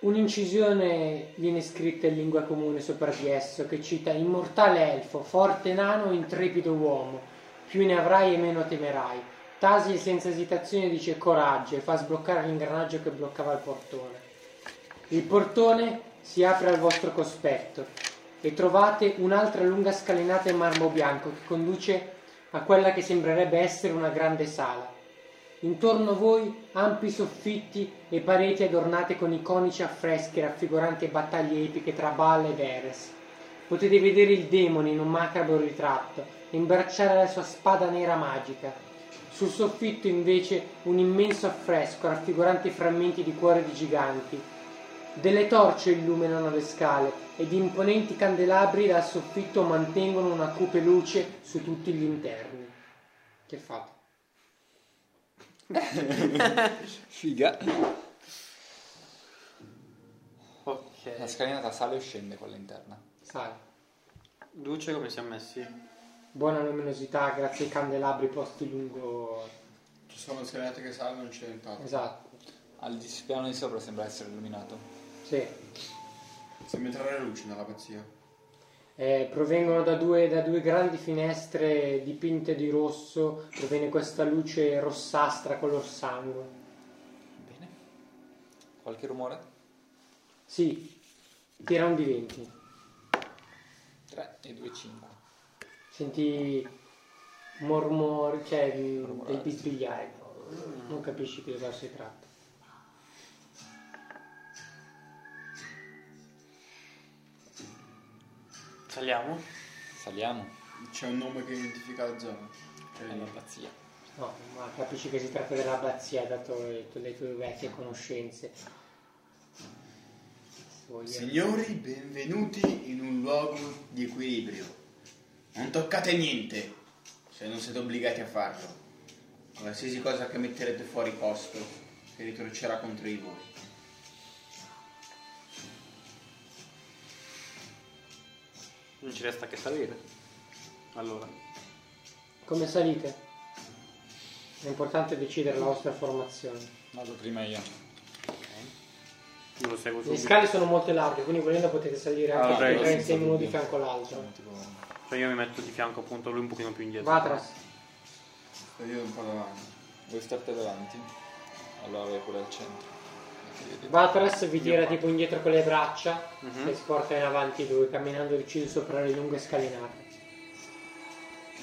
Un'incisione viene scritta in lingua comune sopra di esso che cita immortale elfo, forte nano, intrepido uomo, più ne avrai e meno temerai. Tasi senza esitazione dice coraggio e fa sbloccare l'ingranaggio che bloccava il portone. Il portone si apre al vostro cospetto e trovate un'altra lunga scalinata in marmo bianco che conduce a quella che sembrerebbe essere una grande sala. Intorno a voi ampi soffitti e pareti adornate con iconici affreschi raffiguranti battaglie epiche tra Baal e Veres. Potete vedere il demone in un macabro ritratto e imbracciare la sua spada nera magica. Sul soffitto invece un immenso affresco raffigurante frammenti di cuori di giganti. Delle torce illuminano le scale ed imponenti candelabri dal soffitto mantengono una cupe luce su tutti gli interni. Che fate? <laughs> Figa! Ok. La scalinata sale o scende quella interna? Sale. Luce come siamo messi? Buona luminosità grazie ai candelabri posti lungo. Ci sono scalinate che salgono non c'è nient'altro. Esatto. Al piano di sopra sembra essere illuminato. Sì. Sembra entrare luce nell'abbazia. Eh, provengono da due, da due grandi finestre dipinte di rosso, proviene questa luce rossastra color sangue. Bene. Qualche rumore? Sì, tira un di 20. 3 e 2, 5. Senti mormori, cioè Mormorare. bisbigliare. Non capisci di cosa si tratta. Saliamo? Saliamo. C'è un nome che identifica la zona. Cioè, È l'abbazia. No, ma capisci che si tratta dell'abbazia dato le, le tue vecchie conoscenze. Signori, benvenuti in un luogo di equilibrio. Non toccate niente se non siete obbligati a farlo. Qualsiasi cosa che metterete fuori posto si ritorcerà contro di voi. Non ci resta che salire. Allora, Come salite? È importante decidere la vostra formazione. Vado prima io. io lo seguo Le subito. scale sono molto larghe, quindi volendo potete salire Ah, anche ok. tutti e tre insieme uno di fianco all'altro. Tipo, Cioè io mi metto di fianco appunto, lui un pochino più indietro. Vatras, Sto io un po' davanti. Vuoi starti davanti? Allora vai pure al centro. Vatras vi tira Io tipo indietro con le braccia Mhm. e sporta in avanti lui, camminando deciso sopra le lunghe scalinate.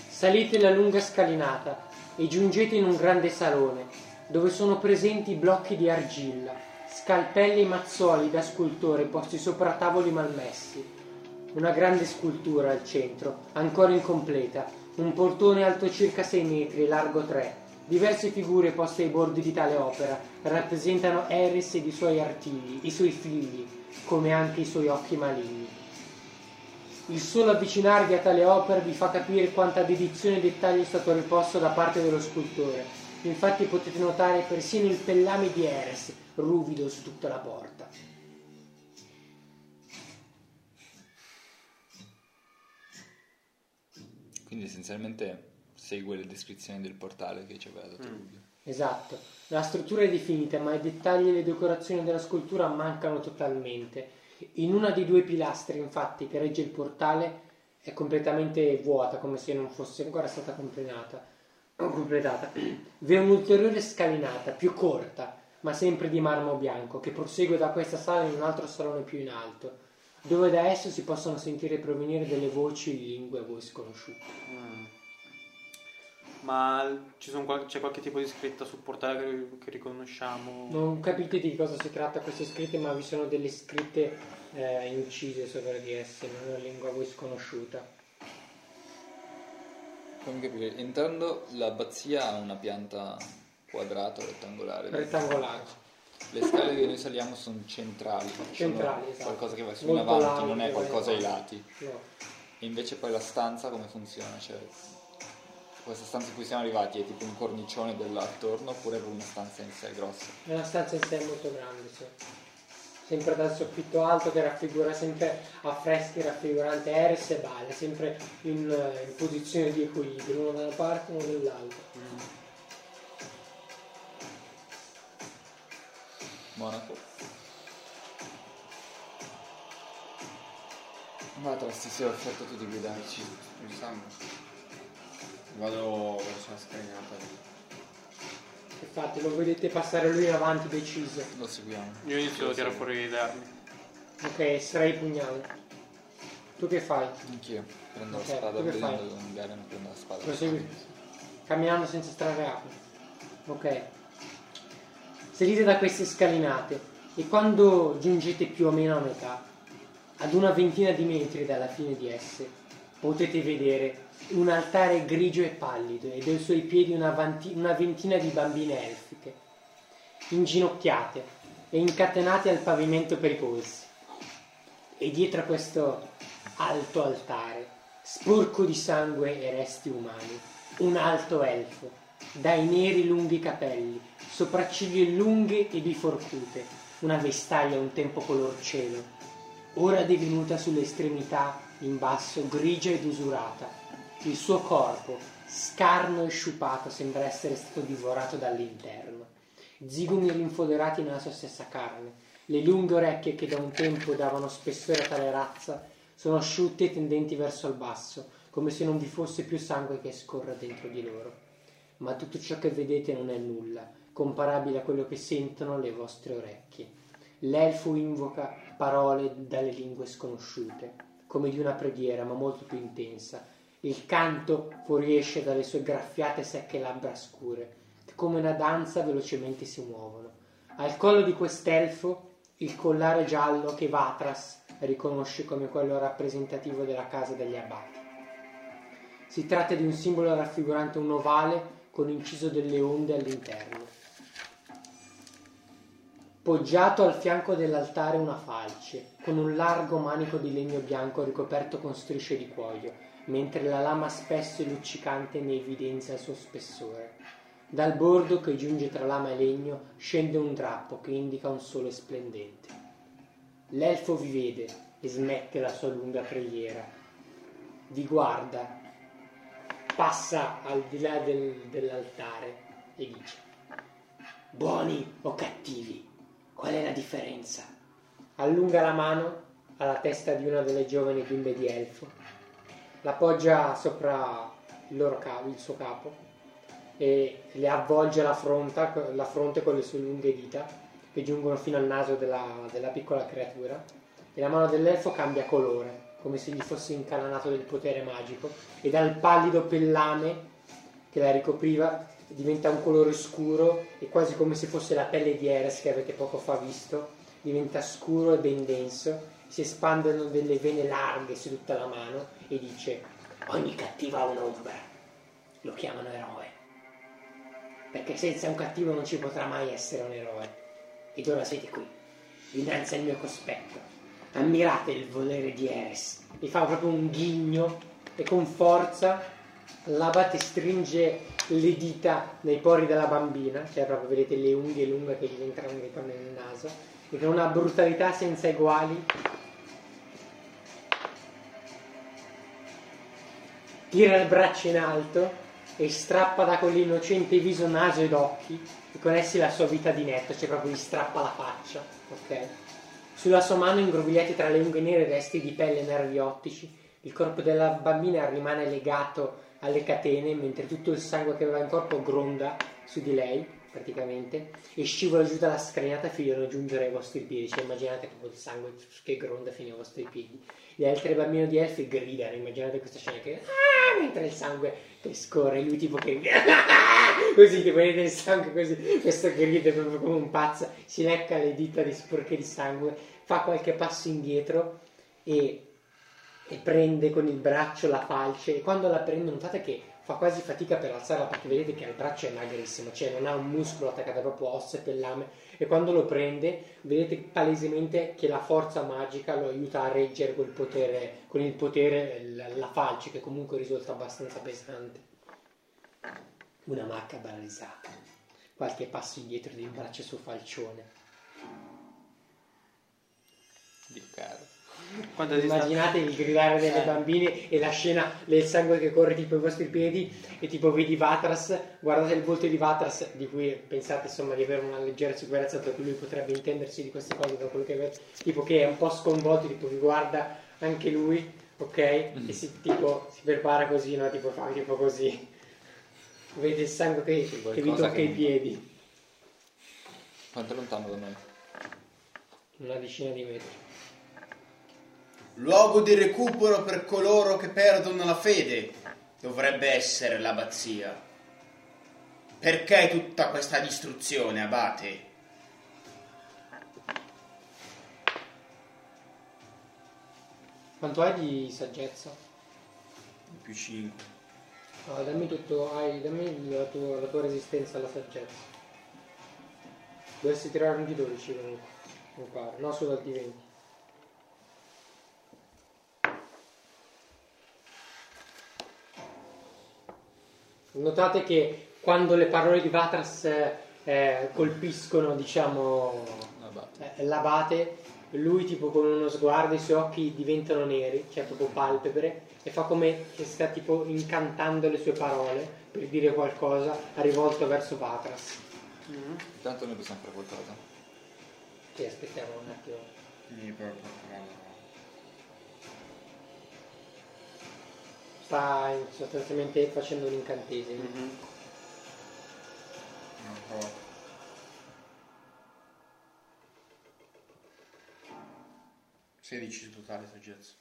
Salite la lunga scalinata e giungete in un grande salone, dove sono presenti blocchi di argilla, scalpelli e mazzoli da scultore posti sopra tavoli malmessi. Una grande scultura al centro, ancora incompleta, un portone alto circa 6 metri e largo 3. Diverse figure poste ai bordi di tale opera rappresentano Eris ed i suoi artigli, i suoi figli, come anche i suoi occhi maligni. Il solo avvicinarvi a tale opera vi fa capire quanta dedizione e dettaglio è stato riposto da parte dello scultore. Infatti potete notare persino il pellame di Eris, ruvido su tutta la porta. Quindi essenzialmente segue le descrizioni del portale che ci aveva dato Rubio. Esatto, la struttura è definita, ma i dettagli e le decorazioni della scultura mancano totalmente. In una dei due pilastri, infatti, che regge il portale, è completamente vuota, come se non fosse ancora stata completata. completata. <clears throat> Vi è un'ulteriore scalinata, più corta, ma sempre di marmo bianco, che prosegue da questa sala in un altro salone più in alto, dove da esso si possono sentire provenire delle voci in lingue a voi sconosciute. Mm. Ma ci sono qual- c'è qualche tipo di scritta sul portale che, che riconosciamo? Non capite di cosa si tratta queste scritte, ma vi sono delle scritte eh, incise sopra di esse, in una lingua a voi sconosciuta. Fammi capire, entrando l'abbazia ha una pianta quadrata o rettangolare. Rettangolare. Le scale che noi saliamo sono centrali. sono Centrali, esatto. Qualcosa che va su in avanti, non è qualcosa ai lati. No. E invece poi la stanza come funziona? Cioè, questa stanza in cui siamo arrivati è tipo un cornicione dell'attorno oppure è una stanza in sé grossa? È una stanza in sé molto grande, sì. Sempre dal soffitto alto che raffigura sempre affreschi raffiguranti Eris e Bale, sempre in, eh, in posizione di equilibrio, uno da una parte e uno dall'altra. Monaco. Ma te ti sei offerto tu di guidarci. Il sangue. Vado verso la scalinata lì. Infatti lo vedete passare lui in avanti deciso. Lo seguiamo. Io inizio a tirare fuori le armi. Ok, estrai il pugnale. Tu che fai? Anch'io. Prendo Ok, la spada, vedendo fai? che non prendo la spada. Prosegui. Camminando senza estrarre armi. Ok. Salite da queste scalinate e quando giungete più o meno a metà, ad una ventina di metri dalla fine di esse, potete vedere un altare grigio e pallido ed ai suoi piedi una, vanti- una ventina di bambine elfiche, inginocchiate e incatenate al pavimento per i polsi. E dietro a questo alto altare, sporco di sangue e resti umani, un alto elfo, dai neri lunghi capelli, sopracciglia lunghe e biforcute, una vestaglia un tempo color cielo, ora divenuta sulle estremità in basso grigia ed usurata. Il suo corpo, scarno e sciupato, sembra essere stato divorato dall'interno. Zigomi rinfoderati nella sua stessa carne, le lunghe orecchie che da un tempo davano spessore a tale razza sono asciutte e tendenti verso il basso, come se non vi fosse più sangue che scorra dentro di loro. Ma tutto ciò che vedete non è nulla, comparabile a quello che sentono le vostre orecchie. L'elfo invoca parole dalle lingue sconosciute, come di una preghiera, ma molto più intensa. Il canto fuoriesce dalle sue graffiate secche labbra scure, che come una danza velocemente si muovono. Al collo di quest'elfo il collare giallo che Vatras riconosce come quello rappresentativo della casa degli abati. Si tratta di un simbolo raffigurante un ovale con inciso delle onde all'interno. Poggiato al fianco dell'altare una falce, con un largo manico di legno bianco ricoperto con strisce di cuoio, mentre la lama spesso e luccicante ne evidenzia il suo spessore. Dal bordo che giunge tra lama e legno scende un drappo che indica un sole splendente. L'elfo vi vede e smette la sua lunga preghiera. Vi guarda passa al di là del- dell'altare e dice buoni o cattivi qual è la differenza? Allunga la mano alla testa di una delle giovani bimbe di elfo l'appoggia sopra il, capo, il suo capo e le avvolge la, fronta- la fronte con le sue lunghe dita che giungono fino al naso della, della piccola creatura e la mano dell'elfo cambia colore come se gli fosse incanalato del potere magico e dal pallido pellame che la ricopriva diventa un colore scuro e quasi come se fosse la pelle di Eres che avete poco fa visto. Diventa scuro e ben denso si espandono delle vene larghe su tutta la mano e dice ogni cattivo ha un'ombra lo chiamano eroe. Perché senza un cattivo non ci potrà mai essere un eroe. Ed ora siete qui dinanzi al mio cospetto ammirate il volere di Eres mi fa proprio un ghigno e con forza l'abate stringe le dita nei pori della bambina cioè proprio vedete le unghie lunghe che gli entrano nei pori nel naso e con una brutalità senza eguali tira il braccio in alto e strappa da quell'innocente viso, naso ed occhi e con essi la sua vita di netto, cioè proprio gli strappa la faccia, ok? Sulla sua mano ingrovigliati tra le unghie nere resti di pelle e nervi ottici, il corpo della bambina rimane legato alle catene mentre tutto il sangue che aveva in corpo gronda su di lei praticamente e scivola giù dalla scalinata fino a raggiungere ai vostri piedi. Cioè immaginate proprio il sangue che gronda fino ai vostri piedi. Le altre bambine di elfi gridano. Immaginate questa scena che ah, mentre il sangue che scorre lui tipo che <laughs> così tipo vedete il sangue così questo che ride proprio come un pazzo si lecca le dita di sporche di sangue fa qualche passo indietro e e prende con il braccio la falce e quando la prende notate che fa quasi fatica per alzarla perché vedete che il braccio è magrissimo, cioè non ha un muscolo attaccato proprio ossa e pellame e quando lo prende vedete palesemente che la forza magica lo aiuta a reggere col potere, con il potere la, falce che comunque risulta abbastanza pesante. Una macabra risata, qualche passo indietro di un braccio sul falcione. Dio caro. Sta- Immaginate il gridare delle bambine e la scena del sangue che corre tipo ai vostri piedi e tipo vedi Vatras, guardate il volto di Vatras di cui pensate insomma di avere una leggera sicurezza per cui lui potrebbe intendersi di queste cose da quello che vede, tipo che è un po' sconvolto, tipo vi guarda anche lui, ok? E si, tipo, si prepara così, no? Tipo fa tipo così. Vedete il sangue che, che vi tocca che- i piedi, Quanto è lontano da noi? una decina di metri. Luogo di recupero per coloro che perdono la fede dovrebbe essere l'abbazia. Perché tutta questa distruzione, abate? Quanto hai di saggezza? Più 5. No, dammi tutto, hai, dammi la tua, la tua resistenza alla saggezza. Dovresti tirare un di 12 comunque, mi pare, no solo al di 20. Notate che quando le parole di Vatras eh, colpiscono, diciamo, eh, l'abate, lui tipo con uno sguardo i suoi occhi diventano neri, cioè proprio palpebre, e fa come che sta tipo incantando le sue parole per dire qualcosa rivolto verso Vatras. Tanto noi possiamo fare qualcosa. Sì, aspettiamo un attimo. Sta sostanzialmente facendo un incantesimo. Sedici totale saggezza.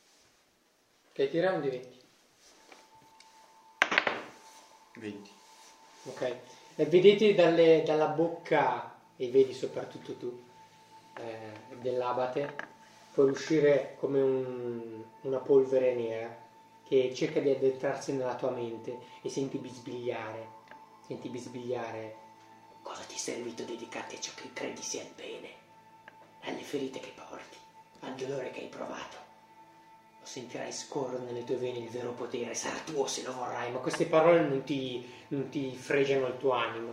Ok, tira un di 20. 20. Ok. E vedete dalle- dalla bocca, e vedi soprattutto tu, eh, dell'abate, fuoriuscire come un- una polvere nera che cerca di addentrarsi nella tua mente e senti bisbigliare, senti bisbigliare. Cosa ti è servito dedicarti a ciò che credi sia il bene, alle ferite che porti, al dolore che hai provato. Lo sentirai scorrere nelle tue vene il vero potere, sarà tuo se lo vorrai, ma queste parole non ti, non ti fregiano il tuo animo,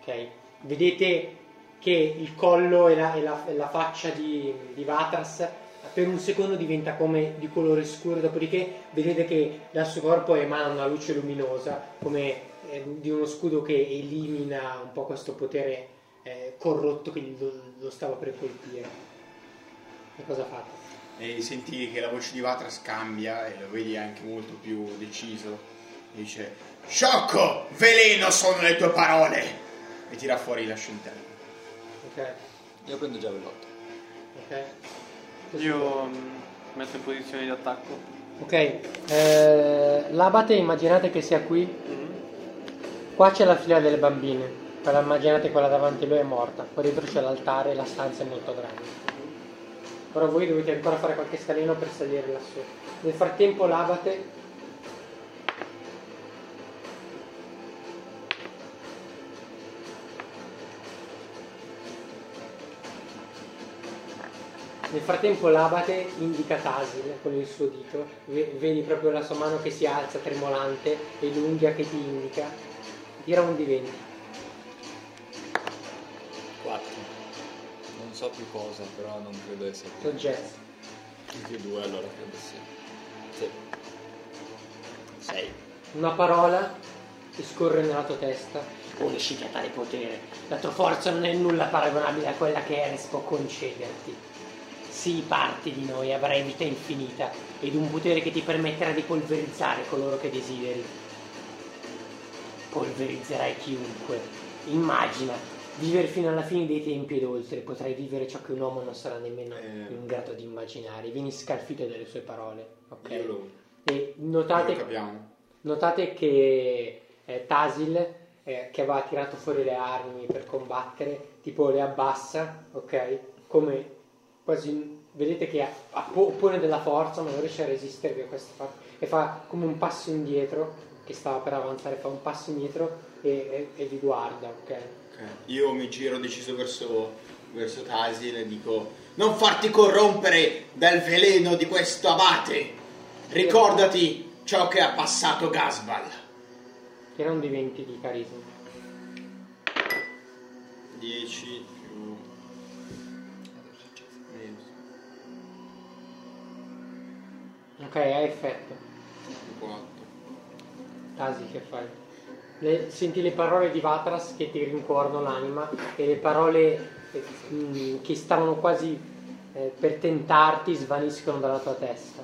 ok? Vedete che il collo e la, e la- e la faccia di, di Vatras per un secondo diventa come di colore scuro, dopodiché vedete che dal suo corpo emana una luce luminosa, come eh, di uno scudo che elimina un po' questo potere eh, corrotto che lo, lo stava per colpire. E cosa fate? E senti che la voce di Vatra scambia e lo vedi anche molto più deciso. Dice: Sciocco! Veleno sono le tue parole! E tira fuori la scintilla. Ok? Io prendo già velotto. Ok? Io mm, metto in posizione di attacco. Ok, eh, l'abate immaginate che sia qui. Qua c'è la fila delle bambine. Quella, immaginate quella davanti a lui è morta. Qua dietro c'è l'altare e la stanza è molto grande. Però voi dovete ancora fare qualche scalino per salire lassù. Nel frattempo l'abate Nel frattempo l'abate indica Tasil con il suo dito, V- vedi proprio la sua mano che si alza tremolante e l'unghia che ti indica. Tira un di 20. 4. Non so più cosa, però non credo essere più. Soggetto. Più 2 allora credo sia. Sì. 6. Una parola ti scorre nella tua testa. Unisciti a tale potere. La tua forza non è nulla paragonabile a quella che Eres può concederti. Sii parte di noi, avrai vita infinita ed un potere che ti permetterà di polverizzare coloro che desideri. Polverizzerai chiunque. Immagina, vivere fino alla fine dei tempi ed oltre. Potrai vivere ciò che un uomo non sarà nemmeno Eh. in grado di immaginare. Vieni scalfito dalle sue parole. Ok? Lo, E notate. Notate che eh, Tasil, eh, che aveva tirato fuori le armi per combattere, tipo le abbassa, ok? Come quasi vedete che oppone della forza, ma non riesce a resistervi a questa fa- e fa come un passo indietro, che stava per avanzare, fa un passo indietro e, e- e vi guarda, ok? Ok. Io mi giro deciso verso, verso Tasil e dico: Non farti corrompere dal veleno di questo abate. Ricordati ciò che ha passato Gasbal. Tira un di 20 di carisma. 10 Ok, ha effetto. 4. Tasi che fai? Le- senti le parole di Vatras che ti rincuorano l'anima e le parole eh, mh, che stavano quasi eh, per tentarti svaniscono dalla tua testa.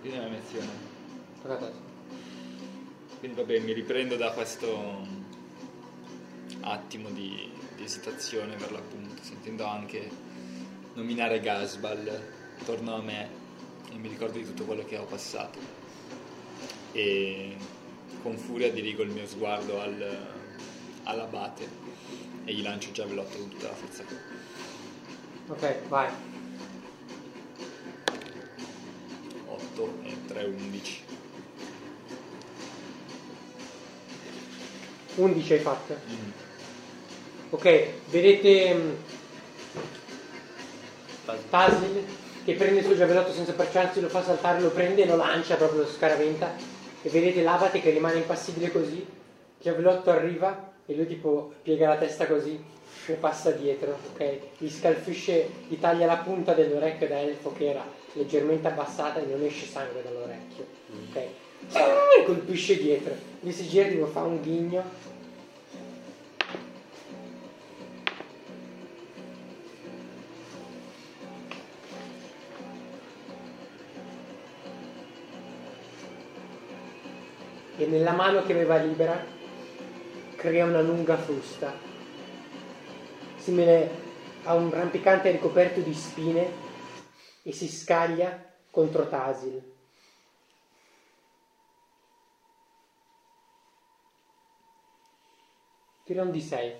Quindi è una mia azione. Tocca a te. Quindi vabbè, mi riprendo da questo attimo di, di esitazione per l'appunto, sentendo anche nominare Gasbal, torno a me e mi ricordo di tutto quello che ho passato. E con furia dirigo il mio sguardo al, all'abate e gli lancio già velotto con tutta la forza che ho. Ok, vai. 8 e 3, 11. 11 hai fatto. Ok, vedete Tasil che prende il suo giavellotto senza perciarsi, lo fa saltare, lo prende e lo lancia proprio lo scaraventa e vedete l'abate che rimane impassibile così, il giavellotto arriva e lui tipo piega la testa così e passa dietro, ok? Gli scalfisce, gli taglia la punta dell'orecchio da elfo che era leggermente abbassata e non esce sangue dall'orecchio, ok? E colpisce dietro, lui si gira, tipo fa un ghigno e nella mano che aveva libera crea una lunga frusta, simile a un rampicante ricoperto di spine e si scaglia contro Tasil. Tira un di 6.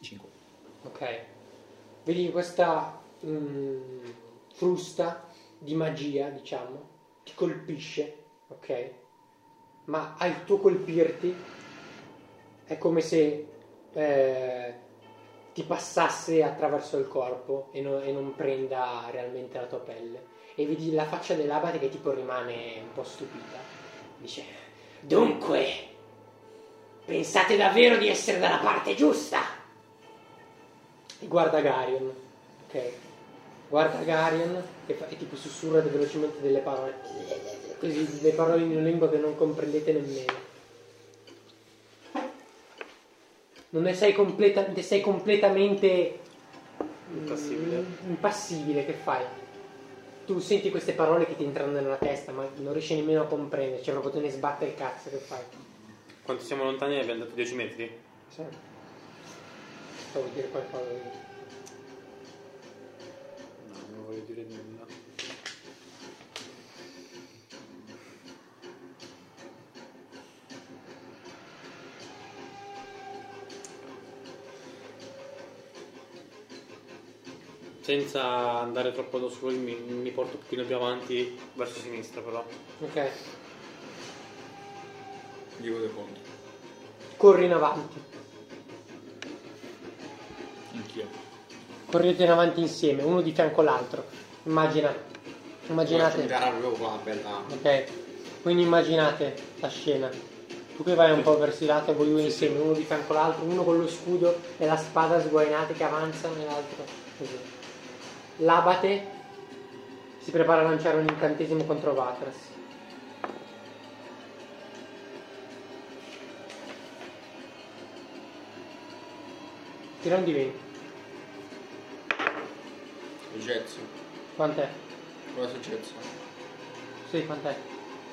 5. Ok. Vedi questa mm, frusta di magia, diciamo, ti colpisce, ok? Ma al tuo colpirti è come se eh, ti passasse attraverso il corpo e non, e non prenda realmente la tua pelle. E vedi la faccia dell'abate che tipo rimane un po' stupita. Dice, dunque, pensate davvero di essere dalla parte giusta? e guarda Garion. Ok. Guarda Garion e, fa- e tipo sussurra velocemente delle parole. Così, le parole in una lingua che non comprendete nemmeno. Non ne sei, completa- ne sei completamente mm, Impassibile. impassibile, che fai? Tu senti queste parole che ti entrano nella testa, ma non riesci nemmeno a comprendere, cioè proprio te ne sbatte il cazzo, che fai? Quanto siamo lontani? Abbiamo detto 10 metri? Sì. Stavo dire qualcosa di... No, non voglio dire nulla. Senza andare troppo addosso mi, mi porto un pochino più avanti verso sinistra però. Ok, Gli vado contro. corri in avanti. Anch'io. Correte in avanti insieme, uno di fianco all'altro. Immagina, immaginate, ok? Quindi immaginate la scena. Tu che vai un po' verso i lati, voi due insieme, uno di fianco all'altro, uno con lo scudo e la spada sguainate che avanzano e l'altro così. L'abate si prepara a lanciare un incantesimo contro Vatras. Tira un di 20. Il Getso. Quant'è? Cosa su Getso? Sì, quant'è?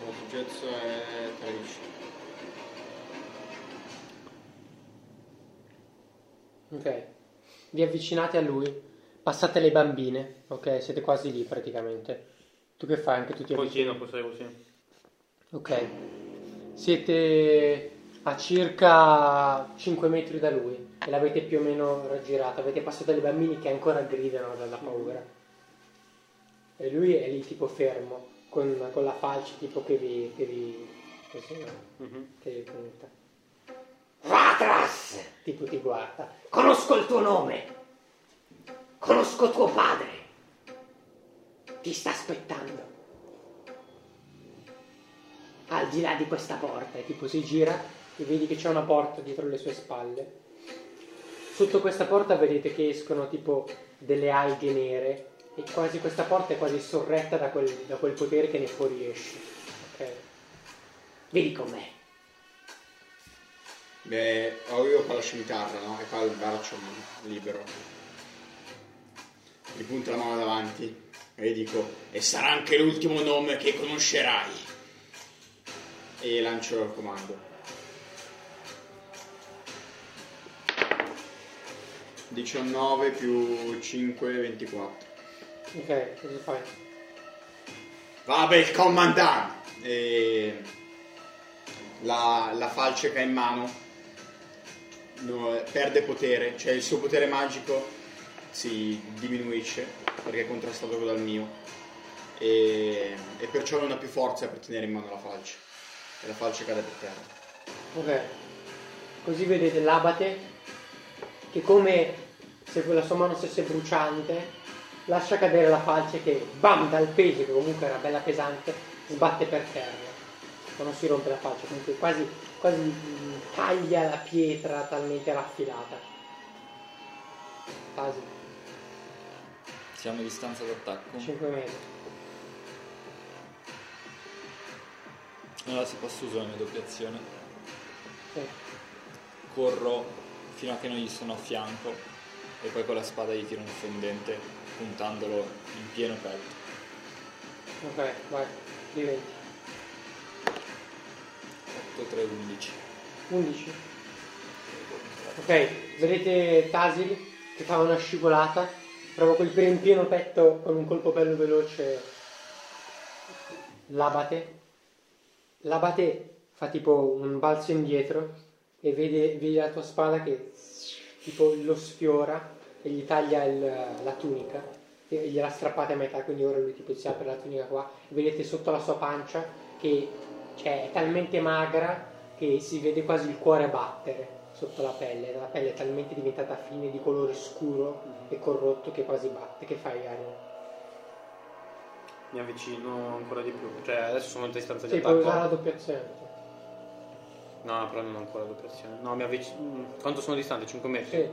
Cosa su è 13. Ok. Vi avvicinate a lui, passate le bambine, ok? Siete quasi lì praticamente. Tu che fai? Anche tu ti avvicini? Pochino, cos'è così? Ok. Siete a circa 5 metri da lui e l'avete più o meno raggirata. Avete passato le bambine che ancora gridano dalla paura. E lui è lì tipo fermo, con, con la falce tipo che vi... Che vi così, no? Mhm. che vi punta. Vatras! Tipo ti guarda. Conosco il tuo nome. Conosco tuo padre. Ti sta aspettando. Al di là di questa porta. E tipo si gira e vedi che c'è una porta dietro le sue spalle. Sotto questa porta vedete che escono tipo delle alghe nere e quasi questa porta è quasi sorretta da quel, da quel potere che ne fuoriesce. Ok? Vedi com'è. Beh, ho io qua la scimitarra, no? E qua il braccio libero. Gli punto la mano davanti e dico, e sarà anche l'ultimo nome che conoscerai. E lancio il comando. 19 più 5, 24. Ok, cosa fai? Vabbè, il comandante! E la, la falce che ha in mano no, perde potere, cioè il suo potere magico si diminuisce perché è contrastato dal mio e, e perciò non ha più forza per tenere in mano la falce e la falce cade per terra. Ok. Così vedete l'abate che come se quella sua mano stesse bruciante lascia cadere la falce che bam dal peso che comunque era bella pesante sbatte per terra. Ma non si rompe la falce, comunque quasi, quasi taglia la pietra talmente raffilata. Quasi Siamo a distanza d'attacco. 5 metri. Allora si posso usare la mia doppia azione. Sì. Corro fino a che non gli sono a fianco e poi con la spada gli tiro un fondente puntandolo in pieno petto. Ok, vai, diventi. 8, 3, 11. 11. Ok, vedete Tasil che fa una scivolata, prova col in pieno petto con un colpo bello veloce l'abate. L'abate fa tipo un balzo indietro e vede, vede la tua spada che tipo lo sfiora e gli taglia il- la tunica e gliela strappate a metà, quindi ora lui tipo si apre la tunica qua e vedete sotto la sua pancia che cioè, è talmente magra che si vede quasi il cuore battere sotto la pelle, la pelle è talmente diventata fine di colore scuro e corrotto che quasi batte. Che fai, Ariel? Mi avvicino ancora di più. Cioè, adesso sono a distanza di Sì, puoi attacco. usare la doppia azione. No, però non ho ancora la doppia azione. No, mi avvicino. Quanto sono distante? 5 metri? Sì.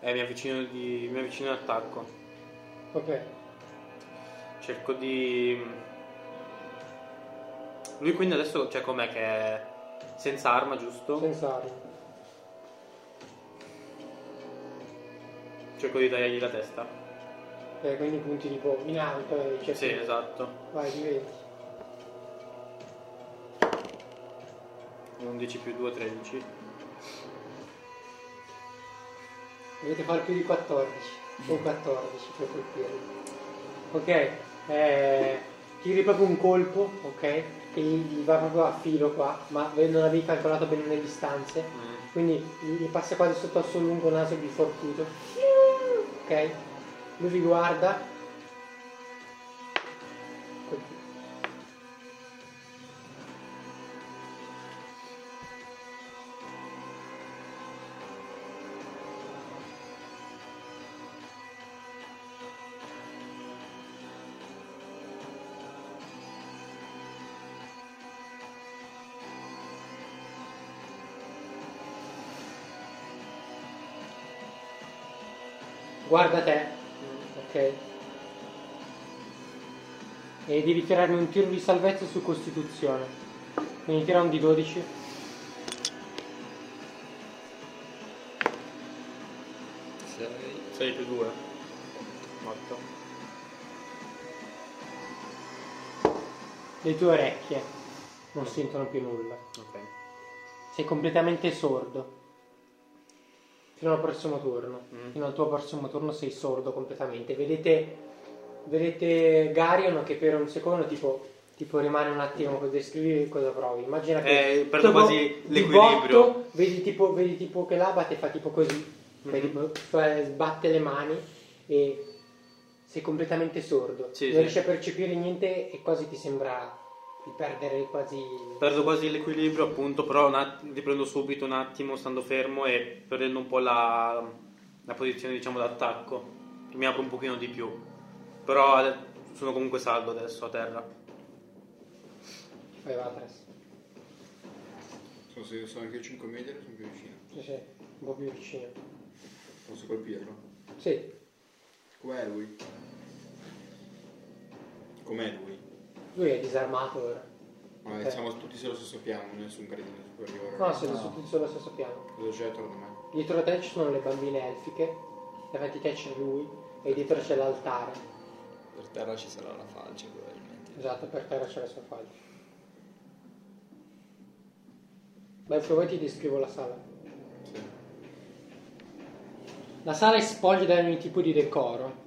Eh, mi avvicino di. mi avvicino all'attacco. Ok. Cerco di. Lui quindi adesso c'è com'è che è senza arma, giusto? Senza arma. Cerco di tagliargli la testa. Eh, quindi punti tipo in alto e cerchi- Sì, esatto. Vai, di 11 più 2, 13. Dovete fare più di 14. O 14 per colpirlo. Ok, eh, tiri proprio un colpo, ok? Che gli gli va proprio a filo qua, ma non avevi calcolato bene le distanze. Mm. Quindi gli gli passa quasi sotto al suo lungo naso di forcuto. Ok? Lui vi guarda. Guarda te. Ok. E devi tirarmi un tiro di salvezza su Costituzione. Quindi tira un di 12. 6. 6 più 2. 8. Le tue orecchie non sentono più nulla. Ok. Sei completamente sordo. Fino al prossimo turno. Mm. Fino al tuo prossimo turno sei sordo completamente. Vedete, vedete Garion che per un secondo tipo, tipo rimane un attimo per descrivere cosa provi. Immagina che Eh, perdo quasi di l'equilibrio. botto, vedi tipo, vedi tipo che l'abate fa tipo così. Vedi, Mhm. fa- sbatte le mani e sei completamente sordo. Sì, non sì. riesci a percepire niente e quasi ti sembra di perdere quasi Perdo quasi l'equilibrio, appunto, però un att- riprendo subito un attimo stando fermo e prendendo un po' la, la posizione, diciamo, d'attacco. Mi apro un pochino di più. Però sono comunque saldo adesso a terra. Vai Vatras. Sono, se sono anche 5 metri sono più vicino? Sì, sì, un po' più vicino. Posso colpirlo? Sì, Com'è lui? Com'è lui? Lui è disarmato ora. Ma Ok. siamo tutti sullo stesso piano, nessun gradino superiore. No, siete tutti sullo stesso piano. Cosa c'è attorno a me? Dietro te ci sono le bambine elfiche, davanti a te c'è lui e dietro c'è l'altare. Per terra ci sarà la falce probabilmente. Esatto, per terra c'è la sua falce. Vai, poi ti descrivo la sala. Sì. La sala è spoglia da ogni tipo di decoro.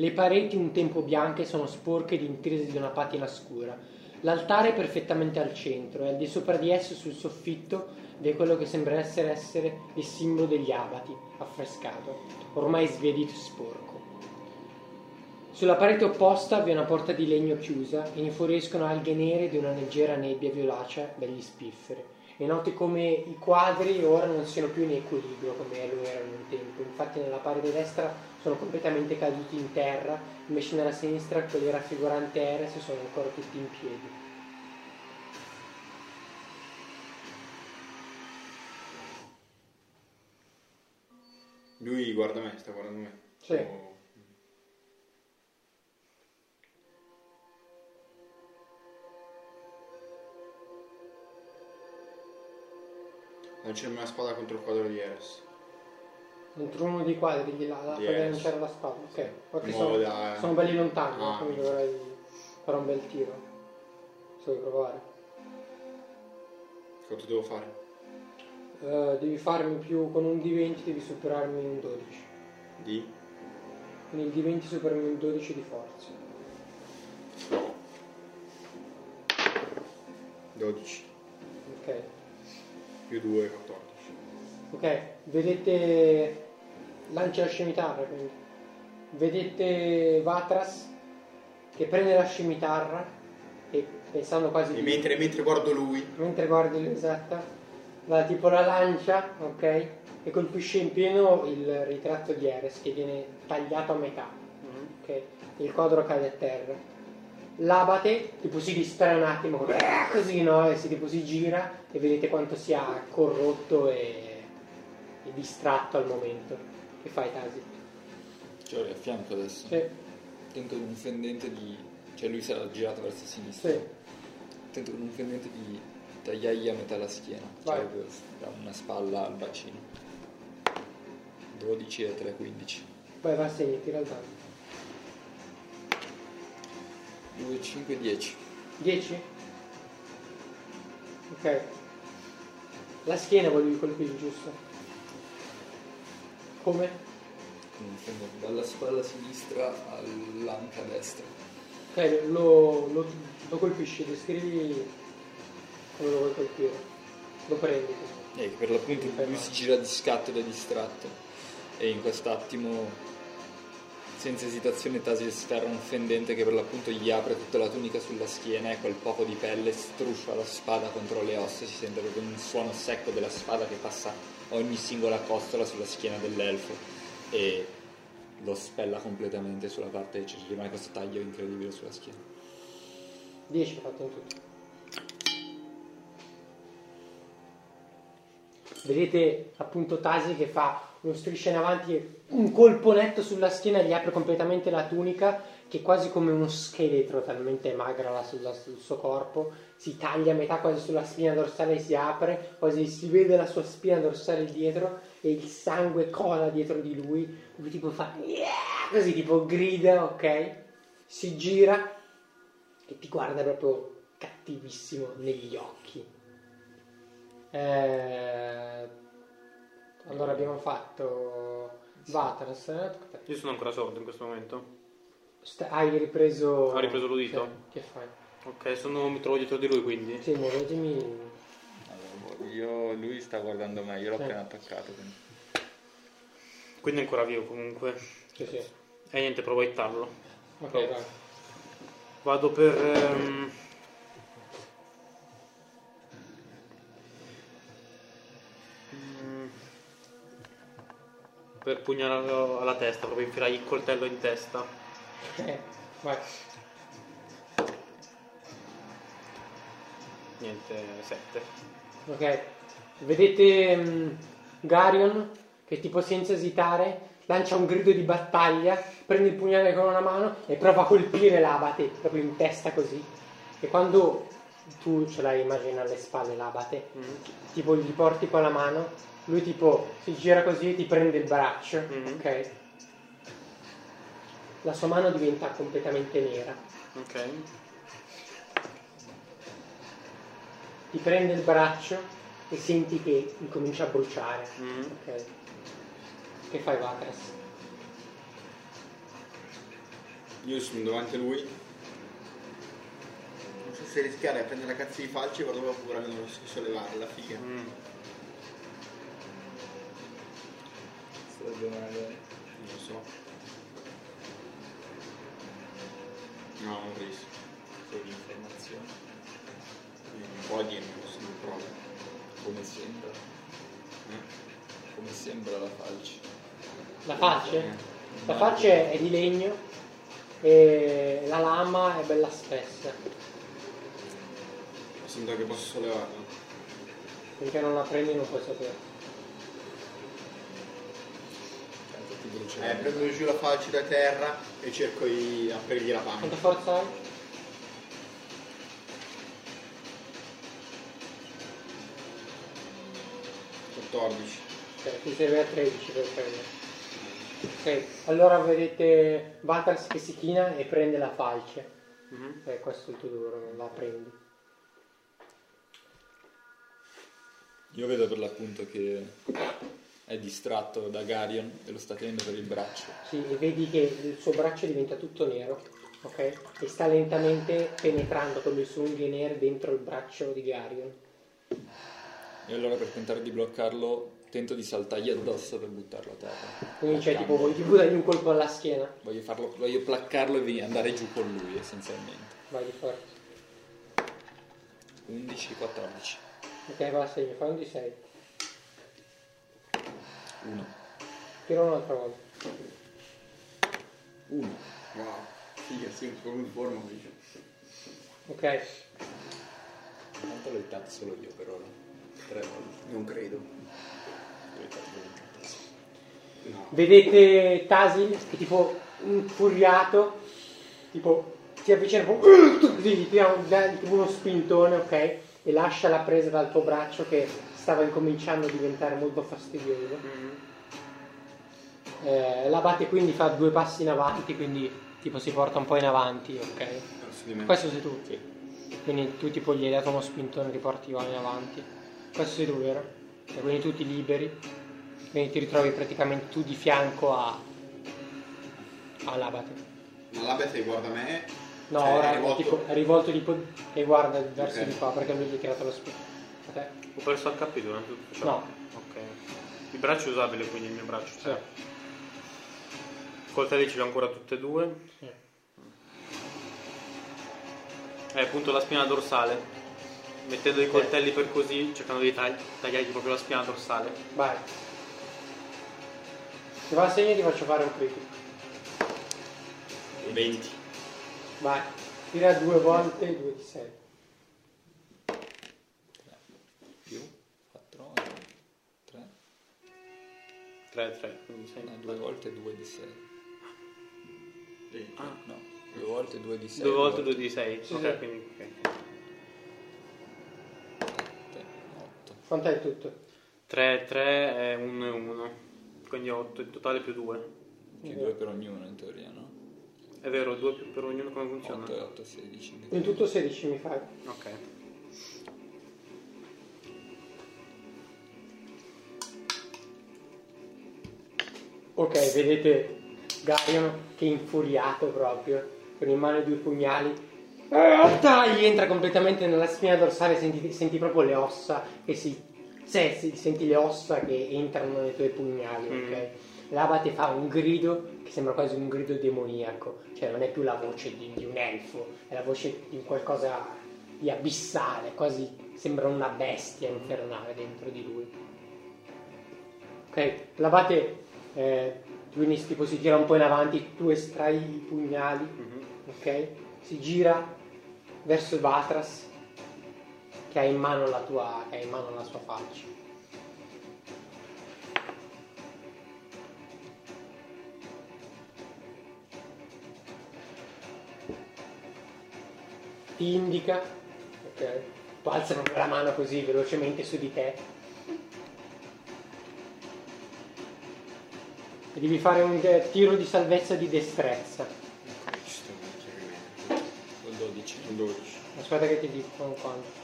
Le pareti un tempo bianche sono sporche ed intrise di una patina scura. L'altare è perfettamente al centro e al di sopra di esso sul soffitto vi è quello che sembra essere, essere il simbolo degli abati, affrescato, ormai sbiadito e sporco. Sulla parete opposta vi è una porta di legno chiusa e ne fuoriescono alghe nere di una leggera nebbia violacea dagli spifferi. E noti come i quadri ora non siano più in equilibrio come lo erano un tempo. Infatti nella parete destra sono completamente caduti in terra, invece nella sinistra quelli raffiguranti Eres sono ancora tutti in piedi. Lui guarda me, sta guardando me. Sì. Oh. Lanciami una spada contro il quadro di Eres. Dentro uno dei quadri di là, da Di far Eres. lanciare la spada. Ok, perché In sono, da- sono belli lontani, Ah, quindi ok. dovrei fare un bel tiro. Se vuoi provare. Cosa devo fare? Eh, devi farmi più con un D20, devi superarmi un 12. Di? Quindi il D20 superami un 12 di forza. No. 12 Ok. Più 2, 14. Ok, vedete. Lancia la scimitarra quindi. Vedete Vatras che prende la scimitarra e pensando quasi E di. mentre, mentre guardo lui, mentre guardi l'esatta, la, tipo la lancia, ok? E colpisce in pieno il ritratto di Eres che viene tagliato a metà, ok? Il quadro cade a terra. L'abate tipo si distrae un attimo, così no? E si, tipo, si gira e vedete quanto sia corrotto e, e distratto al momento. Che fai, Tasi? L'ho a fianco adesso. Sì, Tento con un fendente di... Cioè lui sarà girato verso sinistra. sì. Tento con un fendente di tagliargli a metà la schiena. Vai. Cioè da una spalla al bacino. 12 e 3, 15. Vai, va a segni, tira il dado. 2, 5, 10. 10? Ok. La schiena volevi colpire, giusto? Come? Dalla spalla sinistra all'anca destra. Ok, lo, lo, lo colpisci, descrivi come lo vuoi colpire. Lo prendi. E che per l'appunto lui si gira di scatto ed è distratto. E in quest'attimo, senza esitazione, Tasi sferra un fendente che per l'appunto gli apre tutta la tunica sulla schiena e quel poco di pelle struscia la spada contro le ossa. Si sente proprio un suono secco della spada che passa ogni singola costola sulla schiena dell'elfo e lo spella completamente sulla parte, cioè ci rimane questo taglio incredibile sulla schiena. 10 ho fatto in tutto. Vedete appunto Tasi che fa uno striscia in avanti un colpo netto sulla schiena gli apre completamente la tunica che è quasi come uno scheletro talmente magra là sulla- sul suo corpo si taglia a metà quasi sulla spina dorsale si apre quasi si vede la sua spina dorsale dietro e il sangue cola dietro di lui lui tipo fa "Yeah!" così tipo grida ok si gira e ti guarda proprio cattivissimo negli occhi. Eh, allora abbiamo fatto Vatras. eh. Io sono ancora sordo in questo momento. Sta- hai ripreso. Hai ripreso l'udito? Sì, Che fai? Ok, sono, mi trovo dietro di lui quindi. Sì, muovetemi. Allora, io, lui sta guardando me, io l'ho Sì. appena attaccato. Quindi. Quindi è ancora vivo comunque. Sì, sì. E niente, provo a hittarlo. Ok. Vado per... ehm, Per pugnare alla testa, proprio infilare il coltello in testa. Eh, vai. Niente, 7. Ok. Vedete mm, Garion che tipo senza esitare lancia un grido di battaglia, prende il pugnale con una mano e prova a colpire l'abate proprio in testa così. E quando tu ce l'hai immagina alle spalle l'abate, tipo gli porti con la mano, lui tipo si gira così e ti prende il braccio, Mhm. ok? La sua mano diventa completamente nera. Ok. Ti prende il braccio e senti che incomincia a bruciare. Mm. Ok. Che fai Vatras? Io sono davanti a lui. Non so se rischiare a prendere la cazzo di falce, però ho paura che non riesco a sollevare la figa. Mm. Stagionale. Non lo so. No, non riesco. Sei di informazione. Può dirmelo se non provo. Come sembra. Eh? Come sembra la falce. La faccia? La faccia è di legno e la lama è bella spessa. Sembra che posso sollevarlo. Finché non la prendi non puoi sapere. Tanto ti brucia. Eh, prendo giù la falce da terra e cerco di aprirgli la Quanta pancia. forza hai? Quattordici. Ok, ti serve a 13 per prendere. Ok, allora vedete Vatras che si china e prende la falce. Mhm. Eh, questo è il tuo duro, non la prendi. Io vedo per l'appunto che è distratto da Garion e lo sta tenendo per il braccio. Sì, e vedi che il suo braccio diventa tutto nero, ok? E sta lentamente penetrando con le sue unghie nere dentro il braccio di Garion. E allora per tentare di bloccarlo tento di saltargli addosso per buttarlo a terra. Quindi c'è Placcando. tipo, vuoi tipo dargli un colpo alla schiena? Voglio, farlo, voglio placcarlo e andare giù con lui essenzialmente. Vai di forza. 11, 14. Ok, va a segno, fai un di 6. 1. Tiro un'altra volta. 1. Wow. Figa, sì, come in forma invece. Ok, Intanto l'ho hittato solo io per ora. Tre volte. Non credo. L'ho. No. Vedete Tasil che tipo infuriato, tipo si avvicina <clears throat> così gli tira un- tipo uno spintone, ok? E lascia la presa dal tuo braccio che stava incominciando a diventare molto fastidioso. Eh, l'abate quindi fa due passi in avanti, quindi tipo si porta un po' in avanti, ok? Questo sei tu. Sì. Quindi tu tipo gli hai dato uno spintone, riporti in avanti. Questo sei tu, vero? E quindi tu ti liberi. Quindi ti ritrovi praticamente tu di fianco a all'abate. Ma l'abete guarda me. No, Cioè, ora è rivolto- tipo, è rivolto tipo e guarda verso Ok. di qua perché lui gli ha tirato lo spintone. Ho perso HP durante tutto ciò? No. Ok. Il braccio è usabile, quindi il mio braccio. Sì. Coltelli ce li ho ancora tutte e due. Sì. Eh, appunto la spina dorsale. Mettendo i coltelli per così, cercando di tagli- tagliargli proprio la spina dorsale. Vai. Se va a segno ti faccio fare un critico. 20. Vai. Tira due volte due di 6. 3, 3, quindi sei. no, due volte 2 di 6. Ah, No, due volte 2 di 6. due volte 2 di 6. Sì, ok, sì. quindi. ok. 8. Quanto è tutto? 3, 3 è 1 e 1. Quindi 8 in totale più 2. Più 2 per ognuno in teoria, no? È vero, 2 più per ognuno come funziona? 8 e 8, 16. In tutto 16 mi fai. Ok. Ok, vedete Garion che è infuriato proprio, con in mano i due pugnali. Eh, Tagli, entra completamente nella spina dorsale, senti, senti proprio le ossa che si... si- senti le ossa che entrano nei tuoi pugnali, ok? L'abate fa un grido che sembra quasi un grido demoniaco, cioè non è più la voce di, di un elfo, è la voce di qualcosa di abissale, quasi sembra una bestia infernale dentro di lui. Ok, l'abate eh, quindi tipo si tira un po' in avanti, tu estrai i pugnali, ok? Si gira verso Vatras che ha in mano la tua, che ha in mano la sua faccia. Ti indica, ok? Tu alza proprio la mano così velocemente su di te devi fare un eh, tiro di salvezza di destrezza. Con 12. merda. 12. Aspetta che ti dico quanto.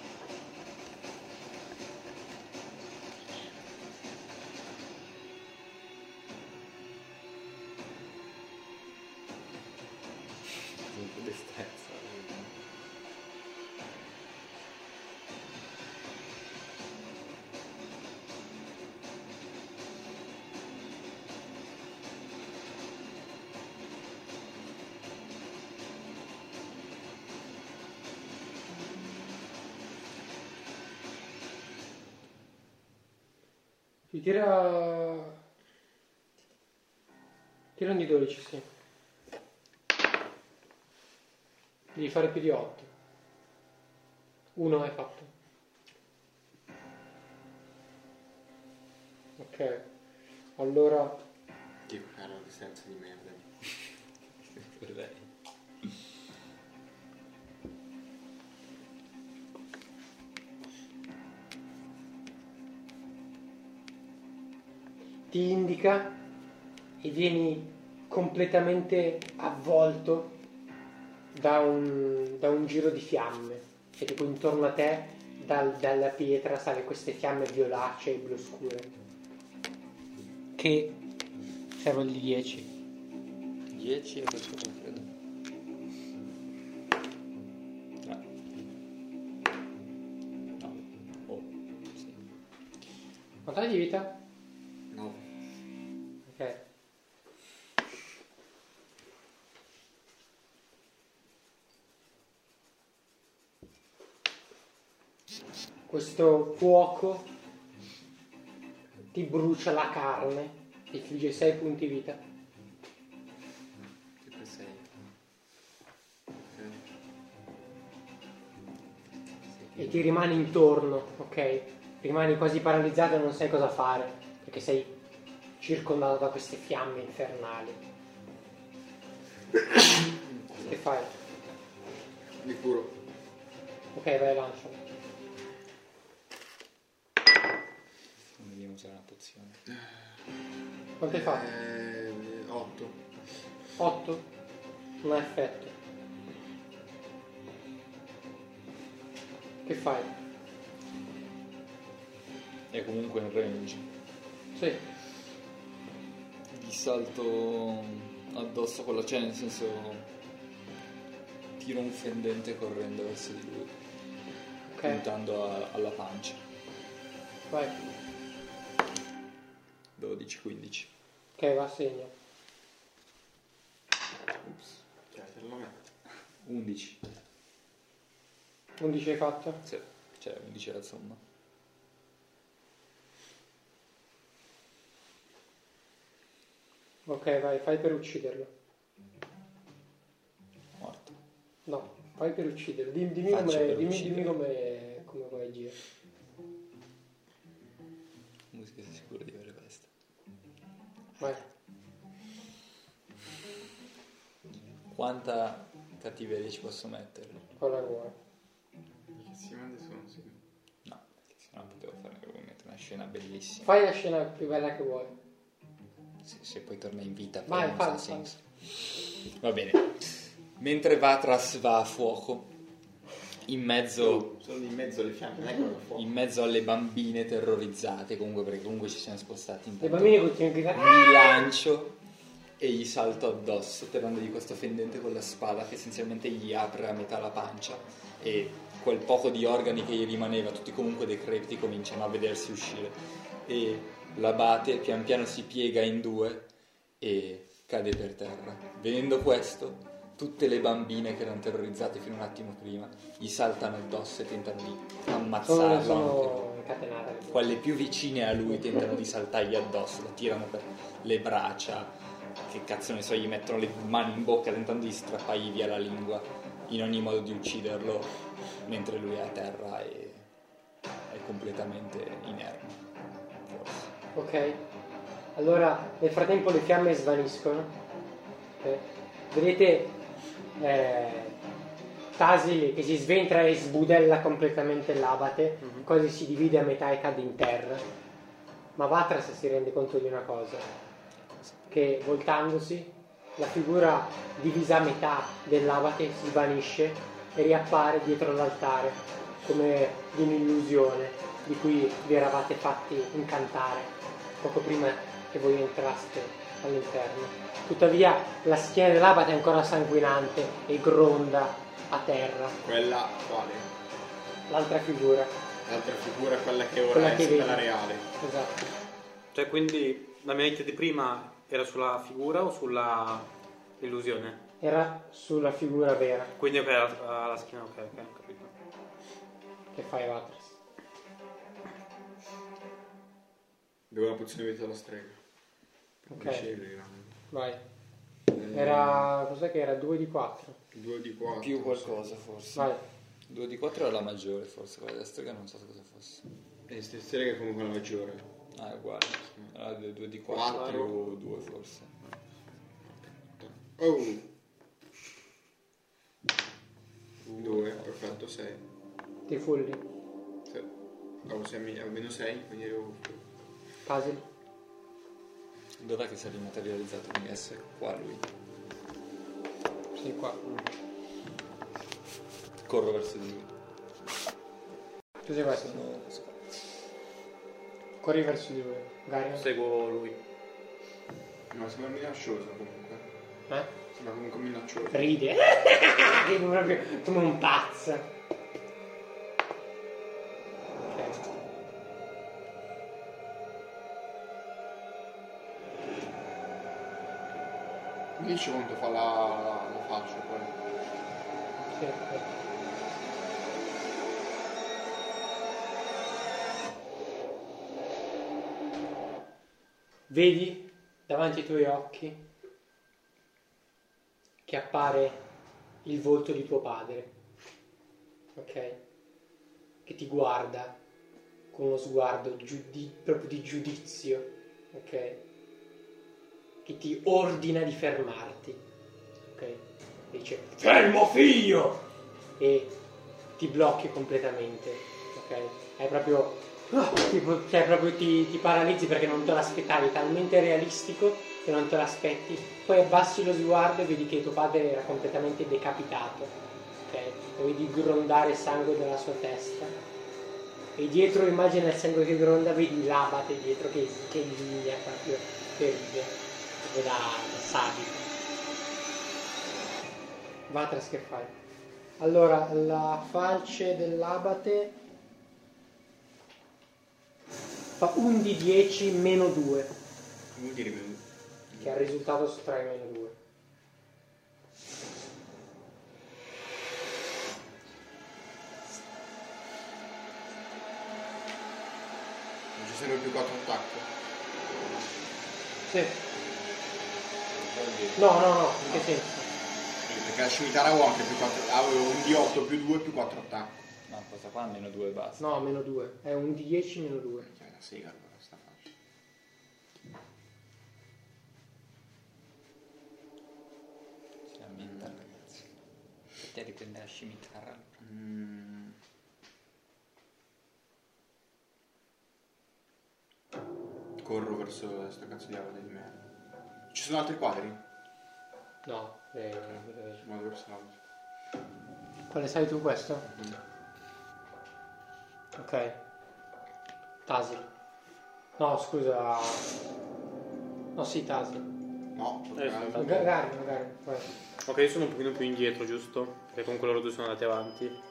Tira. Tira un di 12, sì. Devi fare più di 8. Uno hai fatto. Ok. Allora. Che cara distanza di merda. <laughs> ti indica e vieni completamente avvolto da un, da un giro di fiamme e tipo intorno a te dal- dalla pietra sale queste fiamme violacee e blu scure che servo il di 10 10 e questo con freddo. 3. 9. Oh, sì. di vita? Questo fuoco ti brucia la carne ti infligge 6 punti vita Che per 6. e ti rimani intorno, ok? Rimani quasi paralizzato e non sai cosa fare, perché sei circondato da queste fiamme infernali. <coughs> Che fai? Li curo. Ok, vai lancio. Usare una pozione. Quanto hai fatto? Eh, 8. 8? Non ha effetto. Che fai? È comunque in range. Sì. Gli salto addosso con la cioè nel senso tiro un fendente correndo verso di lui, Ok, puntando a- alla pancia. vai. 12-15. Ok, va a segno. Cioè, se lo metto. 11. 11 hai fatto? Sì, cioè 11 è la somma. Ok, vai, fai per ucciderlo. Morto. No, fai per ucciderlo. Dimmi, dimmi Faccio come, per dimmi, ucciderlo. dimmi come, come vuoi agire. Musica sei sicuro di avere questa. Vai. Quanta cattiveria ci posso mettere? Quella che vuoi. Che si manda sono sì. No, perché sennò potevo fare ovviamente una scena bellissima. Fai la scena più bella che vuoi. Se, se poi torna in vita, poi Vai, non fai, ha fai. senso. Va bene. Mentre Vatras va a fuoco, in mezzo, Sono in mezzo alle fiamme, in mezzo alle bambine terrorizzate, comunque perché comunque ci siamo spostati in Le bambine continuano a gridare. mi lancio e gli salto addosso tirandogli questo fendente con la spada che essenzialmente gli apre a metà la pancia e quel poco di organi che gli rimaneva, tutti comunque decrepiti, cominciano a vedersi uscire e l'abate pian piano si piega in due e cade per terra. Vedendo questo, tutte le bambine che erano terrorizzate fino a un attimo prima gli saltano addosso e tentano di ammazzarlo sono quelle più vicine a lui tentano di saltargli addosso, lo tirano per le braccia, che cazzo ne so, gli mettono le mani in bocca tentando di strappargli via la lingua, in ogni modo di ucciderlo, mentre lui è a terra e è completamente inerme. Forse. Ok. Allora, nel frattempo le fiamme svaniscono. Ok. Vedete eh, Tasil che si sventra e sbudella completamente l'abate, quasi si divide a metà e cade in terra. Ma Vatras si rende conto di una cosa, che voltandosi la figura divisa a metà dell'abate si svanisce e riappare dietro l'altare come di un'illusione di cui vi eravate fatti incantare poco prima che voi entraste all'interno. Tuttavia la schiena dell'abate è ancora sanguinante e gronda a terra. Quella quale? L'altra figura, L'altra figura è quella che ora Quella è che reale. esatto. Cioè, quindi la mia hit di prima era sulla figura o sulla illusione? Era sulla figura vera Quindi ok, alla, alla schiena, ok, ok, ho capito. che fai Vatras. Dove una pozione di vita alla strega. Ok. Piacere, Vai. eh, Era. cos'è che era? 2 di 4. 2 di 4. Più qualcosa forse. Vai. 2 di 4 era la maggiore forse, quella destra che non so cosa fosse. E ste streghe è comunque la maggiore. Ah, è uguale. Era 2 di 4 Quattro. più 2 forse. Oh! 2, perfetto, 6. Ti fulli. Sì. Oh, sei almeno 6, quindi ero... Tasil. Dov'è che si è rimaterializzato? Quindi essere qua lui. Sei qua. Corro verso di lui. Tu sei questo. Sono... Corri verso di lui. Garion. Seguo lui. No, sembra minaccioso comunque. Eh? Sembra comunque minaccioso. Ride. <laughs> Ride proprio come un pazzo. 10 quanto fa la, la, la faccio poi. Vedi davanti ai tuoi occhi che appare il volto di tuo padre, ok? Che ti guarda con uno sguardo giudi- proprio di giudizio, ok? Che ti ordina di fermarti. Ok? Dice fermo figlio! E ti blocchi completamente. Ok? Hai proprio. ah, tipo, cioè proprio ti, ti paralizzi perché non te l'aspettavi, talmente realistico che non te l'aspetti. Poi abbassi lo sguardo e vedi che tuo padre era completamente decapitato. Ok? E vedi grondare sangue dalla sua testa. E dietro immagina il sangue che gronda, vedi l'abate dietro che, che linea proprio proprio da, da sadico. Vatras che fai? Allora, la falce dell'abate fa 1 di 10 meno 2, Vuol dire meno. che al risultato sottrai meno 2. Non ci serve più 4 attacco. Sì. No, no, no, in che senso? Sì, Perché la scimitarra avevo anche più 4 avevo un D8 più 2 più 4 attacco. No, questa qua meno due basta. No, meno 2, è un di 10 meno 2. Cioè, la sega allora sta faccia. Si lamenta, ragazzi. Te riprende la scimitarra. Mm. Corro verso sta cazzo di ave di me. Ci sono altri quadri? No, eh, eh, quale sai tu questo? Ok. Tasil. No, scusa. No, sì, Tasil. No, Eh, eh, sì. Magari, magari. vai. Ok, io sono un pochino più indietro, giusto? Perché comunque loro due sono andati avanti.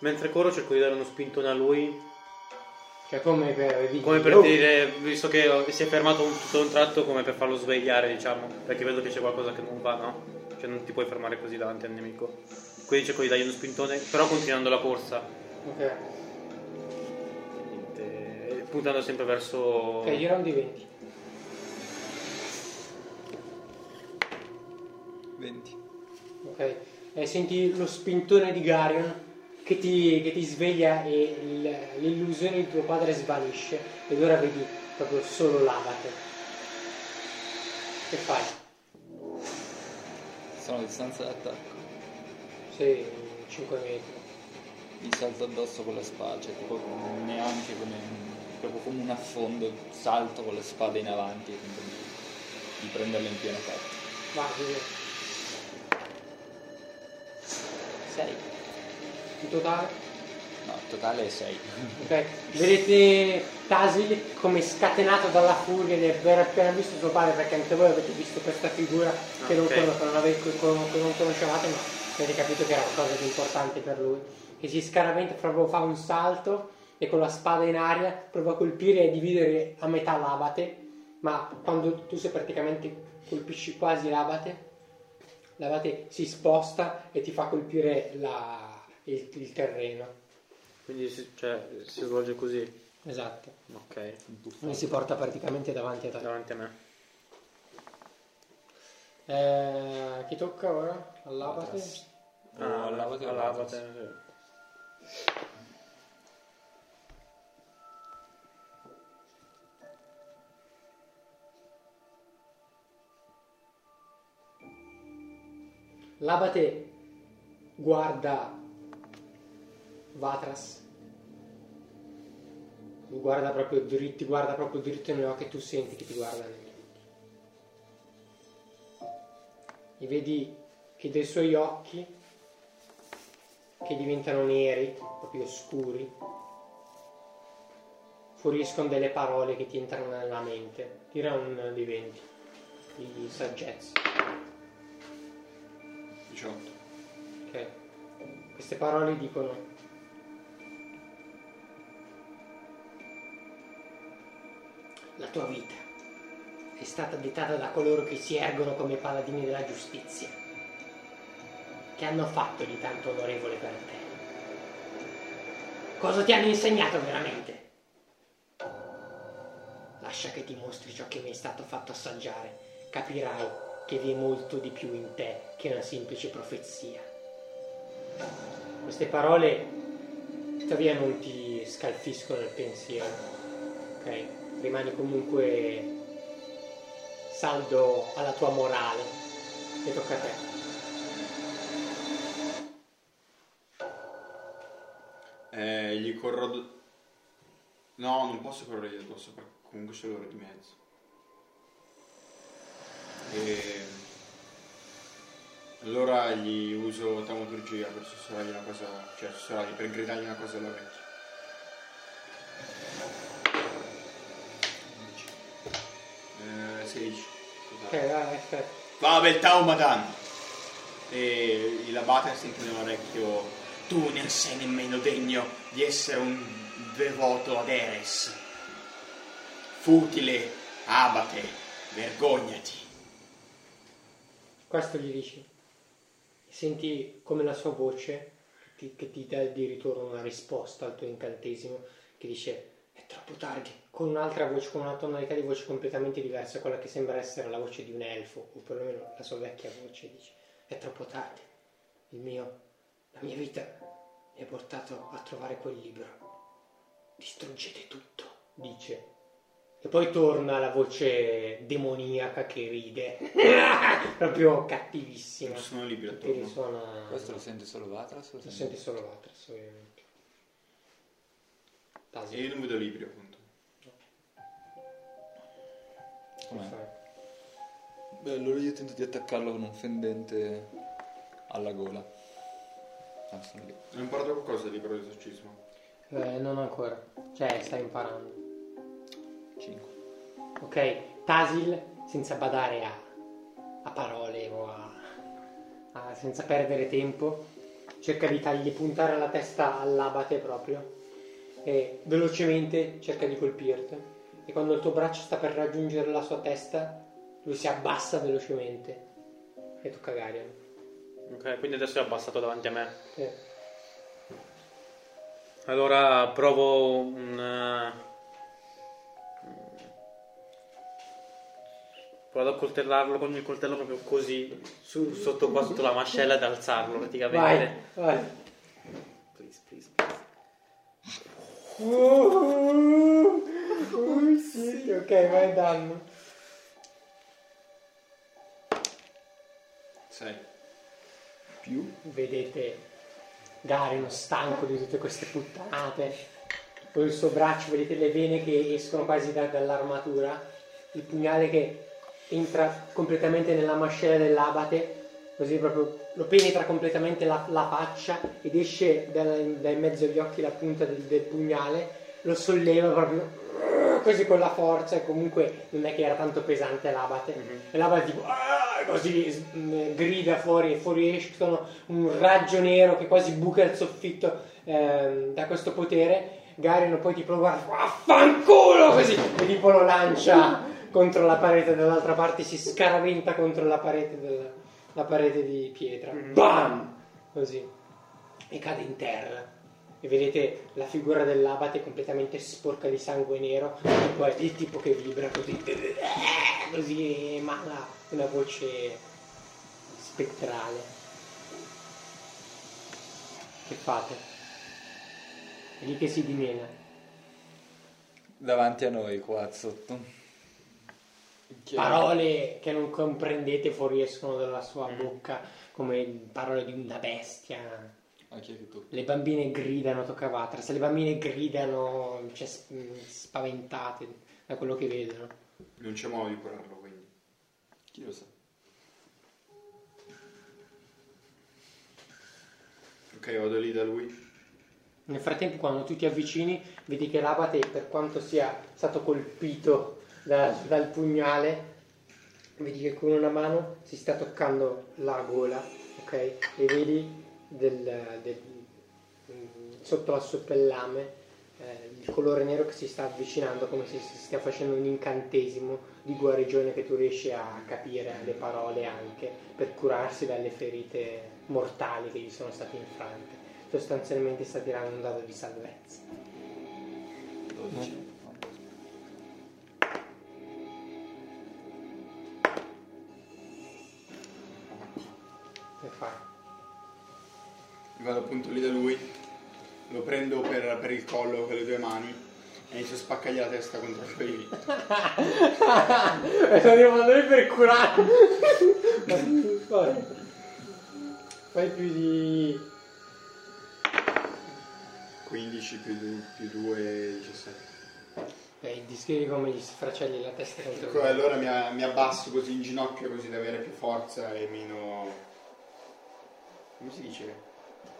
Mentre corro cerco di dare uno spintone a lui, Cioè, come per dire. come per "Oh, dire, visto che si è fermato un, tutto un tratto, come per farlo svegliare, diciamo. Perché vedo che c'è qualcosa che non va, no? Cioè non ti puoi fermare così davanti al nemico. Quindi cerco di dargli uno spintone, però continuando la corsa. Ok. Niente, Puntando sempre verso... Ok, gira un di 20. 20. Ok. E senti lo spintone di Garion che ti, che ti sveglia e il- l'illusione di tuo padre svanisce. Ed ora vedi proprio solo l'abate. Che fai? Sono a distanza d'attacco. Sei 5 metri. Mi salto addosso con le spade, cioè tipo neanche come proprio come un affondo, salto con le spade in avanti e tento di, di prenderle in pieno petto. Va, vedi. 6. In totale? No, il totale è 6. Ok, vedete Tasil come scatenato dalla furia di aver appena visto suo padre, perché anche voi avete visto questa figura che, non, Ok. con- che non ave- che non conoscevate, ma avete capito che era qualcosa di importante per lui. Che si scaraventa, proprio fa un salto e con la spada in aria prova a colpire e a dividere a metà l'abate, ma quando tu sei praticamente colpisci quasi l'abate, l'abate si sposta e ti fa colpire la- il- il terreno. Quindi si, cioè, si svolge così. Esatto. Ok, Mi si porta praticamente davanti a te. davanti a me. Eh, chi tocca ora? All'abate? Ah, all'abate o all'abate. L'abate guarda Vatras. Guarda proprio dritto, ti guarda proprio dritto negli occhi e tu senti che ti guarda negli occhi. E vedi che dai suoi occhi, che diventano neri, proprio scuri, fuoriescono delle parole che ti entrano nella mente. Tira un di 20 di saggezza. 18. Ok. Queste parole dicono La tua vita è stata dettata da coloro che si ergono come paladini della giustizia. Che hanno fatto di tanto onorevole per te? Cosa ti hanno insegnato veramente? Lascia che ti mostri ciò che mi è stato fatto assaggiare. Capirai che vi è molto di più in te che una semplice profezia. Queste parole tuttavia non ti scalfiscono il pensiero, ok? Rimani comunque saldo alla tua morale. E tocca a te. Eh, gli corro... No, non posso correre di addosso perché comunque c'è l'ora di mezzo. E... Allora gli uso taumaturgia per sussurrargli una cosa, cioè sussurrargli per gridargli una cosa all'orecchio. 16. Ok, vai, aspetta. Fabel Taumadan! E il abate sente nell'orecchio Tu non sei nemmeno degno di essere un devoto ad Eres. Futile, abate, vergognati. Questo gli dici. Senti come la sua voce ti- che ti dà di ritorno una risposta al tuo incantesimo che dice è troppo tardi, con un'altra voce, con una tonalità di voce completamente diversa, quella che sembra essere la voce di un elfo, o perlomeno la sua vecchia voce dice è troppo tardi, il mio, la mia vita mi ha portato a trovare quel libro, distruggete tutto, dice. E poi torna la voce demoniaca che ride, <laughs> proprio cattivissima. Non sono liberi Che attorno. risuona. Questo lo sente solo Vatras? o Lo sente- senti solo Vatras, ovviamente. Tasi, E io non vedo libri appunto. Com'è? Beh, allora io tento di attaccarlo con un fendente alla gola. Ah, sono lì. Ho imparato qualcosa del libro dell'esorcismo. Eh, non ancora, cioè stai imparando. 5. Ok, Tasil, senza badare a, a parole o a, a- senza perdere tempo, cerca di tagli, puntare la testa all'abate proprio e velocemente cerca di colpirti. E quando il tuo braccio sta per raggiungere la sua testa, lui si abbassa velocemente e tocca a Garion. Ok, quindi adesso è abbassato davanti a me. Sì. Allora provo un... eh, Provo ad accoltellarlo con il coltello proprio così, su- sotto qua, sotto la mascella ed alzarlo Vai, praticamente. vai. Please, please, please. Oh, oh, sì, ok, vai danno. 6. Più? Vedete Garion stanco di tutte queste puttanate. Con il suo braccio vedete le vene che escono quasi da- dall'armatura. Il pugnale che entra completamente nella mascella dell'abate. Così proprio lo penetra completamente la, la faccia ed esce dal, da in mezzo agli occhi la punta del, del pugnale. Lo solleva proprio così con la forza e comunque non è che era tanto pesante l'abate. E l'abate tipo "Ah!" così mh, grida fuori e fuori escono un raggio nero che quasi buca il soffitto ehm, da questo potere. Garion poi tipo lo guarda, vaffanculo così e tipo lo lancia <laughs> contro la parete dall'altra parte, si scaraventa contro la parete, del- la parete di pietra. Bam! Così. E cade in terra. E vedete la figura dell'abate completamente sporca di sangue nero, e poi il tipo che vibra così, così emana una voce spettrale. Che fate? È lì che si dimena. Davanti a noi qua sotto. Parole che non comprendete fuoriescono dalla sua bocca come parole di una bestia. A chi è che tocca? Le bambine gridano, tocca Vatras, le bambine gridano, cioè, mh, spaventate da quello che vedono. Non c'è modo di curarlo quindi. Chi lo sa? Ok, vado lì da lui. Nel frattempo, quando tu ti avvicini, vedi che l'abate, per quanto sia stato colpito da- dal pugnale, vedi che con una mano si sta toccando la gola, ok? E vedi del- del- mh, sotto la sua pellame eh, il colore nero che si sta avvicinando, come se si stia facendo un incantesimo di guarigione che tu riesci a capire alle parole anche per curarsi dalle ferite mortali che gli sono state infrante sostanzialmente sta tirando un dado di salvezza. 12. Che fai? Vado appunto lì da lui, lo prendo per, per il collo con le due mani e inizio a spaccargli la testa contro quelli. <laughs> e lo devo andare per curare. Fai. Fai più di... 15 più 2, 17. Eh, descrivi come gli sfracelli la testa contro Ecco, allora mi, mi abbasso così in ginocchio così da avere più forza e meno... come si dice?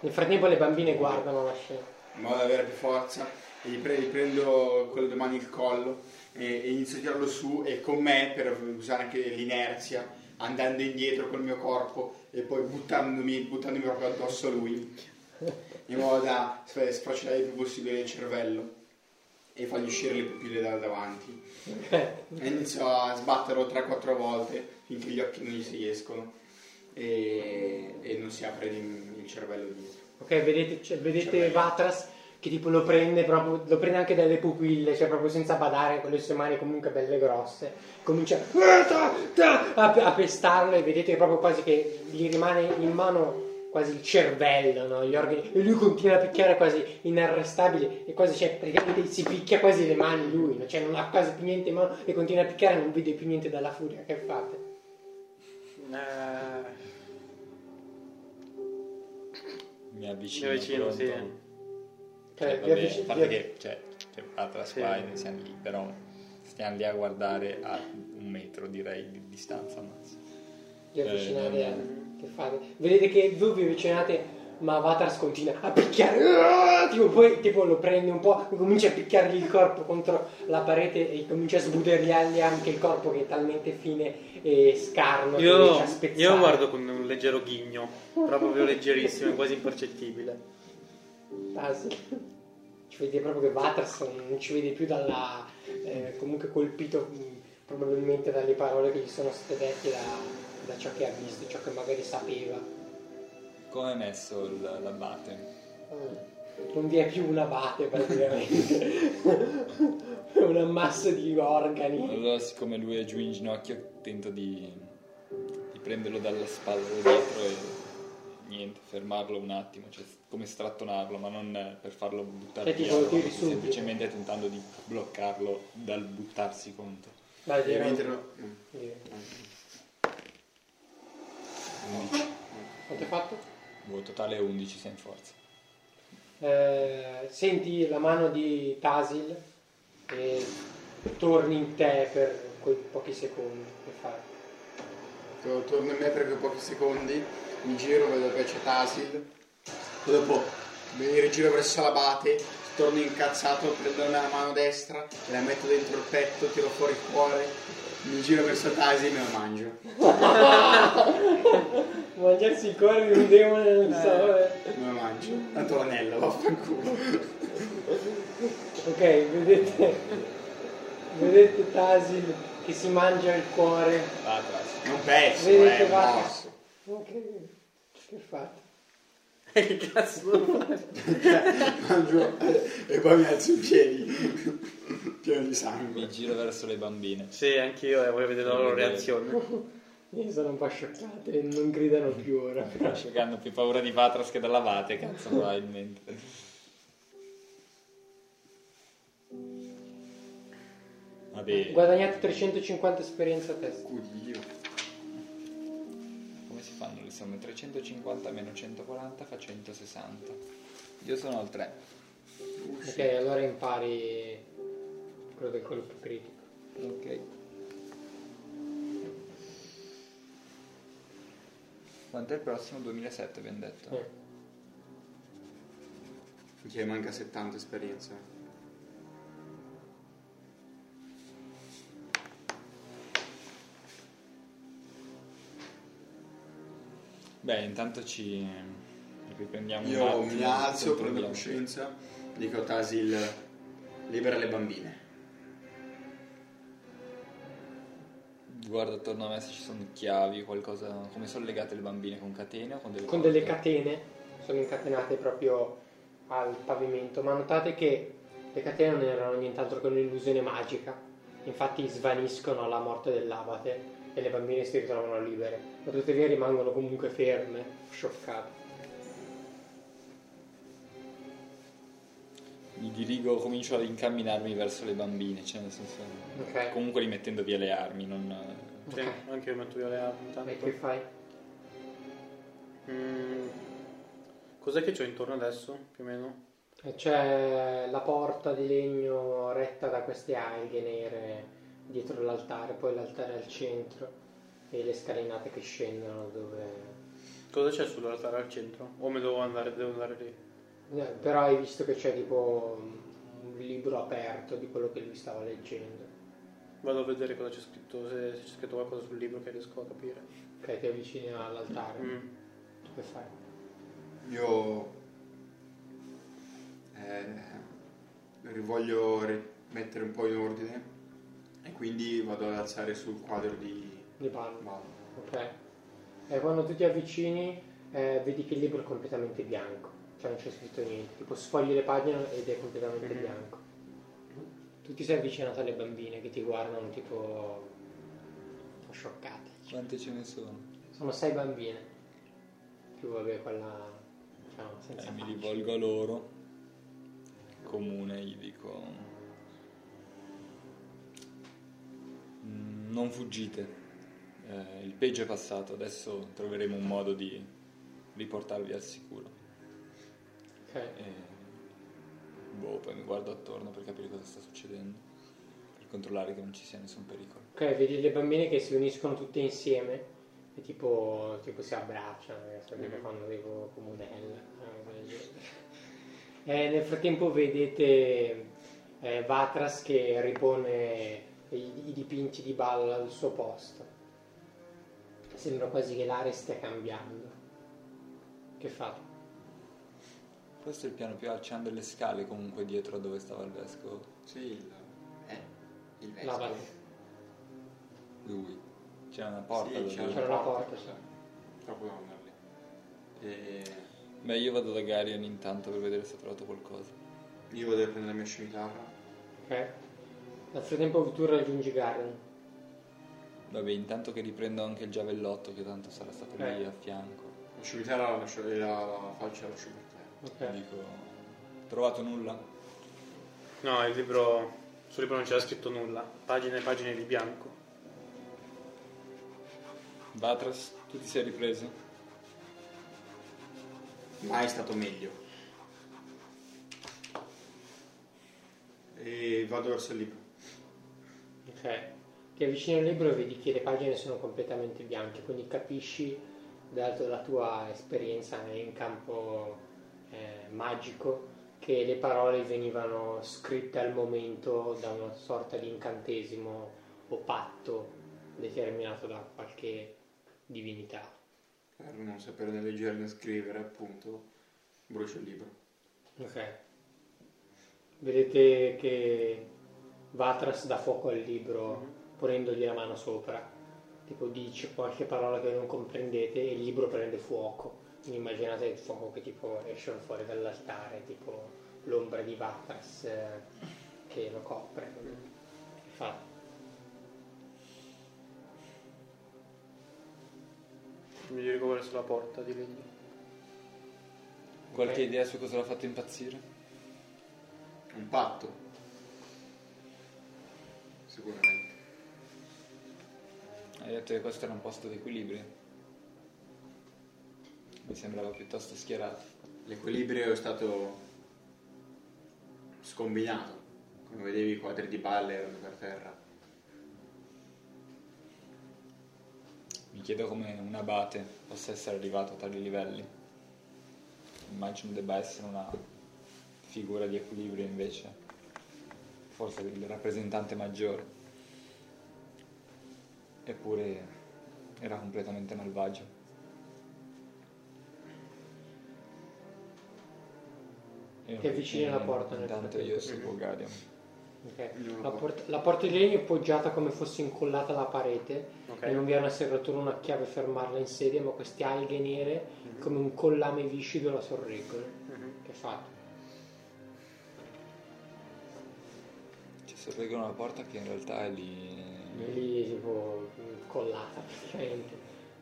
Nel frattempo le bambine guardano la scena. in modo da avere più forza e gli, pre- gli prendo le due mani il collo e, e inizio a tirarlo su e con me per usare anche l'inerzia andando indietro col mio corpo e poi buttandomi, buttandomi proprio addosso a lui in modo da sf- sfracellare il più possibile il cervello e fargli uscire le pupille da davanti e inizio a sbatterlo 3-4 volte finché gli occhi non gli si escono e, e non si apre il, il cervello dietro Ok, vedete, cioè, vedete. Vatras che tipo lo prende proprio, lo prende anche dalle pupille, cioè proprio senza badare con le sue mani comunque belle grosse. Comincia a, a pestarlo e vedete proprio quasi che gli rimane in mano quasi il cervello, no? gli organi, e lui continua a picchiare quasi inarrestabile e quasi cioè, praticamente si picchia quasi le mani lui, no? cioè non ha quasi più niente in mano e continua a picchiare e non vede più niente dalla furia. Che fate? Eh, Mi avvicino. Mi avvicino, pronto. sì. Cioè, Eh, vabbè, a parte che cioè, c'è Atlas Sì. e noi siamo lì, però stiamo lì a guardare a un metro direi di distanza al massimo. vi avvicinate Eh, a... che fate? Vedete che voi vi avvicinate ma Vatars continua a picchiare tipo, poi tipo lo prende un po' comincia a picchiargli il corpo contro la parete e comincia a sbudergliargli anche il corpo che è talmente fine e scarno Io, io guardo con un leggero ghigno, proprio leggerissimo, quasi impercettibile. Ah, sì. ci vede proprio che Vatras non ci vede più dalla eh, comunque colpito mh, probabilmente dalle parole che gli sono state dette da, da ciò che ha visto ciò che magari sapeva Come è messo il- l'abate? non vi è più un abate praticamente <laughs> è un ammasso di organi Allora, siccome lui è giù in ginocchio, tento di, di prenderlo dalla spalla da dietro e niente, fermarlo un attimo, cioè come strattonarlo, ma non eh, per farlo buttare Cioè, via, tipo, semplicemente tentando di bloccarlo dal buttarsi contro. Vai, e direi. Direi. 11. quanto hai fatto? Boh, totale 11 sei in forza. Eh, senti la mano di Tasil e torni in te per quei pochi secondi che fai To- torno in me per quei pochi secondi, mi giro, vedo che c'è Tasil, poi dopo mi rigiro verso l'abate, torno incazzato, prendo la mano destra e la metto dentro il petto, tiro fuori il cuore, mi giro verso Tasil e me lo mangio. <laughs> mangiarsi il cuore di un demone non so eh. Me lo mangio. Tanto l'anello, vaffanculo. ok vedete vedete Tasil che si mangia il cuore Atlas. Non pezzo, vedete eh, va morso. ok che fate che cazzo devo fare? <laughs> Mangio e poi mi alzo in piedi, pieno di sangue. Mi giro verso le bambine. Sì, anch'io e voglio vedere la loro reazione. <laughs> io sono un po' scioccate e non gridano più ora però. Che hanno più paura di Patras che dall'abate, cazzo, probabilmente. Vabbè, guadagnate 350 esperienza a testa Oddio. Somme? 350 meno 140 fa 160. Io sono al 3. ok allora impari quello del colpo critico Ok. Quanto è il prossimo? 2007 abbiamo detto. Eh. Che manca 70 esperienza. Beh, intanto ci riprendiamo un Io attimo. mi alzo, prendo controlliamo. coscienza, dico a Tasil, libera le bambine. Guardo attorno a me se ci sono chiavi, qualcosa. Come sono legate le bambine con catene o con delle con corde? delle catene sono incatenate proprio al pavimento ma notate che le catene non erano nient'altro che un'illusione magica infatti svaniscono alla morte dell'abate e le bambine si ritrovano libere ma tuttavia rimangono comunque ferme scioccate mi dirigo, comincio ad incamminarmi verso le bambine, cioè nel senso, Ok. comunque rimettendo via le armi, non... Sì, anche io metto via le armi E intanto. che fai? Mm, Cos'è che c'ho intorno adesso, più o meno? E C'è la porta di legno retta da queste alghe nere dietro l'altare, poi l'altare al centro e le scalinate che scendono dove... Cosa c'è sull'altare al centro? O me devo andare, devo andare lì? Eh, Però hai visto che c'è tipo un libro aperto di quello che lui stava leggendo. Vado a vedere cosa c'è scritto, se, c'è scritto qualcosa sul libro che riesco a capire. Ok, ti avvicini all'altare. Mm. Che fai? Io eh, voglio ri- mettere un po' in ordine e quindi vado ad alzare sul quadro di Di. Ok. E quando tu ti avvicini eh, vedi che il libro è completamente bianco, cioè non c'è scritto niente, tipo sfogli le pagine ed è completamente Mhm. bianco. Tu ti sei avvicinato alle bambine che ti guardano tipo scioccate. Quante ce ne sono? Sono sei bambine, più vabbè quella diciamo, senza Eh, mi rivolgo a loro, comune, gli dico... "Mm, Non fuggite, Eh, il peggio è passato, adesso troveremo un modo di riportarvi al sicuro. Ok. E... Boh, poi mi guardo attorno per capire cosa sta succedendo, per controllare che non ci sia nessun pericolo. Ok, vedi le bambine che si uniscono tutte insieme e tipo, tipo si abbracciano, eh, sapete che fanno tipo comunella. eh, nel frattempo vedete eh, Vatras che ripone i, i dipinti di Balla al suo posto. Sembra quasi che l'aria stia cambiando. Che fa? Questo è il piano più alto, c'erano delle scale comunque dietro a dove stava il vescovo. Sì, il, eh, il vescovo. valle. Lui. C'era una porta Sì, c'era C'era una porta, sì. Troppo da andare lì. E Beh, io vado da Garion intanto per vedere se ha trovato qualcosa. io vado a prendere la mia scimitarra. Ok? Nel frattempo tu raggiungi Garen. Vabbè, intanto che riprendo anche il giavellotto che tanto sarà stato Eh. lì a fianco. La scimitarra la, lascio, la, la falce la te. Ok. Dico, trovato nulla? No, il libro, sul libro non c'era scritto nulla, pagine e pagine di bianco. Vatras, tu ti sei ripreso? Mai stato meglio. E vado verso il libro. Ok. Ti avvicini al libro e vedi che le pagine sono completamente bianche, quindi capisci, dato la tua esperienza in campo eh, magico, che le parole venivano scritte al momento da una sorta di incantesimo o patto determinato da qualche divinità. Per non sapere né leggere né scrivere, appunto, brucio il libro. Ok. Vedete che Vatras dà fuoco al libro ponendogli la mano sopra. Tipo dice qualche parola che non comprendete e il libro prende fuoco. Quindi immaginate il fuoco che tipo esce fuori dall'altare, tipo l'ombra di Vatras eh, che lo copre. Che fa? Mi dirigo verso la porta di legno. Qualche Ok. idea su cosa l'ha fatto impazzire? Un patto. Sicuramente. Hai detto che questo era un posto di equilibrio. Mi sembrava piuttosto schierato. L'equilibrio è stato scombinato. Come vedevi i quadri di balle erano per terra. Mi chiedo come un abate possa essere arrivato a tali livelli. Immagino debba essere una figura di equilibrio invece, forse il rappresentante maggiore. Eppure era completamente malvagio. E- Ti avvicini alla porta nel Intanto io seguo Garion. Ok. Ognuno La, porta, la porta di legno è poggiata come fosse incollata alla parete Ok. e non vi è una serratura, una chiave a fermarla in sede, ma queste alghe nere come un collame viscido la sorreggono. Mhm. Che fate? Ci sorreggono una porta che in realtà è lì. È lì tipo collata praticamente.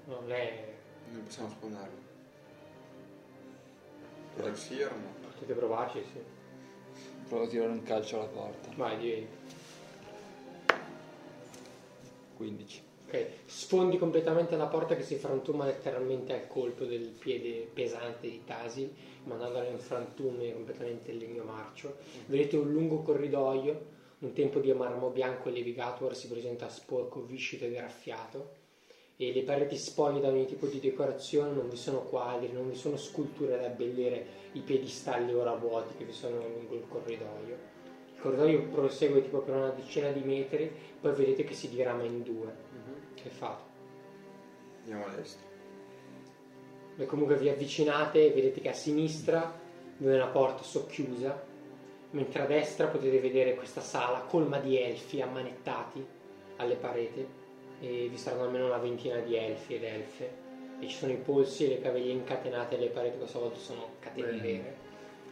Non è. Non possiamo spondarlo. Protezione o no? Potete provarci, sì. Provo a tirare un calcio alla porta. Vai, diventi. 15. Ok, sfondi completamente la porta che si frantuma letteralmente al colpo del piede pesante di Tasil, mandandolo in frantume completamente il legno marcio. Vedete un lungo corridoio, un tempo di marmo bianco e levigato, ora si presenta sporco, viscido e graffiato. E le pareti spoglie da ogni tipo di decorazione, non vi sono quadri, non vi sono sculture da abbellire i piedistalli ora vuoti che vi sono lungo il corridoio. Il corridoio prosegue tipo per una decina di metri, poi vedete che si dirama in due. Che fate? Andiamo a destra. E comunque vi avvicinate e vedete che a sinistra vi è una porta socchiusa, mentre a destra potete vedere questa sala colma di elfi ammanettati alle pareti e vi saranno almeno una ventina di elfi ed elfe. E ci sono i polsi e le caviglie incatenate alle pareti, questa volta sono catene vere.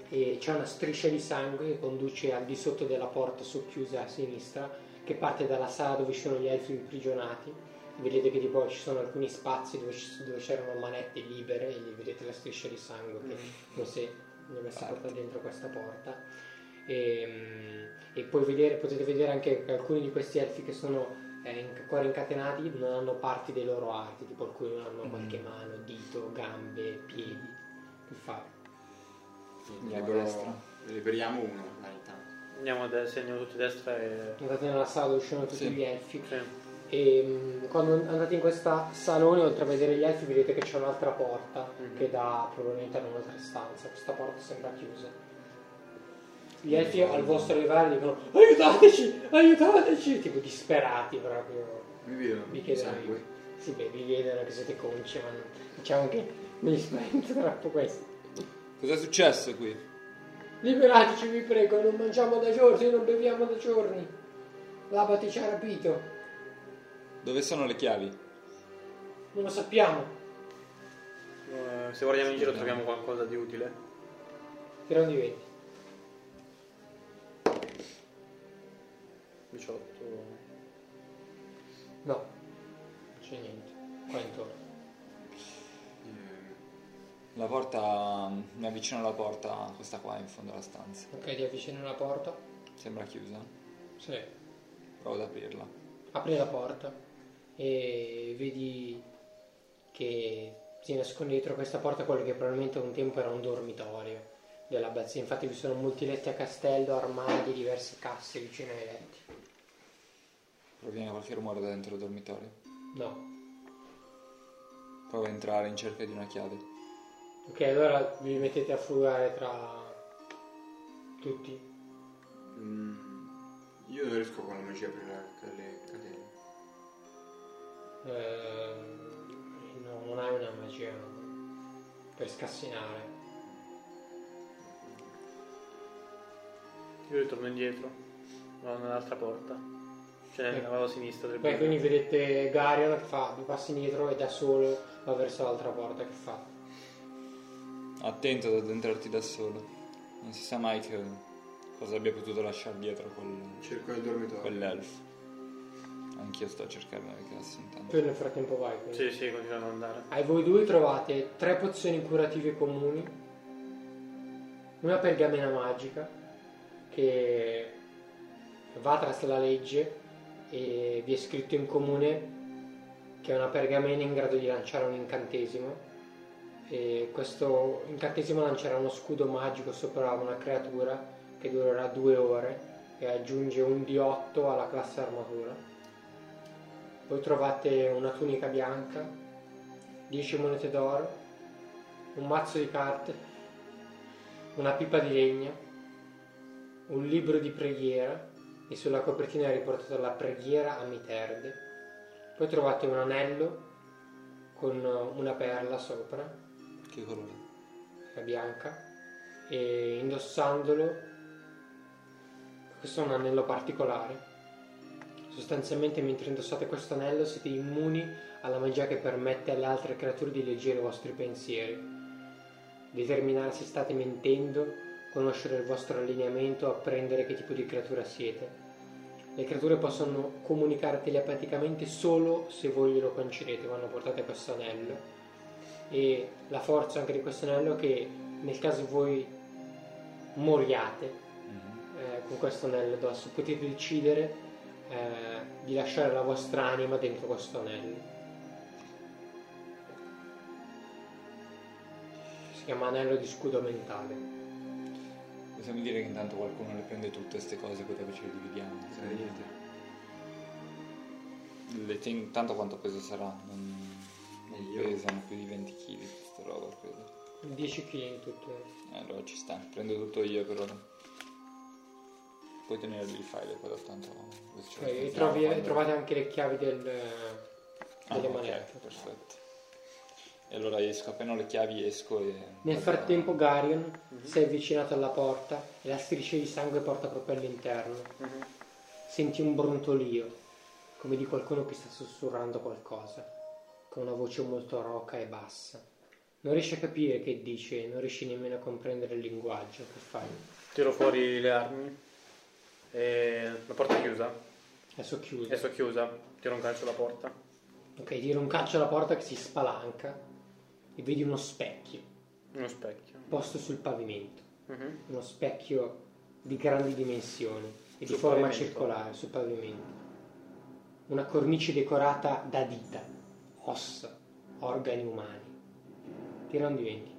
E c'è una striscia di sangue che conduce al di sotto della porta socchiusa a sinistra che parte dalla sala dove ci sono gli elfi imprigionati. Vedete che tipo ci sono alcuni spazi dove, dove c'erano manette libere e vedete la striscia di sangue che come se ne avesse portato dentro questa porta e, mm, e poi vedere, potete vedere anche che alcuni di questi elfi che sono eh, ancora incatenati non hanno parti dei loro arti tipo alcuni non hanno qualche mano, dito, gambe, piedi che fare? Andiamo Libero-. Liberiamo uno, dai, intanto. Andiamo a destra, andiamo tutti a destra e... andate nella sala dove uscivano tutti Sì. gli elfi Sì. E mh, quando andate in questa salone, oltre a vedere gli elfi, vedete che c'è un'altra porta Mhm. che dà probabilmente a un'altra stanza. Questa porta sembra chiusa. Gli elfi al vostro arrivare dicono aiutateci, aiutateci, tipo disperati proprio. Mi vedono Vi chiedono sangue. Sì, beh, vi vedono che siete conci, ma non- diciamo che mi spaventa troppo questo. Cos'è successo qui? Liberateci, vi prego, non mangiamo da giorni, non beviamo da giorni. L'abate ci ha rapito, Dove sono le chiavi? non lo sappiamo. Eh, se guardiamo in giro troviamo qualcosa di utile. Tira un di 20. 18. No, non c'è niente. Qua intorno. Eh, La porta. Mi avvicino alla porta, questa qua in fondo alla stanza. Ok, ti avvicini alla porta. Sembra chiusa. Sì. Provo ad aprirla. Apri la porta e vedi che si nasconde dietro questa porta quello che probabilmente un tempo era un dormitorio dell'abbazia. Infatti vi sono molti letti a castello, armadi, diverse casse vicino ai letti. Proviene qualche rumore da dentro il dormitorio. No. Provo a entrare in cerca di una chiave. Ok, allora vi mettete a frugare tra tutti. mm, io non riesco con la magia a aprire le catene. Ehm, no, non hai una magia per scassinare. Io ritorno indietro. Vado nell'altra porta. Cioè, Eh. vado a sinistra del Beh, buco. quindi vedete Garion che fa due passi indietro e da solo va verso l'altra porta che fa. Attento ad addentrarti da solo. Non si sa mai che cosa abbia potuto lasciare dietro quel, Cerco il dormitorio. quell'elfo. Anch'io sto cercando le classi intanto. Tu nel frattempo vai. quindi. Sì, sì, continuano ad andare. Ai voi due trovate tre pozioni curative comuni, una pergamena magica che va tras la legge e vi è scritto in comune che è una pergamena in grado di lanciare un incantesimo e questo incantesimo lancerà uno scudo magico sopra una creatura che durerà due ore e aggiunge un D8 alla classe armatura. Poi trovate una tunica bianca 10 monete d'oro, un mazzo di carte, una pipa di legna, un libro di preghiera e sulla copertina è riportata la preghiera a Miterde. Poi trovate un anello con una perla sopra, Che colore? è bianca, e indossandolo, questo è un anello particolare. Sostanzialmente mentre indossate questo anello siete immuni alla magia che permette alle altre creature di leggere i vostri pensieri, determinare se state mentendo, conoscere il vostro allineamento, apprendere che tipo di creatura siete. Le creature possono comunicare telepaticamente solo se voi glielo concedete quando portate questo anello. E la forza anche di questo anello è che nel caso voi moriate, con questo anello addosso. Potete decidere eh, di lasciare la vostra anima dentro questo anello. Si chiama anello di scudo mentale. Possiamo dire che intanto qualcuno le prende tutte queste cose, poi dopo ce le dividiamo. Le ten- tanto quanto peso sarà? Non, non pesano più di 20 kg questa roba, credo. 10 kg in tutto. Eh, allora ci sta, prendo tutto io per ora. Puoi tenere il file poi dopo tanto. questo ce e trovi- quando- trovate anche le chiavi del, Ah, delle ok, manette. perfetto. E allora esco, appena ho le chiavi esco e... Nel frattempo Garion si è avvicinato alla porta e la striscia di sangue porta proprio all'interno. Senti un brontolio, come di qualcuno che sta sussurrando qualcosa, con una voce molto roca e bassa. Non riesci a capire che dice, non riesci nemmeno a comprendere il linguaggio. Che fai? Tiro fuori le armi. E la porta è chiusa. Adesso chiuso. Adesso è chiusa. Tiro un calcio alla porta. Ok, tira un calcio alla porta che si spalanca e vedi uno specchio Uno specchio. posto sul pavimento. Mhm. uno specchio di grandi dimensioni e di Sul forma pavimento. circolare sul pavimento. Una cornice decorata da dita, ossa, organi umani. Tira un di 20.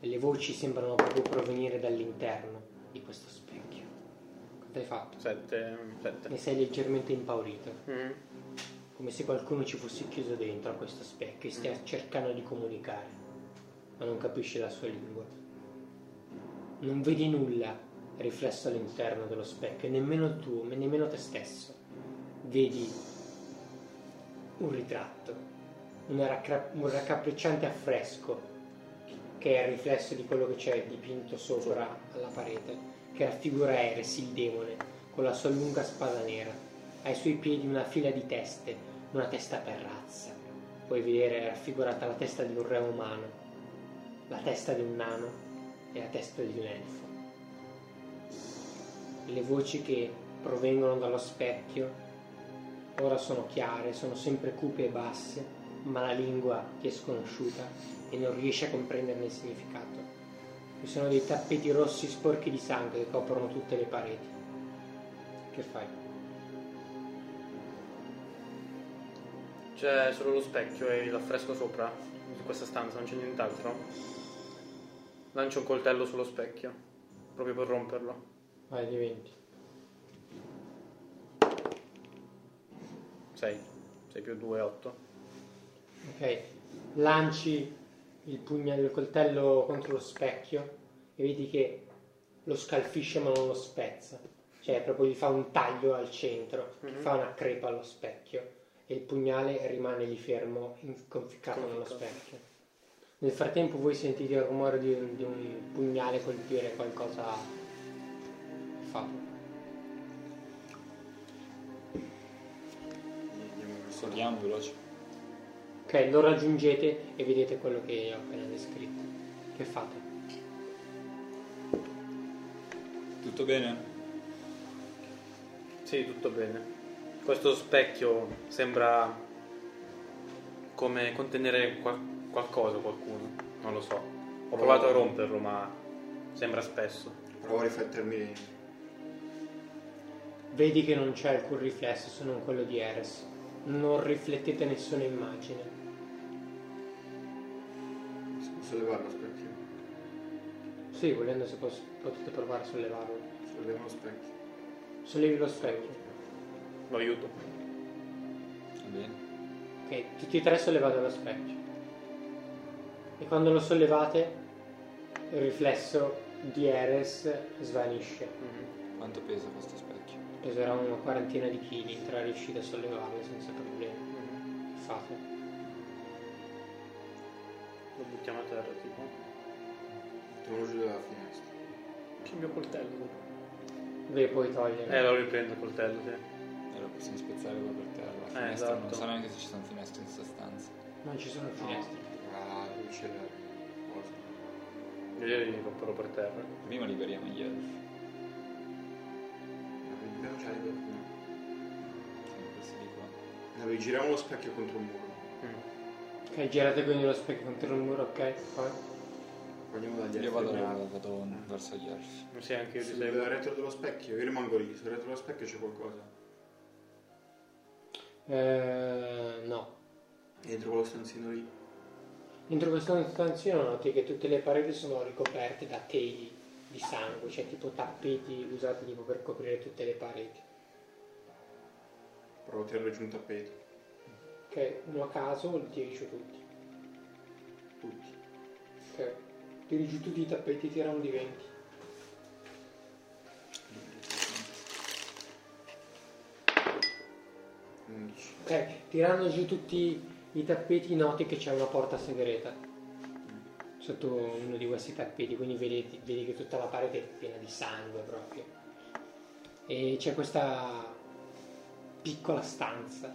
E le voci sembrano proprio provenire dall'interno di questo specchio. Cosa hai fatto? Sette. Sette. Ne sei leggermente impaurito, Mhm. Come se qualcuno ci fosse chiuso dentro a questo specchio e stia cercando di comunicare, ma non capisce la sua lingua. Non vedi nulla riflesso all'interno dello specchio, nemmeno tu, nemmeno te stesso. Vedi un ritratto, una raccra- un raccapricciante affresco che è il riflesso di quello che c'è dipinto sopra alla parete, che raffigura Eres, il demone, con la sua lunga spada nera. Ai suoi piedi una fila di teste, una testa per razza. Puoi vedere raffigurata la testa di un re umano, la testa di un nano e la testa di un elfo. Le voci che provengono dallo specchio ora sono chiare, sono sempre cupe e basse, ma la lingua ti è sconosciuta e non riesci a comprenderne il significato. Ci sono dei tappeti rossi sporchi di sangue che coprono tutte le pareti. Che fai? C'è solo lo specchio e l'affresco sopra. In questa stanza non c'è nient'altro. Lancio un coltello sullo specchio. Proprio per romperlo. Vai di 20. 6. 6 più 2, 8. Ok, lanci il pugno del coltello contro lo specchio e vedi che lo scalfisce ma non lo spezza. Cioè proprio gli fa un taglio al centro, gli fa una crepa allo specchio e il pugnale rimane lì fermo, conficcato nello specchio. Nel frattempo voi sentite il rumore di un, di un pugnale colpire qualcosa fatto. Corriamo veloce. Ok, lo raggiungete e vedete quello che ho appena descritto. Che fate? Tutto bene? Sì, tutto bene. Questo specchio sembra come contenere qual- qualcosa, qualcuno. Non lo so. Ho provato a romperlo, ma sembra spesso. Provo a riflettermi. Vedi che non c'è alcun riflesso se non quello di Eres. Non riflettete nessuna immagine. Se posso levare lo specchio. Sì, volendo se pos- potete provare a sollevarlo. Solleviamo lo specchio. Sollevi lo specchio. Lo aiuto. Bene. Ok, tutti e tre sollevate lo specchio. E quando lo sollevate, il riflesso di Eres svanisce. Quanto pesa questo specchio? Peserà una quarantina di chili, tre riuscite a sollevarlo senza problemi. Che fate? Lo buttiamo a terra, tipo. Mettiamolo giù dalla finestra. Che il mio coltello. Ve puoi togliere. Eh, lo riprendo il coltello, sì. E lo possiamo spezzare qua per terra. La Eh, finestra non esatto. so neanche se ci sono finestre in questa stanza. Non ci sono finestre. La luce la cosa. Io li romperò per terra. Prima liberiamo gli elfi. Abbiamo già le no. Sono questi di qua. Giriamo lo specchio contro il muro. Mm. Ok, girate quindi lo specchio contro il muro, ok? Poi. accompagniamo dagli Io elfi. vado, Andiamo. vado verso gli elfi. Sì, anche io Sul retro dello specchio, io rimango lì, sul retro dello specchio c'è qualcosa. Eh, no. Dentro quello stanzino lì. Dentro questo stanzino noti che tutte le pareti sono ricoperte da teli di sangue, cioè tipo tappeti usati tipo per coprire tutte le pareti. Provo a tirare giù un tappeto. Ok, uno a caso li tiri giù tutti. Tutti. Ok. Tiri giù tutti i tappeti, tirano di 20. 11. Ok, giù tutti i tappeti noti che c'è una porta segreta sotto uno di questi tappeti, quindi vedi, vedi che tutta la parete è piena di sangue proprio. E c'è questa piccola stanza.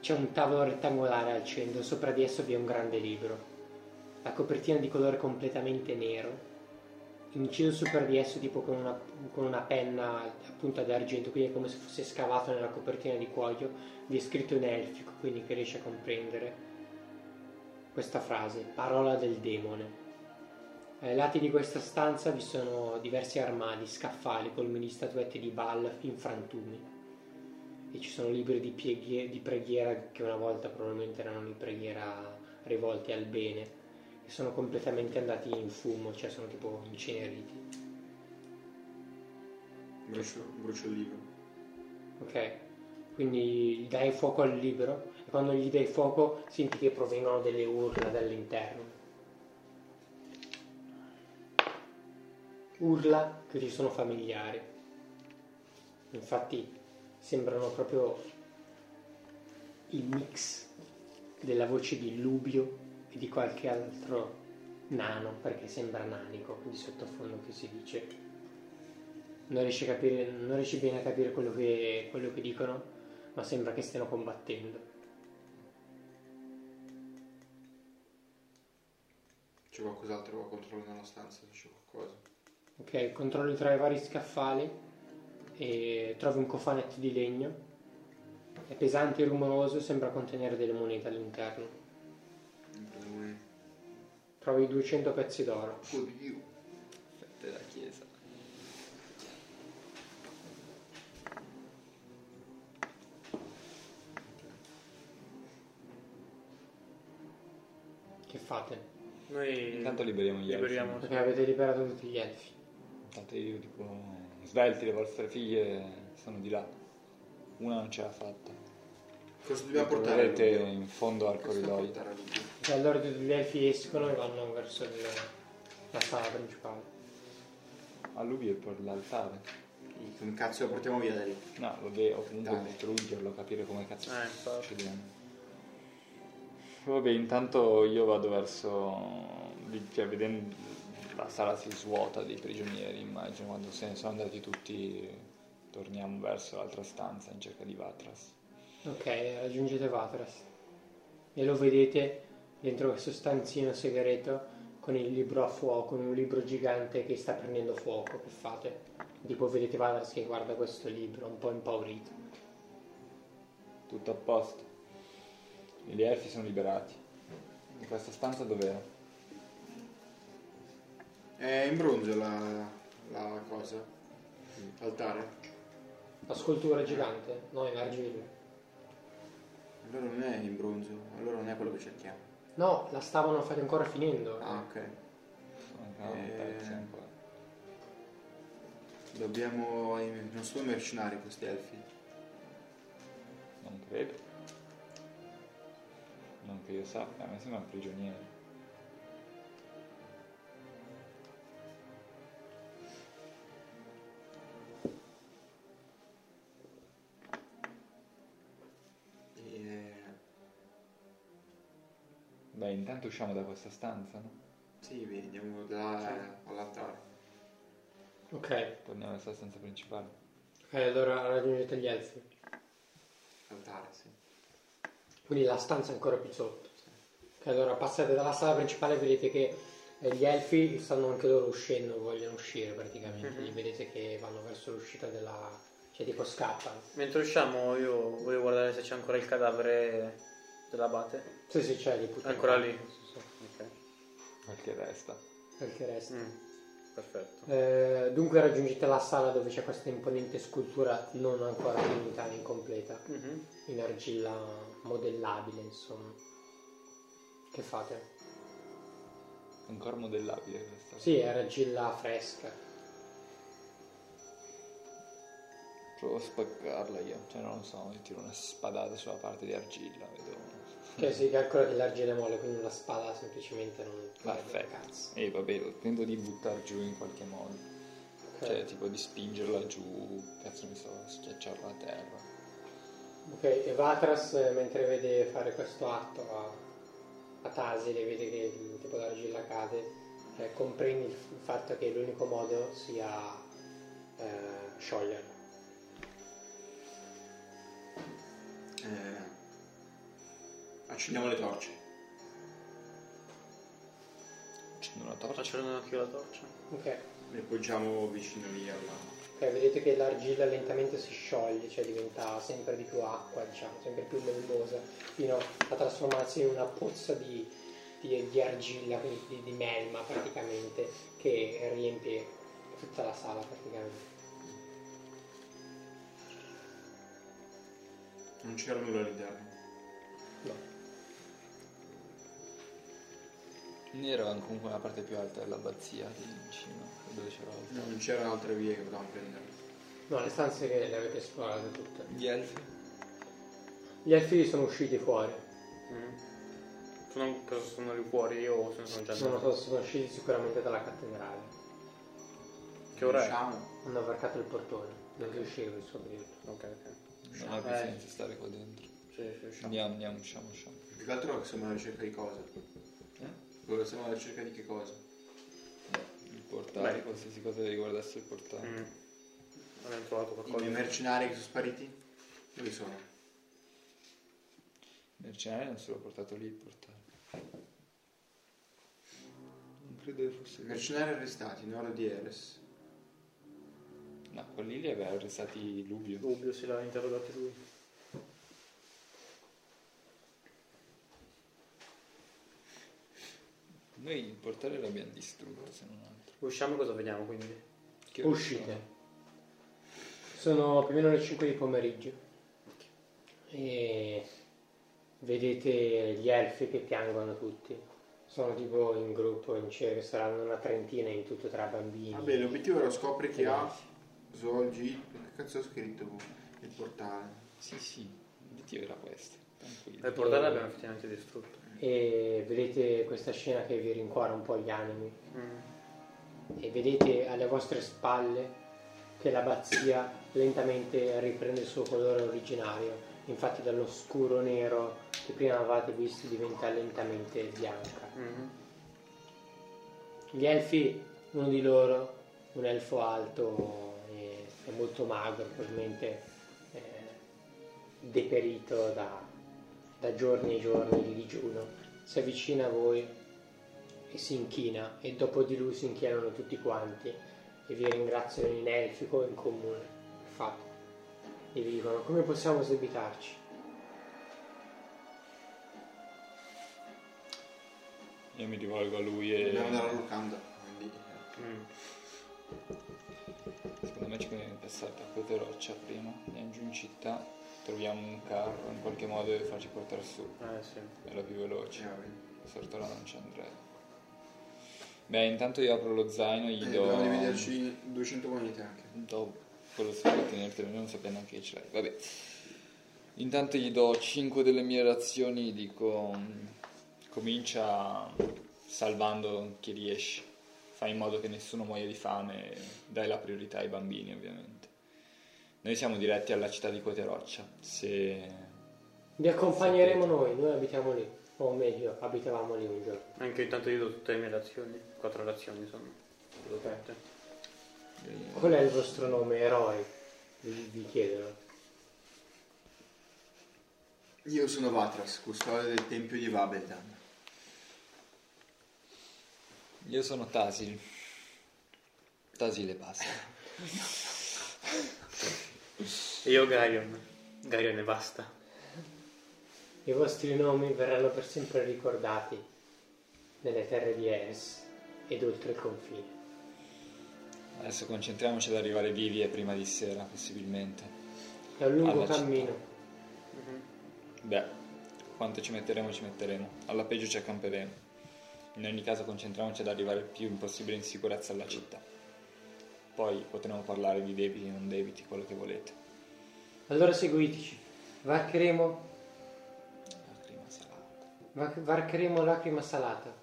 C'è un tavolo rettangolare al centro, sopra di esso vi è un grande libro. La copertina di colore completamente nero. Inciso sopra di esso tipo con una, con una penna appunto ad argento, quindi è come se fosse scavato nella copertina di cuoio, vi è scritto in elfico, quindi che riesce a comprendere questa frase, parola del demone. Ai lati di questa stanza vi sono diversi armadi, scaffali, colmi di statuette di Baal in frantumi. E ci sono libri di, pieghe- di preghiera che una volta probabilmente erano di preghiera rivolti al bene, sono completamente andati in fumo, cioè sono tipo inceneriti. Brucio, brucio il libro. Ok? Quindi gli dai fuoco al libro e quando gli dai fuoco senti che provengono delle urla dall'interno. Urla che ti sono familiari. Infatti sembrano proprio il mix della voce di Lubio e di qualche altro nano, perché sembra nanico di sottofondo che si dice non riesci, a capire, non riesci bene a capire quello che, quello che dicono, ma sembra che stiano combattendo. C'è qualcos'altro qua controllo nella stanza, c'è qualcosa. Ok, controlli tra i vari scaffali e trovi un cofanetto di legno. È pesante e rumoroso, sembra contenere delle monete all'interno. Trovi 200 pezzi d'oro. Fette della chiesa. Che fate? Noi Intanto liberiamo gli elfi. liberiamo. Perché avete liberato tutti gli elfi. Intanto io dico, svelti le vostre figlie sono di là. Una non ce l'ha fatta. Cosa dobbiamo portare? Lubbio? in fondo al corridoio. E allora tutti gli elfi escono e vanno verso il- la sala principale. A lui è per l'altare. Come cazzo lo portiamo via da lì? No, lo devo comunque Dai. distruggerlo, capire come cazzo Eh, sta infatti. succedendo. Vabbè, intanto io vado verso. lì, Cioè, vedendo la sala si svuota dei prigionieri, immagino, quando se ne sono andati tutti, torniamo verso l'altra stanza in cerca di Vatras. Ok, raggiungete Vatras e lo vedete dentro questo stanzino segreto con il libro a fuoco, un libro gigante che sta prendendo fuoco. Che fate? Tipo vedete Vatras che guarda questo libro, un po' impaurito. Tutto a posto. Gli elfi sono liberati. In questa stanza dov'era? È in bronzo la, la cosa. L'altare. La scultura gigante? No, in argilla. Allora non è in bronzo, allora non è quello che cerchiamo. No, la stavano fate ancora finendo. Ah, ok. Ancora Eh. pezzi ancora. Dobbiamo. Non sono mercenari questi elfi. Non credo. Non che io sappia, a me sembrano prigionieri. Beh, intanto usciamo da questa stanza, no? Sì, vedi, andiamo là all'altare. Ok, Torniamo nella stanza principale. ok, allora raggiungete gli elfi. Altare, sì. Quindi la stanza è ancora più sotto. Ok, allora passate dalla sala principale e vedete che eh, gli elfi stanno anche loro uscendo, vogliono uscire praticamente. Mhm. Li vedete che vanno verso l'uscita della... cioè tipo scappano. Mentre usciamo io voglio guardare se c'è ancora il cadavere dell'abate. Sì, sì, c'è lì. Ancora lì. Sì, sì. Ok. Ma che resta. quel che resta. Mm, Perfetto. Eh, dunque raggiungete la sala dove c'è questa imponente scultura non ancora finita, incompleta, Mhm. in argilla modellabile, insomma. Che fate? Ancora modellabile questa. Sì, è argilla fresca. Provo a spaccarla io. Cioè non lo so, io tiro una spadata sulla parte di argilla, vedo. Che si calcola che l'argilla è molle, quindi una spada semplicemente non Perfetto. cazzo. E vabbè, tento di buttar giù in qualche modo. Ok. Cioè, tipo di spingerla giù, cazzo mi so, schiacciarla a terra. Ok, e Vatras eh, mentre vede fare questo atto a, a Tasile, vede che il tipo l'argilla cade, eh, comprendi il, il fatto che l'unico modo sia eh, scioglierla. Eh, accendiamo le torce. Accendo una torcia. Faccio anche io la torcia. Ok, Le poggiamo vicino lì alla... ok, vedete che l'argilla lentamente si scioglie, cioè diventa sempre di più acqua, diciamo, sempre più melmosa, fino a trasformarsi in una pozza di, di- di argilla, quindi di, di melma praticamente, che riempie tutta la sala praticamente. Non c'era nulla all'interno. No. Quindi eravamo comunque nella parte più alta dell'abbazia lì in cima, dove c'era l'altare. Non c'erano altre vie che potevamo prendere. No, le stanze che le avete esplorate tutte. Gli elfi? Gli elfi sono usciti fuori. Mm. Sono, cosa sono lì fuori o se ne sono già Non lo andati? so, sono usciti sicuramente dalla cattedrale. Che ora è? Riusciamo? Hanno varcato il portone. Dovete uscire per suo aprirlo. Ok, ok. Non ha più Eh. senso stare qua dentro. Sì, sì, usciamo. Andiamo, andiamo, usciamo, usciamo. Più che altro siamo alla ricerca di cosa? Dove siamo alla ricerca di che cosa? Il portale, Beh. qualsiasi cosa riguardasse il portale. Mm. Abbiamo trovato I qualcosa. miei mercenari che sono spariti? Dove sono? Il mercenario non se l'ho portato lì il portale. Non credo che fosse I mercenari arrestati, nord di Eres. No, quelli li aveva arrestati Lubio. Dubbio se l'ha interrogato lui. Noi il portale l'abbiamo distrutto, se non altro. Usciamo cosa vediamo quindi? Che Uscite. Sono più o meno le 5 di pomeriggio. E vedete gli elfi che piangono tutti. Sono tipo in gruppo, in cerchio, saranno una trentina in tutto tra bambini. Vabbè, l'obiettivo era scopri chi ha. Zolgi. Che cazzo ho scritto? Il portale. Sì, sì, l'obiettivo era questo. Tranquillo. Il portale l'abbiamo effettivamente distrutto. E vedete questa scena che vi rincuora un po' gli animi. Mm. e vedete alle vostre spalle che l'abbazia lentamente riprende il suo colore originario. Infatti dallo scuro nero che prima avevate visto diventa lentamente bianca. Mhm. Gli elfi, uno di loro, un elfo alto e, e molto magro, probabilmente eh, deperito da, da giorni e giorni di digiuno, si avvicina a voi e si inchina e dopo di lui si inchinano tutti quanti e vi ringraziano in elfico e in comune. Infatti, e vi dicono come possiamo esebitarci? Io mi rivolgo a lui e Dobbiamo andare a Lucanda. Quindi, Mm. secondo me ci conviene passare da roccia prima. Andiamo giù in città, troviamo un carro in qualche modo e farci portare su. Eh sì. È la più veloce. eh, Sortola non ci andrei. Beh, intanto io apro lo zaino e gli eh, do. dobbiamo dividerci 200 monete anche. Do quello se puoi tenertelo, non sapendo neanche che ce l'hai. Vabbè. Intanto gli do 5 delle mie razioni dico mm, comincia salvando chi riesci. Fai in modo che nessuno muoia di fame dai la priorità ai bambini, ovviamente. Noi siamo diretti alla città di Queteroccia. Se Vi accompagneremo noi, noi abitiamo lì, o meglio, abitavamo lì un giorno. Anche intanto io do tutte le mie razioni. Quattro razioni sono. Le do tutte. Qual è il vostro nome? Eroi? Vi, vi chiedono. Io sono Vatras, custode del tempio di Vabeldan. io sono Tasil. Tasil e basta. <laughs> E io Garion. Garion e basta. I vostri nomi verranno per sempre ricordati nelle terre di Es ed oltre il confine. Adesso concentriamoci ad arrivare vivi e prima di sera, possibilmente. È un lungo Alla cammino. Beh, quanto ci metteremo ci metteremo. Alla peggio ci accamperemo. In ogni caso concentriamoci ad arrivare il più possibile in sicurezza alla città. Poi potremo parlare di debiti, non debiti, quello che volete. Allora seguiteci. Varcheremo, Lacrima salata. va- varcheremo lacrima salata.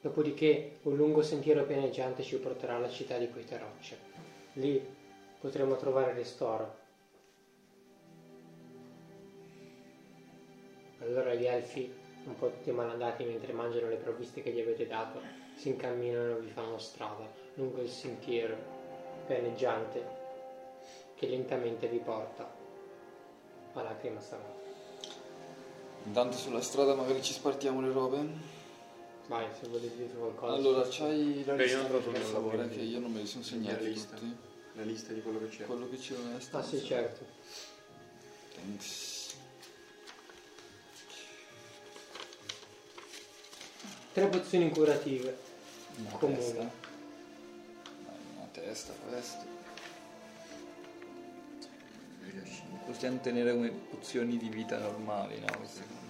Dopodiché un lungo sentiero pianeggiante ci porterà alla città di queste rocce. Lì potremo trovare ristoro. Allora gli elfi, un po' tutti malandati mentre mangiano le provviste che gli avete dato, si incamminano e vi fanno strada lungo il sentiero pianeggiante che lentamente vi porta a lacrima salata. Intanto sulla strada magari ci spartiamo le robe. Vai, se volete dire qualcosa. Allora, c'hai la Beh, io lista non per favore, che io non me li sono segnati La lista. tutti. La lista di quello che c'è. Quello che ci deve essere. Ah sì, certo. Thanks. Tre pozioni curative. Una Comune. testa. Testa, questo. Possiamo tenere come pozioni di vita normali, no? Queste cose.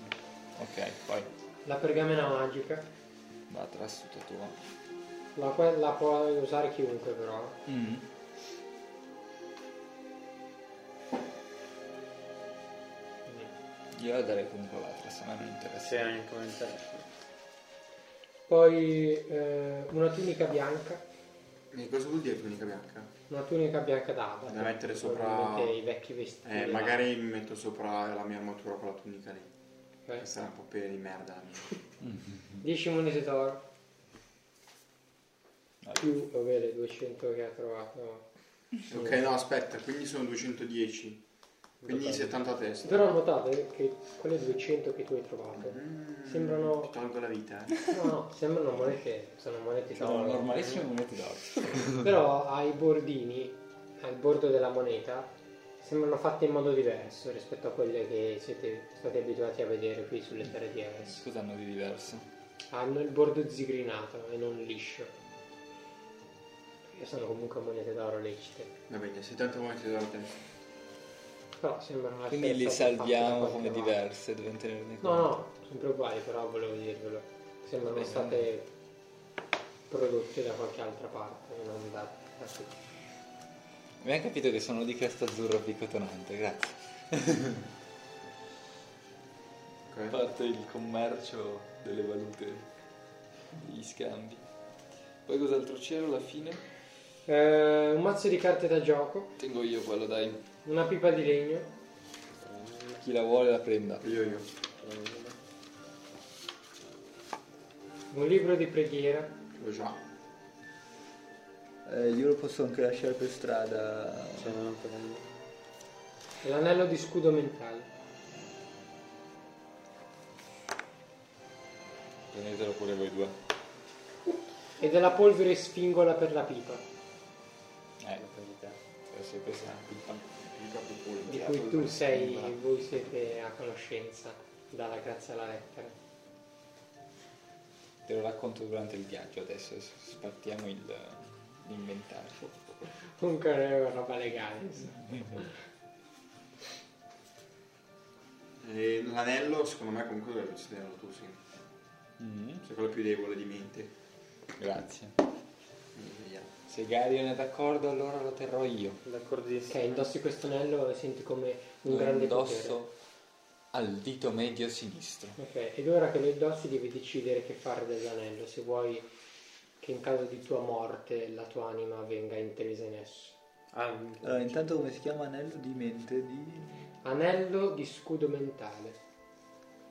Ok, poi La pergamena magica, va trassuta tua. la, que- la può usare chiunque però. Mm. Io la darei comunque l'altra, se me non interessa. Se anche come interessa. Poi eh, una tunica bianca, E cosa vuol dire tunica bianca? una tunica bianca d'ada. Da mettere sopra- i vecchi vestiti. Eh, là. magari mi metto sopra la mia armatura con la tunica lì. Ok. Questa è un po' pelle di merda. <laughs> 10 monete d'oro. Più, le 200 che ha trovato. Ok, no, aspetta, quindi sono 210. Quindi 70 a testa. Però notate che quelle 200 che tu hai trovato Mm, sembrano... Ti tolgo la vita, eh. No, no, sembrano monete, sono monete Sono d'oro. normalissime monete d'oro. <laughs> Però ai bordini, al bordo della moneta, sembrano fatte in modo diverso rispetto a quelle che siete stati abituati a vedere qui sulle terre di Eres. Cosa hanno di diverso? Hanno il bordo zigrinato e non liscio. Che sono comunque monete d'oro lecite. Va bene, 70 monete d'oro a Però Quindi li state fatte da salviamo come diverse, dobbiamo tenerne conto. No, no, sempre uguali, però volevo dirvelo. Sembrano Bene. state prodotte da qualche altra parte, non da, da qui. Abbiamo capito che sono di cresta azzurra picotonante, grazie. <laughs> Ok. parte il commercio delle valute, degli scambi. Poi cos'altro c'era alla fine? Eh, un mazzo di carte da gioco, Tengo io quello, dai. Una pipa di legno, Chi la vuole la prenda. Io, io. un libro di preghiera, L'ho già. Eh, io lo posso anche lasciare per strada. Se non prendo. l'anello di scudo mentale. Prendetelo pure voi due. E della polvere sfingola per la pipa, Eh, adesso hai preso una pipa. Di cui tu sei, voi siete a conoscenza, dalla grazia alla lettera. Te lo racconto durante il viaggio adesso, spartiamo il- l'inventario. Comunque è una roba legale. E l'anello, secondo me, comunque dovrebbe tenerlo tu, sì. Mhm, Sei quello più debole di mente. Grazie. Se Garion è d'accordo allora lo terrò io. Ok, D'accordissimo. indossi questo anello e senti come un Lo grande indosso al dito medio sinistro. potere. Ok, ed ora che lo indossi devi decidere che fare dell'anello, se vuoi che in caso di tua morte la tua anima venga intrisa in esso. Ah, Allora, intanto come si chiama anello di mente di... Anello di scudo mentale.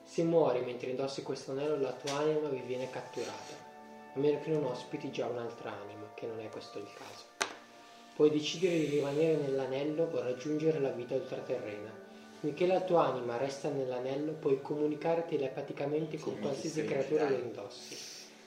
Se muori mentre indossi questo anello, la tua anima vi viene catturata, a meno che non ospiti già un'altra anima, che non è questo il caso. Puoi decidere di rimanere nell'anello o raggiungere la vita ultraterrena. Finché la tua anima resta nell'anello, puoi comunicare telepaticamente con qualsiasi creatura lo indossi.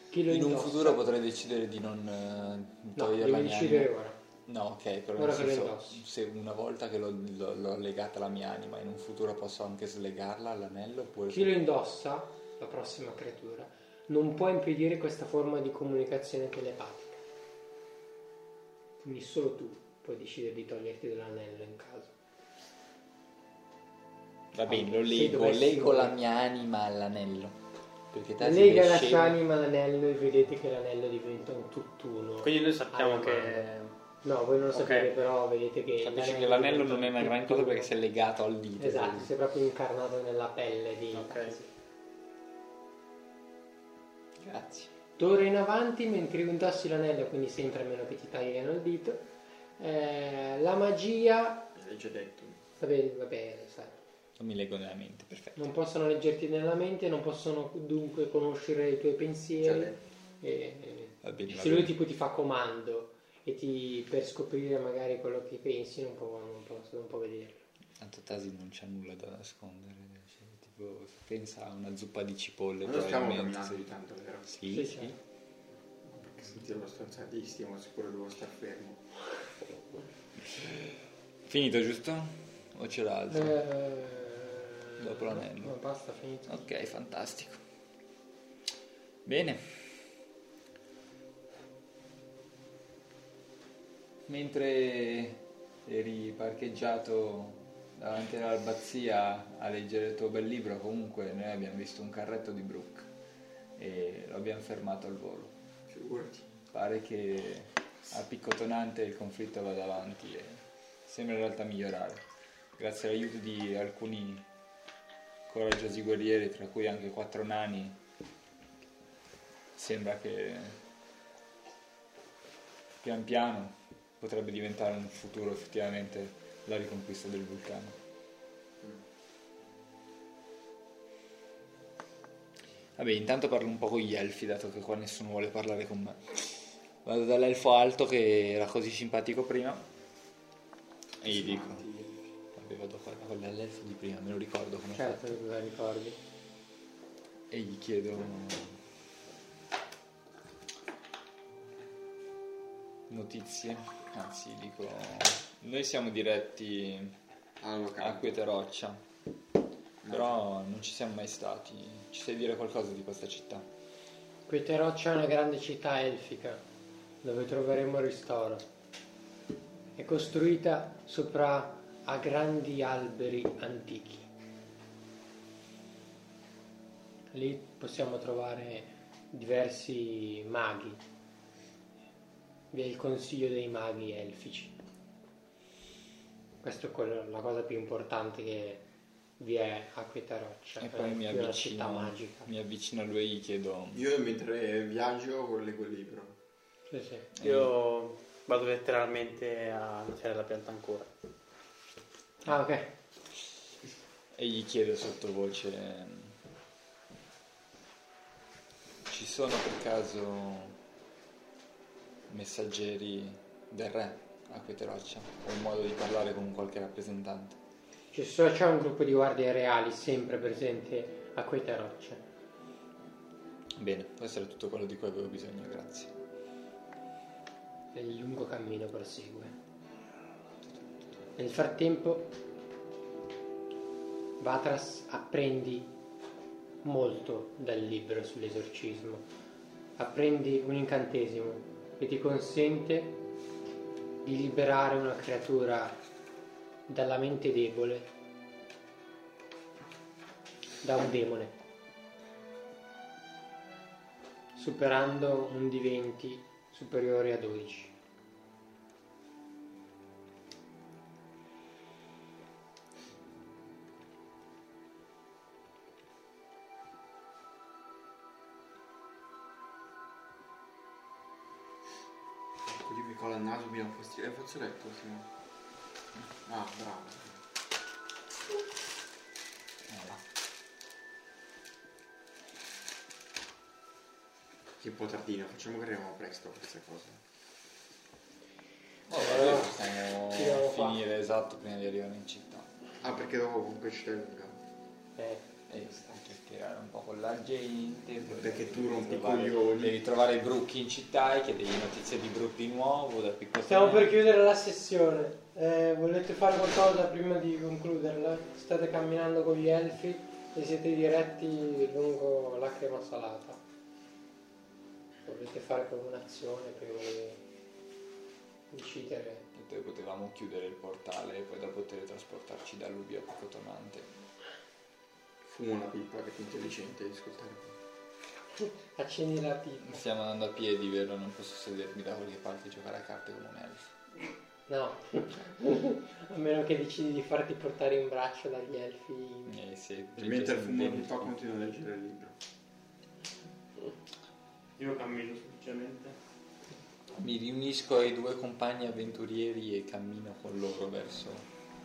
Chi lo In un indossa- futuro potrei decidere di non eh, No, togliere devi decidere anima. ora. No, ok, però Ora nel senso, se una volta che l'ho, l'ho- l'ho legata alla mia anima, in un futuro posso anche slegarla all'anello oppure... Chi lo indossa, la prossima creatura, non può impedire questa forma di comunicazione telepatica. Quindi solo tu puoi decidere di toglierti dell'anello in caso. Va bene, lo lego voler. la mia anima all'anello. Perché tanto Lega le la sua anima all'anello e vedete che l'anello diventa un tutt'uno. Quindi noi sappiamo che... No, voi non lo sapete, però vedete che... Capisci che l'anello non è una gran cosa perché si è legato al dito. Esatto, quindi. sei proprio incarnato nella pelle di... Ok. sì. Grazie. D'ora in avanti, mentre indossi l'anello, quindi sempre a meno che ti tagliano il dito, eh, la magia... L'hai già detto. Va bene, va bene, sai. Non mi leggo nella mente, perfetto. Non possono leggerti nella mente, non possono dunque conoscere i tuoi pensieri. E, e- Va bene, va se lui bene. tipo ti fa comando e ti, per scoprire magari quello che pensi non può, non può, non può vederlo. Tanto Tasi non c'ha nulla da nascondere. Tipo, pensa a una zuppa di cipolle. Non stiamo camminando di tanto, vero? Sì, Sì, sì. Perché sentirlo stronzati stiamo sicuro devo star fermo. Finito, giusto? O c'è l'altro? Eh, Dopo l'anello. No, basta, finito. Ok, fantastico. Bene. Mentre eri parcheggiato davanti all'abbazia a leggere il tuo bel libro, comunque noi abbiamo visto un carretto di Brooke e lo abbiamo fermato al volo. Figurati. Pare che a picco tonante il conflitto vada avanti e sembra in realtà migliorare. Grazie all'aiuto di alcuni coraggiosi guerrieri, tra cui anche quattro nani, sembra che pian piano potrebbe diventare un futuro effettivamente la riconquista del vulcano. Vabbè, intanto parlo un po' con gli elfi, dato che qua nessuno vuole parlare con me. Vado dall'elfo alto che era così simpatico prima e gli dico, vabbè vado qua con l'elfo di prima, me lo ricordo come Certo, fatto. che la ricordi. E gli chiedo notizie, anzi dico, noi siamo diretti a locale. Queteroccia, però non ci siamo mai stati. Ci sai dire qualcosa di questa città? Queteroccia è una grande città elfica dove troveremo il ristoro. È costruita sopra a grandi alberi antichi. Lì possiamo trovare diversi maghi. Vi è il consiglio dei maghi elfici. Questa è la cosa più importante che vi è a Quetaroccia. E poi è mi una città avvicino, magica. mi avvicino a lui e gli chiedo Io mentre viaggio leggo il libro. Sì, sì. Io vado letteralmente a iniziare la pianta ancora. Ah, ok. e gli chiedo sottovoce ehm, ci sono per caso messaggeri del re a Queteroccia o un modo di parlare con qualche rappresentante so- c'è un gruppo di guardie reali sempre presente a Quetaroccia. bene questo era tutto quello di cui avevo bisogno grazie e il lungo cammino prosegue. Nel frattempo, Vatras apprendi molto dal libro sull'esorcismo. Apprendi un incantesimo che ti consente di liberare una creatura dalla mente debole, da un demone, superando un di 20 superiore a 12. Mi dà un fastidio. È fazzoletto, sì. Ah, bravo. Che un po' tardino, facciamo che arriviamo presto a queste cose. Allora, possiamo finire esatto prima di arrivare in città Ah, perché dopo comunque ci è lunga. Eh, e sta a chiacchierare un po' con la gente Perché tu rompi i trovare- coglioni. devi trovare Brooke in città e chiedergli notizie di Brooke di nuovo da piccolo Stiamo per chiudere la sessione. Eh, volete fare qualcosa prima di concluderla? State camminando con gli elfi e siete diretti lungo Lacrima Salata. Volete fare come un'azione prima di decidere? E poi potevamo chiudere il portale e poi dopo teletrasportarci da Lubia a Poco Tonante. Fumo una pipa che è più intelligente di ascoltare. <laughs> Accendi la pipa. Stiamo andando a piedi, vero? Non posso sedermi da qualche parte e giocare a carte come un elfo. No, a meno che decidi di farti portare in braccio dagli elfi. Eh sì, E mentre fumo una bene. pipa continuo a leggere il libro. Io cammino semplicemente. Mi riunisco ai due compagni avventurieri e cammino con loro verso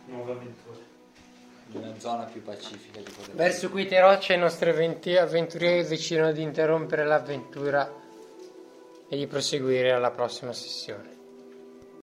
Nuove avventure. Una zona più pacifica di quella Verso queste rocce i nostri avventurieri decidono di interrompere l'avventura e di proseguire alla prossima sessione.